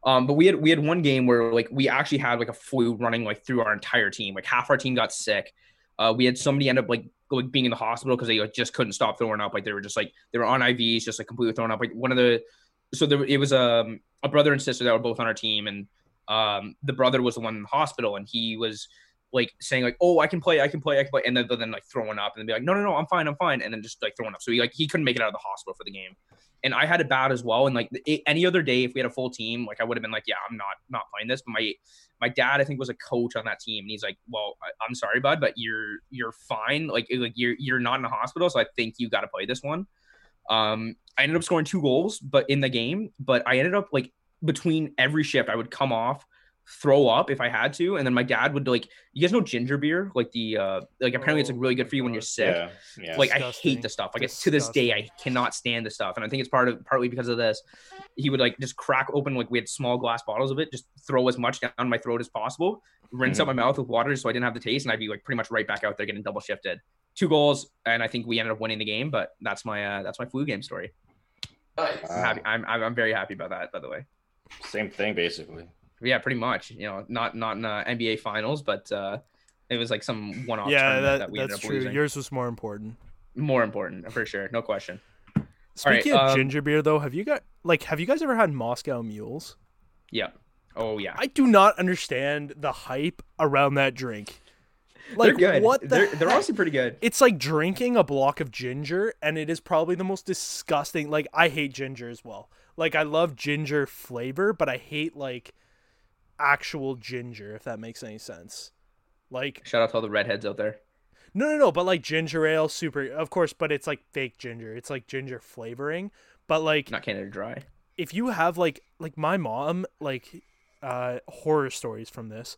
Um, but we had we had one game where like we actually had like a flu running like through our entire team. Like half our team got sick. Uh, we had somebody end up like like being in the hospital because they like, just couldn't stop throwing up. Like they were just like they were on IVs, just like completely throwing up. Like one of the so there it was um, a brother and sister that were both on our team, and um, the brother was the one in the hospital, and he was like saying like, "Oh, I can play, I can play, I can play," and then then like throwing up, and then be like, "No, no, no, I'm fine, I'm fine," and then just like throwing up. So he like he couldn't make it out of the hospital for the game, and I had it bad as well. And like a- any other day, if we had a full team, like I would have been like, "Yeah, I'm not not playing this." But my my dad, I think, was a coach on that team, and he's like, "Well, I, I'm sorry, bud, but you're you're fine. Like like you're you're not in the hospital, so I think you got to play this one." Um, I ended up scoring two goals, but in the game, but I ended up like between every shift, I would come off throw up if I had to, and then my dad would like, you guys know ginger beer, like the uh, like apparently it's like Oh really good for you when you're sick. Yeah, yeah. Like I hate the stuff. Like it's to this day, I cannot stand the stuff, and I think it's part of partly because of this. He would like just crack open like we had small glass bottles of it, just throw as much down my throat as possible, rinse out my mouth with water so I didn't have the taste, and I'd be like pretty much right back out there getting double shifted. Two goals, and I think we ended up winning the game. But that's my uh, that's my flu game story. Nice. I'm happy. I'm, I'm I'm very happy about that. By the way, Same thing, basically. Yeah, pretty much. You know, not not in uh, NBA finals, but uh, it was like some one-off. yeah, that, that that's true. losing. Yours was more important. More important for sure, no question. right, Speaking of um, ginger beer, though, have you got like have you guys ever had Moscow Mules? Yeah. Oh yeah. I do not understand the hype around that drink. they're Like good. what the they're they're honestly pretty good. It's like drinking a block of ginger, and it is probably the most disgusting. Like I hate ginger as well. Like I love ginger flavor, but I hate like actual ginger. If that makes any sense. Like Shout out to all the redheads out there. no, no, no. But like ginger ale, super, of course. But it's like fake ginger. It's like ginger flavoring. But like Not Canada Dry. if you have like like my mom like uh horror stories from this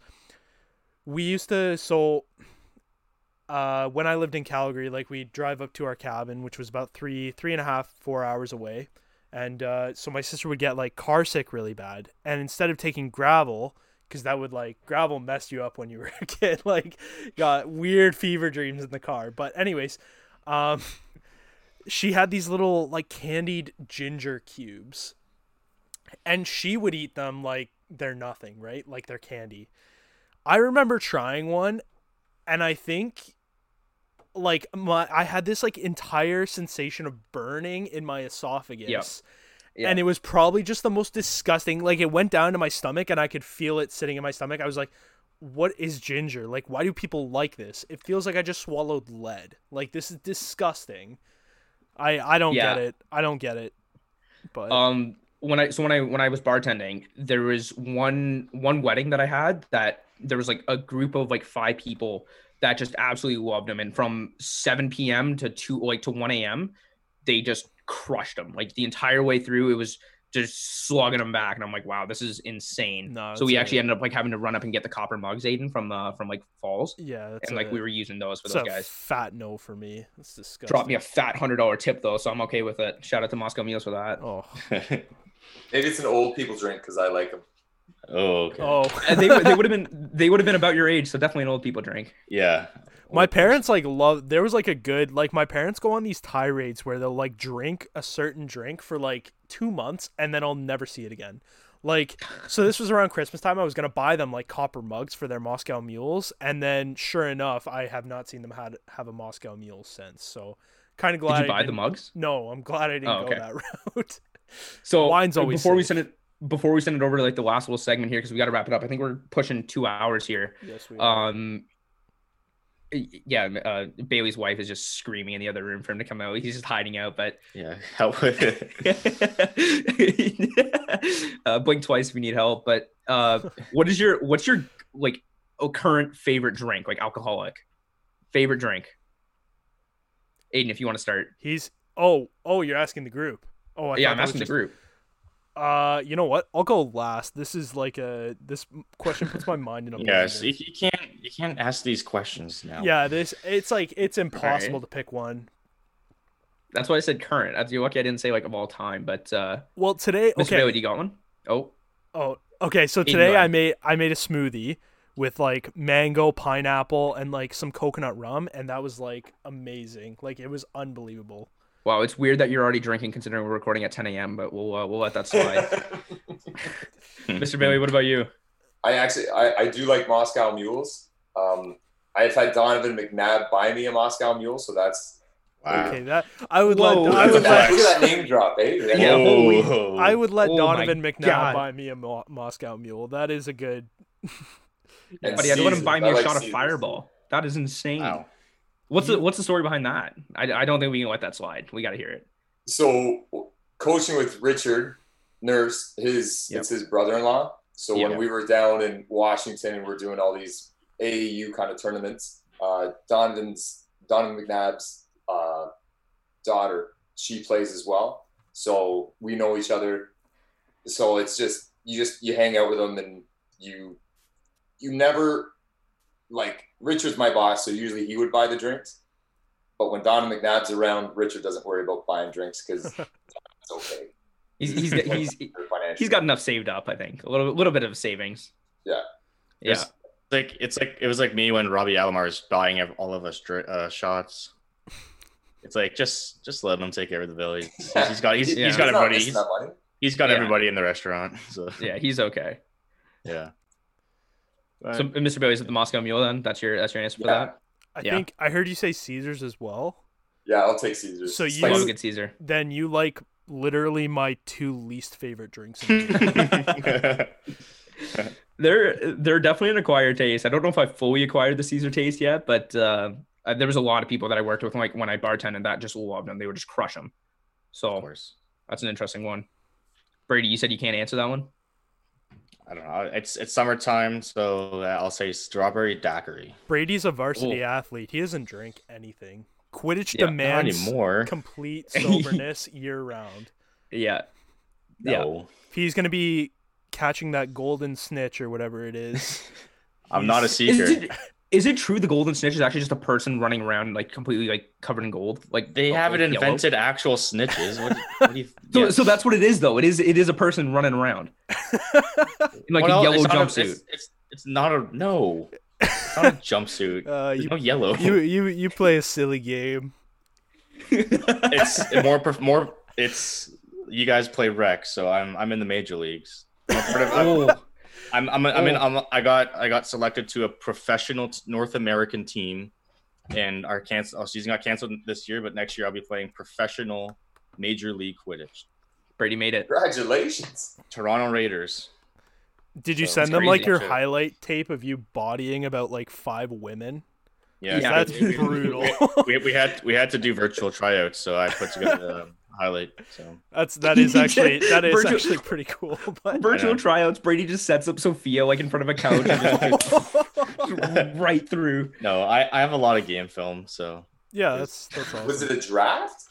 we used to so uh when i lived in calgary like we'd drive up to our cabin which was about three three and a half four hours away and uh so my sister would get like car sick really bad and instead of taking gravel because that would like gravel messed you up when you were a kid like got weird fever dreams in the car but anyways um she had these little like candied ginger cubes and she would eat them like they're nothing, right? Like they're candy. I remember trying one and I think like my I had this like entire sensation of burning in my esophagus. Yeah. And it was probably just the most disgusting. Like it went down to my stomach and I could feel it sitting in my stomach. I was like, what is ginger? Like why do people like this? It feels like I just swallowed lead. Like this is disgusting. I I don't Yeah. get it. I don't get it. But Um, when I so when I when I was bartending, there was one one wedding that I had that there was like a group of like five people that just absolutely loved him, and from 7 p.m. to two like to 1 a.m. they just crushed him like the entire way through. It was just slugging them back, and I'm like, wow, this is insane. No, so we it's a- actually ended up like having to run up and get the copper mugs, Aiden, from uh from like Falls, yeah, that's and like a- we were using those for It's those a guys. fat no for me. That's disgusting. Dropped me a fat hundred dollar tip though, so I'm okay with it. Shout out to Moscow Mules for that. Oh, Maybe it's an old people drink because I like them. Oh, okay. oh. And they they would have been they would have been about your age, so definitely an old people drink. Yeah. my parents like love. There was like a good like my parents go on these tirades where they'll like drink a certain drink for like two months and then I'll never see it again. Like so, this was around Christmas time. I was gonna buy them like copper mugs for their Moscow mules, and then sure enough, I have not seen them had have a Moscow mule since. So, kind of glad. Did you I buy the mugs? No, I'm glad I didn't Oh, go that route. So Wine's uh, always before we send it before we send it over to like the last little segment here because we got to wrap it up. I think we're pushing two hours here. yes, we. are. Um, yeah, uh, Bailey's wife is just screaming in the other room for him to come out. He's just hiding out, but Yeah. Help with it. uh, blink twice if you need help. But uh, what is your what's your like oh, current favorite drink, like alcoholic favorite drink? Aiden, if you want to start. He's. Oh, oh, you're asking the group. Oh, I yeah, I'm that was asking the group. Uh, you know what? I'll go last. This is like a this question puts my mind in a yes. You, you can't. You can't ask these questions now. Yeah, this it's like it's impossible Alright. to pick one. That's why I said current. That's you're lucky I didn't say like of all time. But uh, Well, today Mr. okay. Bailey, you got one? Oh, Oh, okay. So today I made I made a smoothie with like mango, pineapple, and like some coconut rum, and that was like amazing. Like it was unbelievable. Wow, it's weird that you're already drinking considering we're recording at 10 a.m. But we'll uh, we'll let that slide. Mr. Bailey, what about you? I actually I, I do like Moscow mules. Um, I've had Donovan McNabb buy me a Moscow mule, so that's Wow. Okay, that I would Whoa, let I would at that, let look at that name drop, eh? Yeah, holy- I would let Oh Donovan McNabb God. buy me a Mo- Moscow Mule. That is a good. And Buddy, I'd let him buy me I a like shot of. Fireball. That is insane. Wow. What's the what's the story behind that? I, I don't think we can let that slide. We got to hear it. So coaching with Richard Nurse, his Yep. it's his brother-in-law. So Yeah. when we were down in Washington and we're doing all these AAU kind of tournaments, uh, Donovan's Donovan McNabb's uh, daughter, she plays as well. So we know each other. So it's just you just you hang out with them and you you never like Richard's my boss, so usually he would buy the drinks. But when Don McNabb's around, Richard doesn't worry about buying drinks because it's okay. He's he's got, he's he's got enough saved up. I think a little little bit of savings. Yeah. Yeah. It's like it's like it was like me when Robbie Alomar is buying all of us dr- uh, shots. It's like just just let him take care of the village. He's, he's got he's, Yeah. he's got He's everybody. He's, he's got Yeah. everybody in the restaurant. So Yeah, he's okay. yeah. So, Mr. Bailey, at the Moscow Mule then? That's your that's your answer for that. I Yeah. think I heard you say Caesars as well. Yeah, I'll take Caesars. So you- love a good Caesar. Then you like literally my two least favorite drinks. The. They're they're definitely an acquired taste. I don't know if I fully acquired the Caesar taste yet, but uh, there was a lot of people that I worked with, like when I bartended, that just loved them. They would just crush them. of So course. that's an interesting one. Brady, you said you can't answer that one. I don't know. It's it's summertime, so uh, I'll say strawberry daiquiri. Brady's a varsity Oh. athlete. He doesn't drink anything. Quidditch Yeah, not Not demands anymore. complete soberness year round. Yeah, yeah. No, If he's gonna be catching that golden snitch or whatever it is, I'm not a seeker. Is it, is it true the golden snitch is actually just a person running around like completely like covered in gold? Like They haven't like, yellow? invented actual snitches. What, what do you? So, yeah. so that's what it is, though. It is it is a person running around in like What a else? yellow It's not a- jumpsuit. it's, it's it's not a no. It's not a jumpsuit. uh, There's you, no yellow. you you you play a silly game. it's more more. It's you guys play rec, so I'm I'm in the major leagues. I'm part of- I'm- oh, I'm I'm, I'm in oh. I'm, I got I got selected to a professional North American team, and our cancel. Our season got canceled this year, but next year I'll be playing professional Major League Quidditch. Brady made it. Congratulations. Toronto Raiders. Did you So send them like your Shit. highlight tape of you bodying about like five women? Yeah, Yeah, that's we- we- brutal. We, we had we had to do virtual tryouts, so I put together a highlight. So That's that is actually that is Virtual- actually pretty cool. But Virtual tryouts. Brady just sets up Sophia like in front of a couch and just right through. no, I I have a lot of game film, so yeah, that's that's awesome. Was it a draft?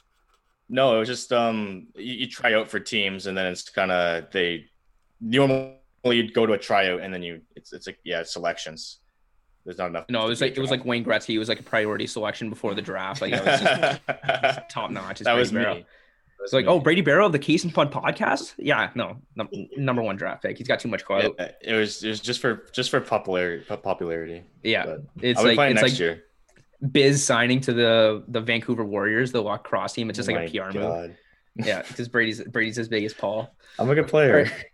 No, it was just um you, you try out for teams and then it's kind of they normally you'd go to a tryout and then you it's it's like yeah selections. There's not enough. No, it was like it was like Wayne Gretzky. It was like a priority selection before the draft. Like it was just top notch. that was me. It's like, oh, Brady Barrow of the Case and Fun podcast. Yeah, no, num- number one draft pick. He's got too much clout. Yeah, it was it was just for just for popularity popularity. Yeah, But it's I'll be like playing it's next like year. Biz signing to the the Vancouver Warriors, the lacrosse team. It's just Oh like a my PR move. Yeah, because Brady's Brady's as big as Paul. I'm a good player. Alright.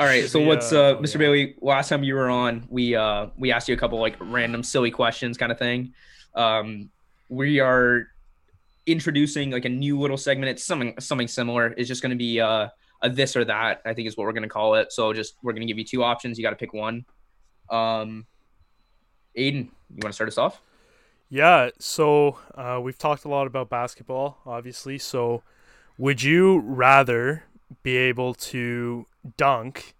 All right, so Yeah, what's uh, oh, Mr. yeah. Bailey? Last time you were on, we uh we asked you a couple like random silly questions, kind of thing. Um, we are introducing like a new little segment. It's something something similar. It's just going to be uh a this or that. I think is what we're going to call it. So just we're going to give you two options. You got to pick one. Um, Aiden, you want to start us off? Yeah, so uh, we've talked a lot about basketball, obviously. So, would you rather be able to dunk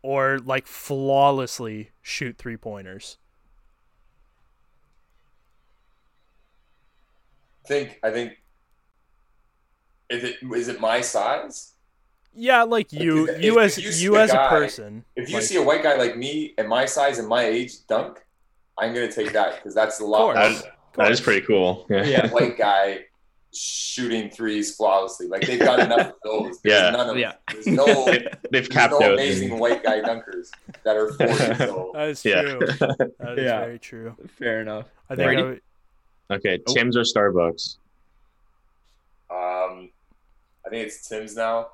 or like flawlessly shoot three pointers? Think I think is it is it my size? Yeah, like you, if- you if as you you, see a as a person. If you like- see a white guy like me and my size and my age dunk, I'm gonna take that because that's a Of lot course. more That is pretty cool. Yeah. Yeah. white guy shooting threes flawlessly. Like they've got enough of those. There's Yeah. none of, Yeah. There's no, They, there's they've capped no out. amazing white guy dunkers that are 40 years old. That is Yeah. true. That is Yeah. very true. Fair enough. I think I would, Okay, Oh. Tim's or Starbucks. Um, I think it's Tim's now.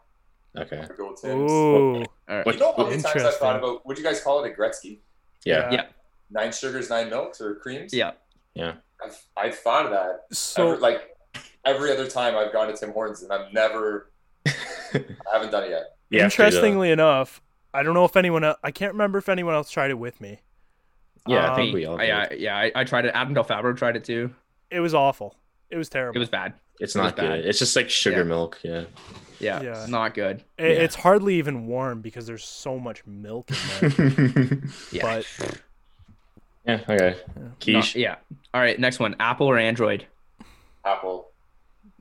Okay. I go with Tim's. Ooh, All right. You know how many times I've thought about what do you guys call it? A Gretzky? Yeah. Yeah. Nine sugars, nine milks, or creams? Yeah. Yeah. I've, I've thought of that. so every, like every other time I've gone to Tim Hortons, and I've never, I haven't done it yet. You have to, interestingly enough, I don't know if anyone else, I can't remember if anyone else tried it with me. Yeah, I Um, think we all. I- yeah, yeah. I, I tried it. Adam Del Fabro tried it too. It was awful. It was terrible. It was bad. It's it was not good. bad. It's just like sugar Yeah. milk. Yeah. Yeah, Yeah. not good. I- It's hardly even warm because there's so much milk in there. Yeah. But yeah. Okay. Not- Quiche. yeah. All right. Next one. Apple or Android? Apple.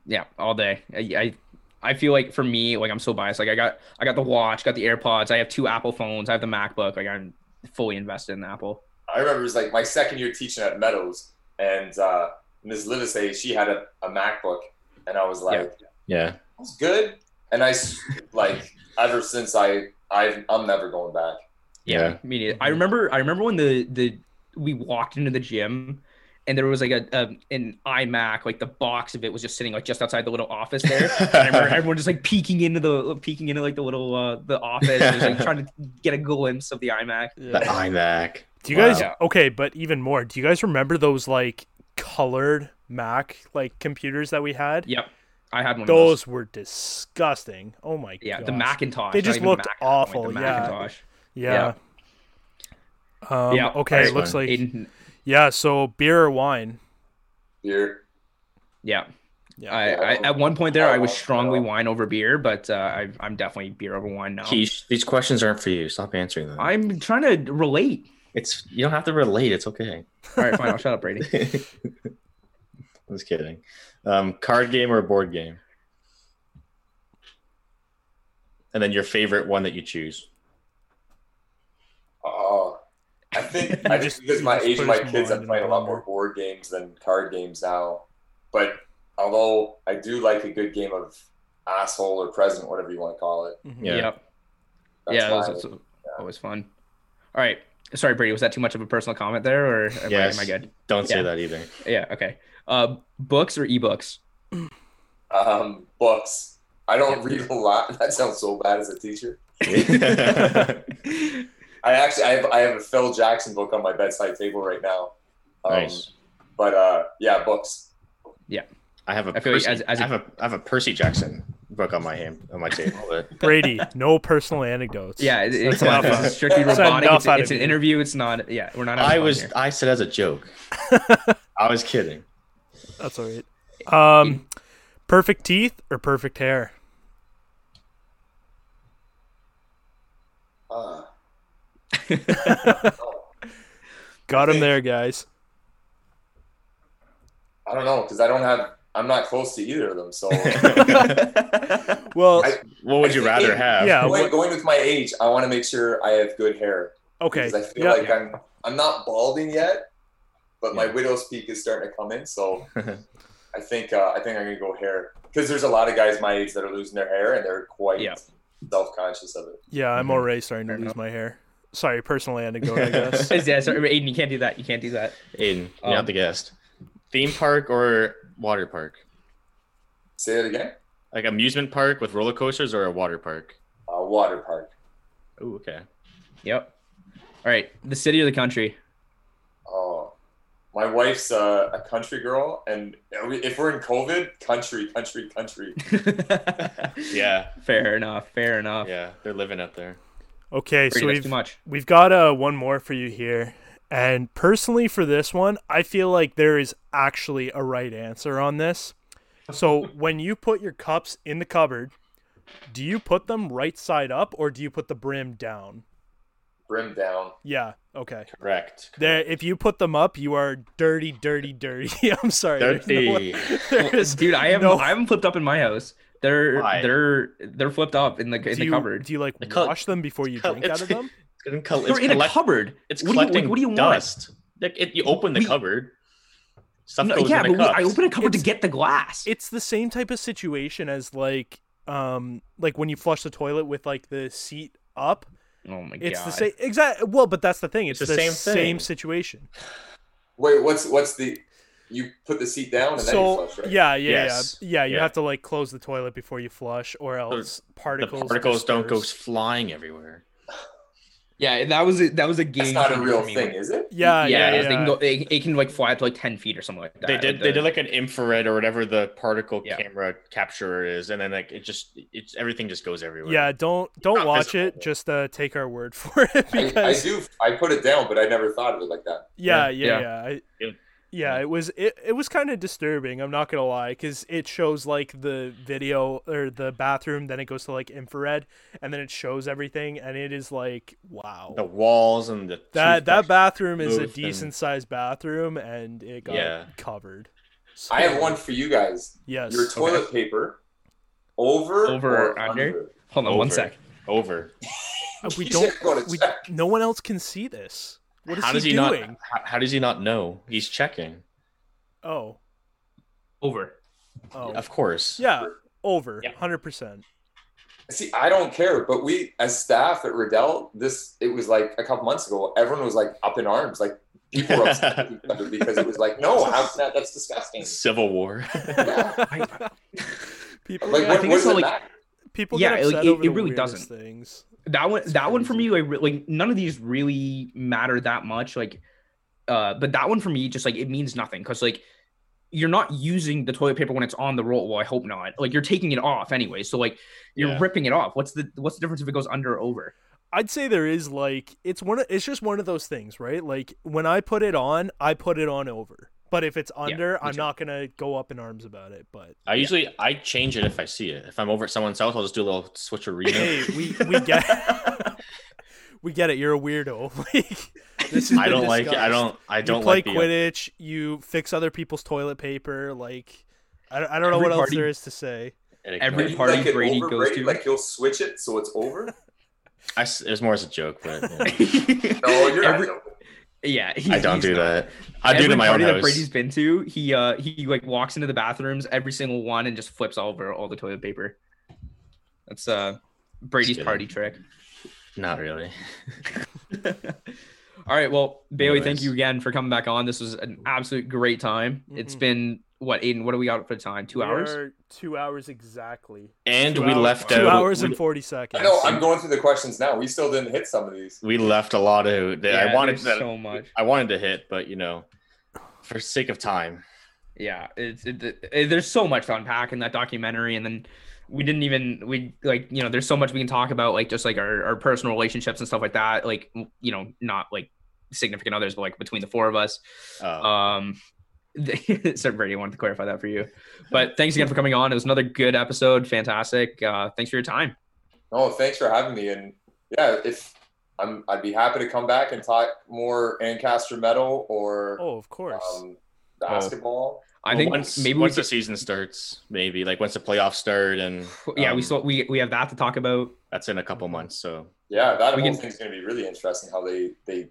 Yeah, all day. I, I I feel like for me, like I'm so biased. Like I got I got the watch, got the AirPods. I have two Apple phones. I have the MacBook. Like I'm fully invested in Apple. I remember it was like my second year teaching at Meadows, and uh, Ms. Livesay, she had a, a MacBook, and I was like, Yeah. "It's good." And I like ever since I I I'm never going back. Yeah. Me neither. I remember I remember when the the we walked into the gym and there was like a, a an iMac, like the box of it was just sitting like just outside the little office there. And I remember everyone just like peeking into the peeking into like the little uh the office, just, like trying to get a glimpse of the iMac. The iMac. Do you guys Wow. okay? But even more, do you guys remember those like colored Mac like computers that we had? Yep, I had one. of those. Those were disgusting. Oh my god. Yeah, god. the Macintosh. They just looked Mac at that point, awful, The yeah. Macintosh. Yeah. Um, Yeah, Okay. It looks fine. like Aiden- yeah. So beer or wine? Beer. yeah. Yeah. I, I, at one point there, I was strongly wine over beer, but uh, I, I'm definitely beer over wine now. Keish, these questions aren't for you. Stop answering them. I'm trying to relate. It's you don't have to relate. It's okay. All right, fine. I'll shut up, Brady. I was kidding. Um, card game or board game? And then your favorite one that you choose. Oh, I think I just- just because my age my kids, mind I'm playing a a lot more board games than card games now. But although I do like a good game of asshole or present, whatever you want to call it. Mhm. Yeah. Yep. That's yeah, that was, mine. that's always fun. All right. Sorry, Brady. Was that too much of a personal comment there, or am, Yes. I, am I good? Don't say that either. Yeah. Okay. Uh, books or ebooks? Um, books. I don't read a lot. That sounds so bad as a teacher. I actually I have I have a Phil Jackson book on my bedside table right now. Um, nice. But uh, yeah, books. Yeah. I have a I feel like as- as I a- have a I have a Percy Jackson book on my hand on my table. But Brady, no personal anecdotes. Yeah, it, it's, That's enough not, it's strictly that's robotic. It's, it's an interview. It's not. Yeah, we're not. I was here. I said as a joke. I was kidding. That's all right. Um, perfect teeth or perfect hair? Uh, Got him there, guys. I don't know because I don't have. I'm not close to either of them. So Well, I- What would you rather think- have? Yeah. going, going with my age, I want to make sure I have good hair okay. because I feel Yeah. like I'm I'm not balding yet, but my widow's peak is starting to come in. So I think uh, I think I'm gonna go hair because there's a lot of guys my age that are losing their hair and they're quite Yeah. self conscious of it. Yeah, I'm already starting to Fair lose enough. my hair. Sorry, personal anecdote, I guess. yeah, sorry, Aiden, you can't do that. You can't do that. Aiden, you're Um, not the guest. Theme park or water park? Say it again. Like amusement park with roller coasters or a water park? Uh, water park. Oh, okay. Yep. All right. The city or the country? Oh, my wife's uh, a country girl, and if we're in COVID, country, country, country. Yeah, Fair enough. Fair enough. yeah, they're living up there. Okay, Brady, so we've too much. we've got uh, one more for you here. And personally, for this one, I feel like there is actually a right answer on this. So when you put your cups in the cupboard, do you put them right side up or do you put the brim down? Brim down. Yeah. Okay. Correct. There, if you put them up, you are dirty, dirty, dirty. I'm sorry. there's no Dirty. way- there is Dude, I have no- I haven't flipped up in my house. They're Why? they're they're flipped up in the in do the you, cupboard. Do you like The col- wash them before you col- drink out of them? It's, in col- They're it's in a cupboard. It's What do you- like, collecting what do you want? dust. Like it, you open the We- cupboard. Stuff No, goes yeah, in but the we, cups. I open a cupboard to get the glass. It's the same type of situation as like um like when you flush the toilet with like the seat up. oh my It's god. It's the same exact. Well, but that's the thing. It's, It's the the, same same, situation. Wait, what's what's the? You put the seat down and then you So flush, right? yeah, yeah, Yes. yeah, yeah. You Yeah. have to like close the toilet before you flush, or else The particles. particles don't go flying everywhere. Yeah, that was a, that was a game. That's not a real for me. thing, is it? Yeah, yeah, it yeah. They can go. They, it can like fly up to like ten feet or something like that. They did. Like They did like an infrared or whatever the particle Yeah. camera capturer is, and then like it just it's everything just goes everywhere. Yeah, don't don't not watch visible. it. Just uh, take our word for it I, I because do. I put it down, but I never thought of it like that. yeah, Yeah, yeah, yeah. yeah. I, It- yeah, it was it, it was kind of disturbing. I'm not gonna lie, because it shows like the video or the bathroom, then it goes to like infrared, and then it shows everything, and it is like wow. the walls and the that that bathroom is a booth and- decent sized bathroom, and it got Yeah. covered. I have one for you guys. Yes. Your toilet paper, over, Over or or under? under? Hold on one Over. sec. Over. Uh, We don't. We, no one else can see this. What is how he, does he doing? not? How, how does he not know? He's checking. Oh, Over. oh, Of course. yeah, over, Yeah. hundred percent. See, I don't care, but we, as staff at Riddell, this it was like a couple months ago. Everyone was like up in arms, like people were upset with each other because it was like, no, how that? That's disgusting. Civil War. Yeah. People, Like, get, what, think what it's does it like- matter? people Yeah, get like, it- over it the really weirdest doesn't. things. That one that one for me like, like none of these really matter that much like uh but that one for me just like it means nothing because like you're not using the toilet paper when it's on the roll well i hope not like you're taking it off anyway so like you're Yeah. ripping it off what's the what's the difference if it goes under or over I'd say there is like it's one. Of, it's just one of those things, right? Like when I put it on, I put it on over. But if it's under, me I'm too. not gonna go up in arms about it. But I usually I change it if I see it. If I'm over at someone's house, I'll just do a little switcheroo. hey, we we get we get it. You're a weirdo. Like this has I don't like it. I don't. I don't play like the. Uh, Quidditch. You fix other people's toilet paper. Like I don't, I don't know Every what else there is to say. every You party like Brady goes Brady? to- like you'll switch it so it's over. I s it was more as a joke, but yeah. No, you're Every- not. yeah I don't do not. that. I do it Every in my own party that. Brady's been to, he uh he like walks into the bathrooms every single one and just flips over all the toilet paper. That's uh Brady's party trick. Not really. All right. Well, Bailey, thank you again for coming back on. This was an absolute great time. It's Mhm. been what, Aiden? What do we got for time? Two We hours? Two hours exactly. And Two we hours- left two out. hours and forty seconds. I know. I'm going through the questions now. We still didn't hit some of these. we left a lot of. Yeah, I wanted there's that so much. I wanted to hit, but you know, for sake of time. Yeah, it's it, it- there's so much to unpack in that documentary, and then we didn't even we like you know there's so much we can talk about like just like our, our personal relationships and stuff like that. Like you know not like significant others, but like between the four of us. Uh, Um, so Brady wanted to clarify that for you, but thanks again for coming on. It was another good episode. Fantastic. Uh, thanks for your time. Oh, thanks for having me. And yeah, if I'm, I'd be happy to come back and talk more Ancaster Meadow or Oh, of course. um, basketball. I well, think once, maybe once we the season starts, maybe like once the playoffs start, and could, yeah we um, still we we have that to talk about. that's in a couple months. So Yeah, that We whole can- thing's going to be really interesting. How they they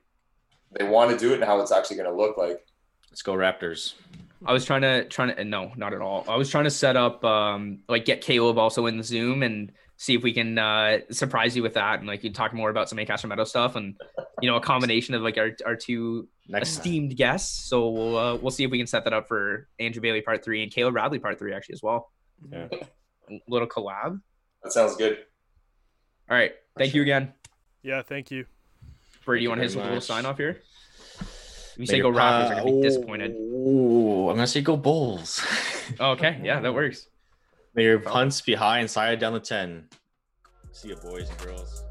they want to do it and how it's actually going to look like. Let's go Raptors. I was trying to trying to no, not at all. I was trying to set up um like get Caleb also in the Zoom and see if we can uh surprise you with that and like you talk more about some Ancaster Meadow stuff and you know a combination of like our, our two Next time. esteemed guests. So we'll uh, we'll see if we can set that up for Andrew Bailey part three and Caleb Radley part three actually as well. Yeah. little collab. That sounds good. All right. Thank you again. yeah, thank you. Brady, you Thank want to you hit us a little sign off here? If you say go they're uh, gonna be disappointed. Oh, I'm gonna say go Bulls. okay, yeah, that works. May your punts be high and side down the ten. See you, boys and girls.